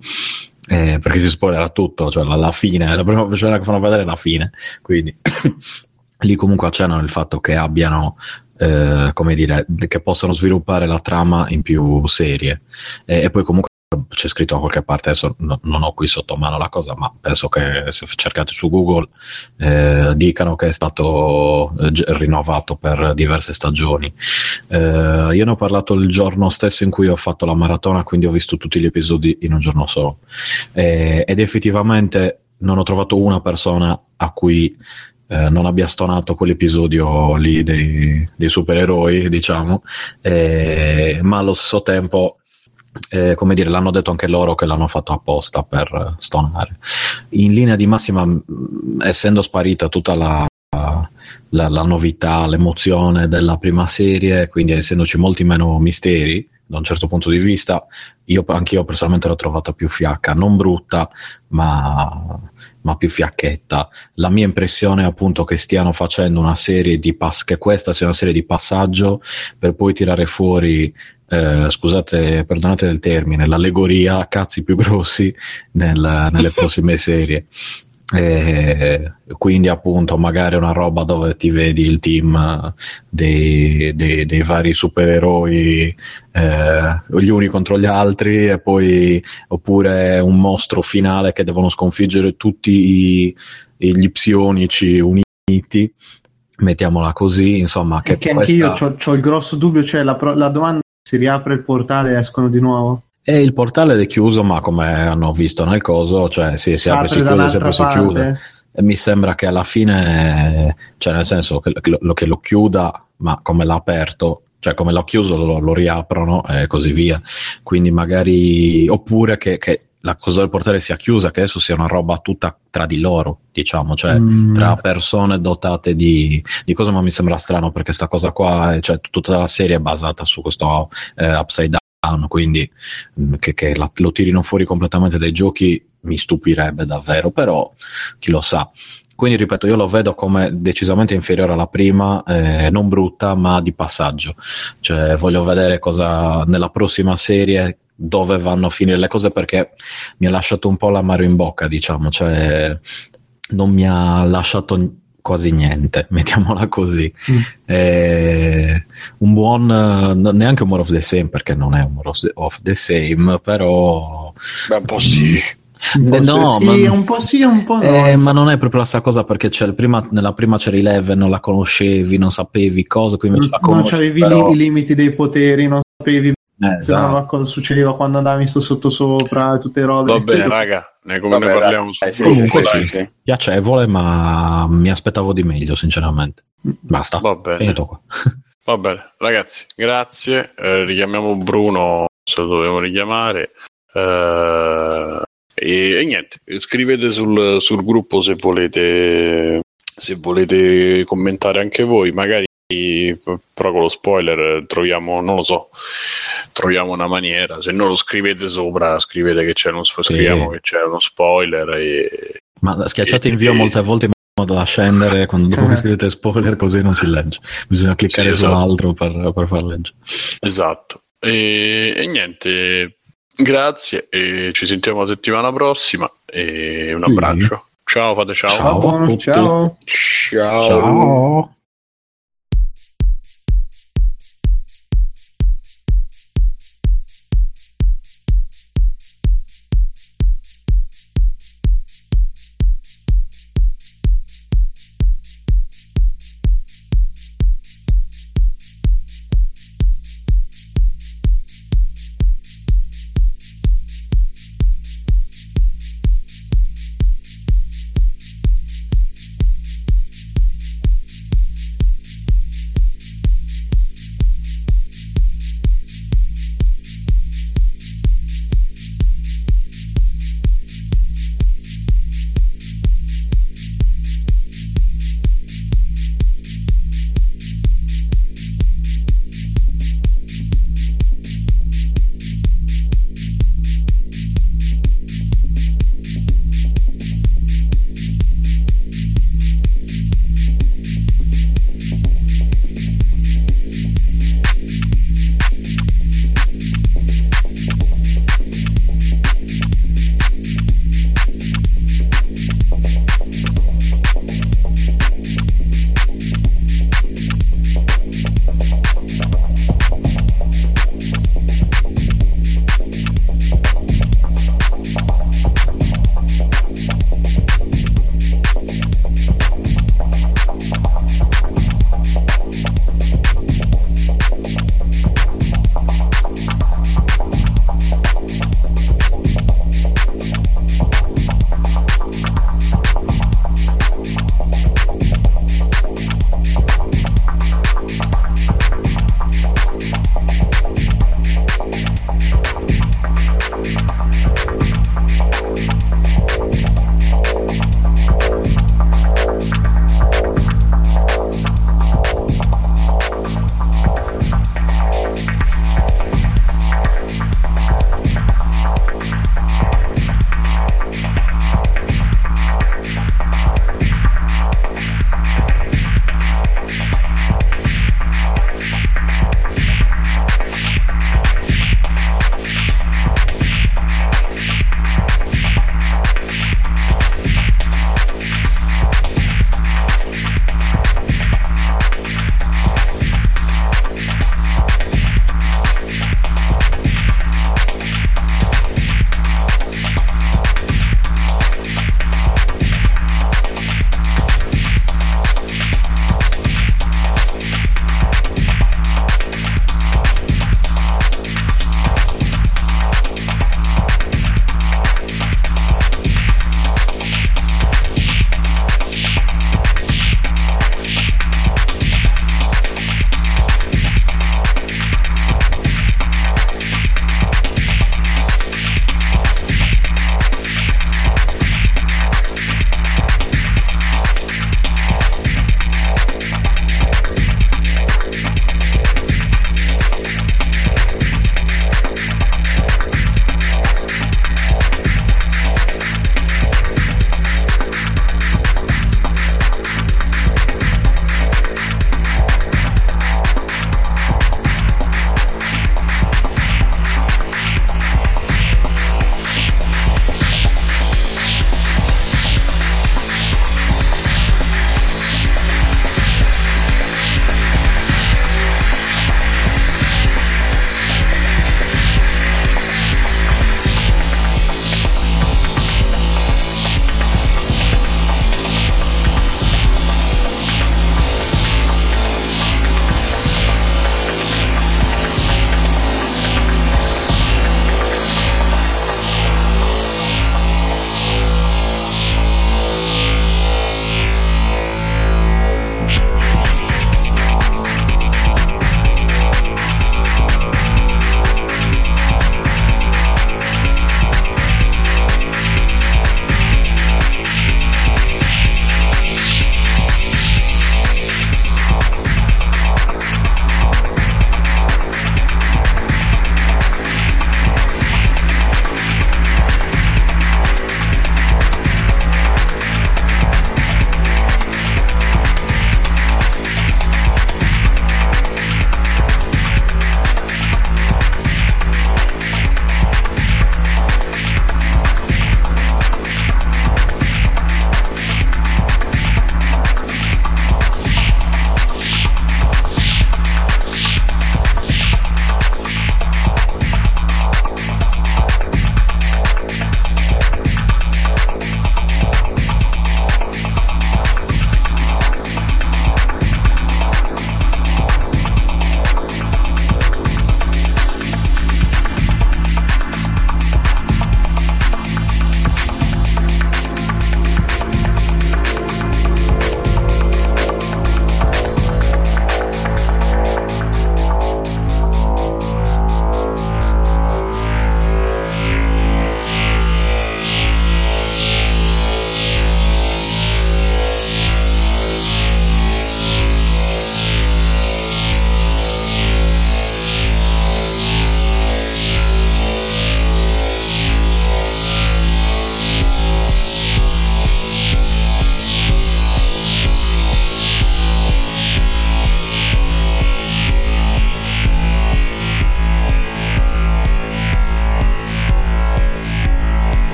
Eh, perché si spoilerà tutto cioè la, la fine, la prima scena che fanno vedere è la fine quindi *coughs* lì comunque accennano il fatto che abbiano eh, come dire, che possano sviluppare la trama in più serie. E, e poi comunque c'è scritto da qualche parte, adesso no- non ho qui sotto mano la cosa, ma penso che se cercate su Google eh, dicano che è stato eh, rinnovato per diverse stagioni. Eh, io ne ho parlato il giorno stesso in cui ho fatto la maratona, quindi ho visto tutti gli episodi in un giorno solo. Eh, ed effettivamente non ho trovato una persona a cui eh, non abbia stonato quell'episodio lì dei, dei supereroi, diciamo, eh, ma allo stesso tempo eh, come dire, l'hanno detto anche loro che l'hanno fatto apposta per eh, stonare. In linea di massima, mh, essendo sparita tutta la, la, la novità, l'emozione della prima serie, quindi essendoci molti meno misteri, da un certo punto di vista, io anch'io personalmente l'ho trovata più fiacca, non brutta, ma, ma più fiacchetta. La mia impressione è appunto che stiano facendo una serie di pass, che questa sia una serie di passaggio per poi tirare fuori eh, scusate, perdonate il termine, l'allegoria a cazzi più grossi nel- nelle *laughs* prossime serie. Eh, quindi appunto magari una roba dove ti vedi il team eh, dei, dei- dei vari supereroi eh, gli uni contro gli altri e poi oppure un mostro finale che devono sconfiggere tutti i- gli psionici uniti mettiamola così insomma che Che anche io questa- ho il grosso dubbio, cioè la, la domanda si riapre il portale e escono di nuovo. E il portale è chiuso, ma come hanno visto nel coso, cioè sì, si apre, si chiude, si apre, si chiude. E mi sembra che alla fine, cioè nel senso che che lo, che lo chiuda, ma come l'ha aperto, cioè come l'ha chiuso lo, lo riaprono e così via. Quindi magari, oppure che, che la cosa del portale sia chiusa, che adesso sia una roba tutta tra di loro, diciamo, cioè Mm. tra persone dotate di, di cose, ma mi sembra strano perché sta cosa qua, è- cioè tutta la serie è basata su questo eh, upside down, quindi mh, che, che la- lo tirino fuori completamente dai giochi mi stupirebbe davvero, però chi lo sa. Quindi ripeto, io lo vedo come decisamente inferiore alla prima, eh, non brutta, ma di passaggio. Cioè, voglio vedere cosa nella prossima serie dove vanno a finire le cose perché mi ha lasciato un po' l'amaro in bocca, diciamo, cioè non mi ha lasciato quasi niente, *laughs* mettiamola così. Mm. Eh, un buon, no- neanche un more of the same perché non è un more of the, of the same, però Beh, un po' sì. Un po' no, sì, ma- un po' sì, un po' no. eh, ma non è proprio la stessa cosa perché c'è il prima, nella prima c'era Eleven, non la conoscevi, non sapevi cosa, qui invece la non conosci. avevi però- i limiti dei poteri, non sapevi esatto. cosa succedeva quando andavi sto sotto sopra, tutte le robe. Va bene, raga, ne, come Vabbè, ne parliamo su sì, Comunque sì, sì. sì, sì. Piacevole, ma mi aspettavo di meglio, sinceramente. Basta, Va bene. finito qua. *laughs* Va bene, ragazzi, grazie. Eh, richiamiamo Bruno se lo dobbiamo richiamare. Eh, e, e niente, scrivete sul, sul gruppo se volete, se volete commentare anche voi. Magari, però con lo spoiler, troviamo, non lo so, troviamo una maniera. Se non lo scrivete sopra, scrivete che c'è uno, spo- Sì. scriviamo che c'è uno spoiler. E, Ma schiacciate E- invio e- molte volte in modo da scendere quando *laughs* dopo che scrivete spoiler così non si legge. Bisogna cliccare Sì, su esatto. un altro per, per far leggere. Esatto. E, e niente, grazie e ci sentiamo la settimana prossima e un Sì. abbraccio. Ciao, fate ciao. Ciao. Ciao, a tutti. ciao. Ciao.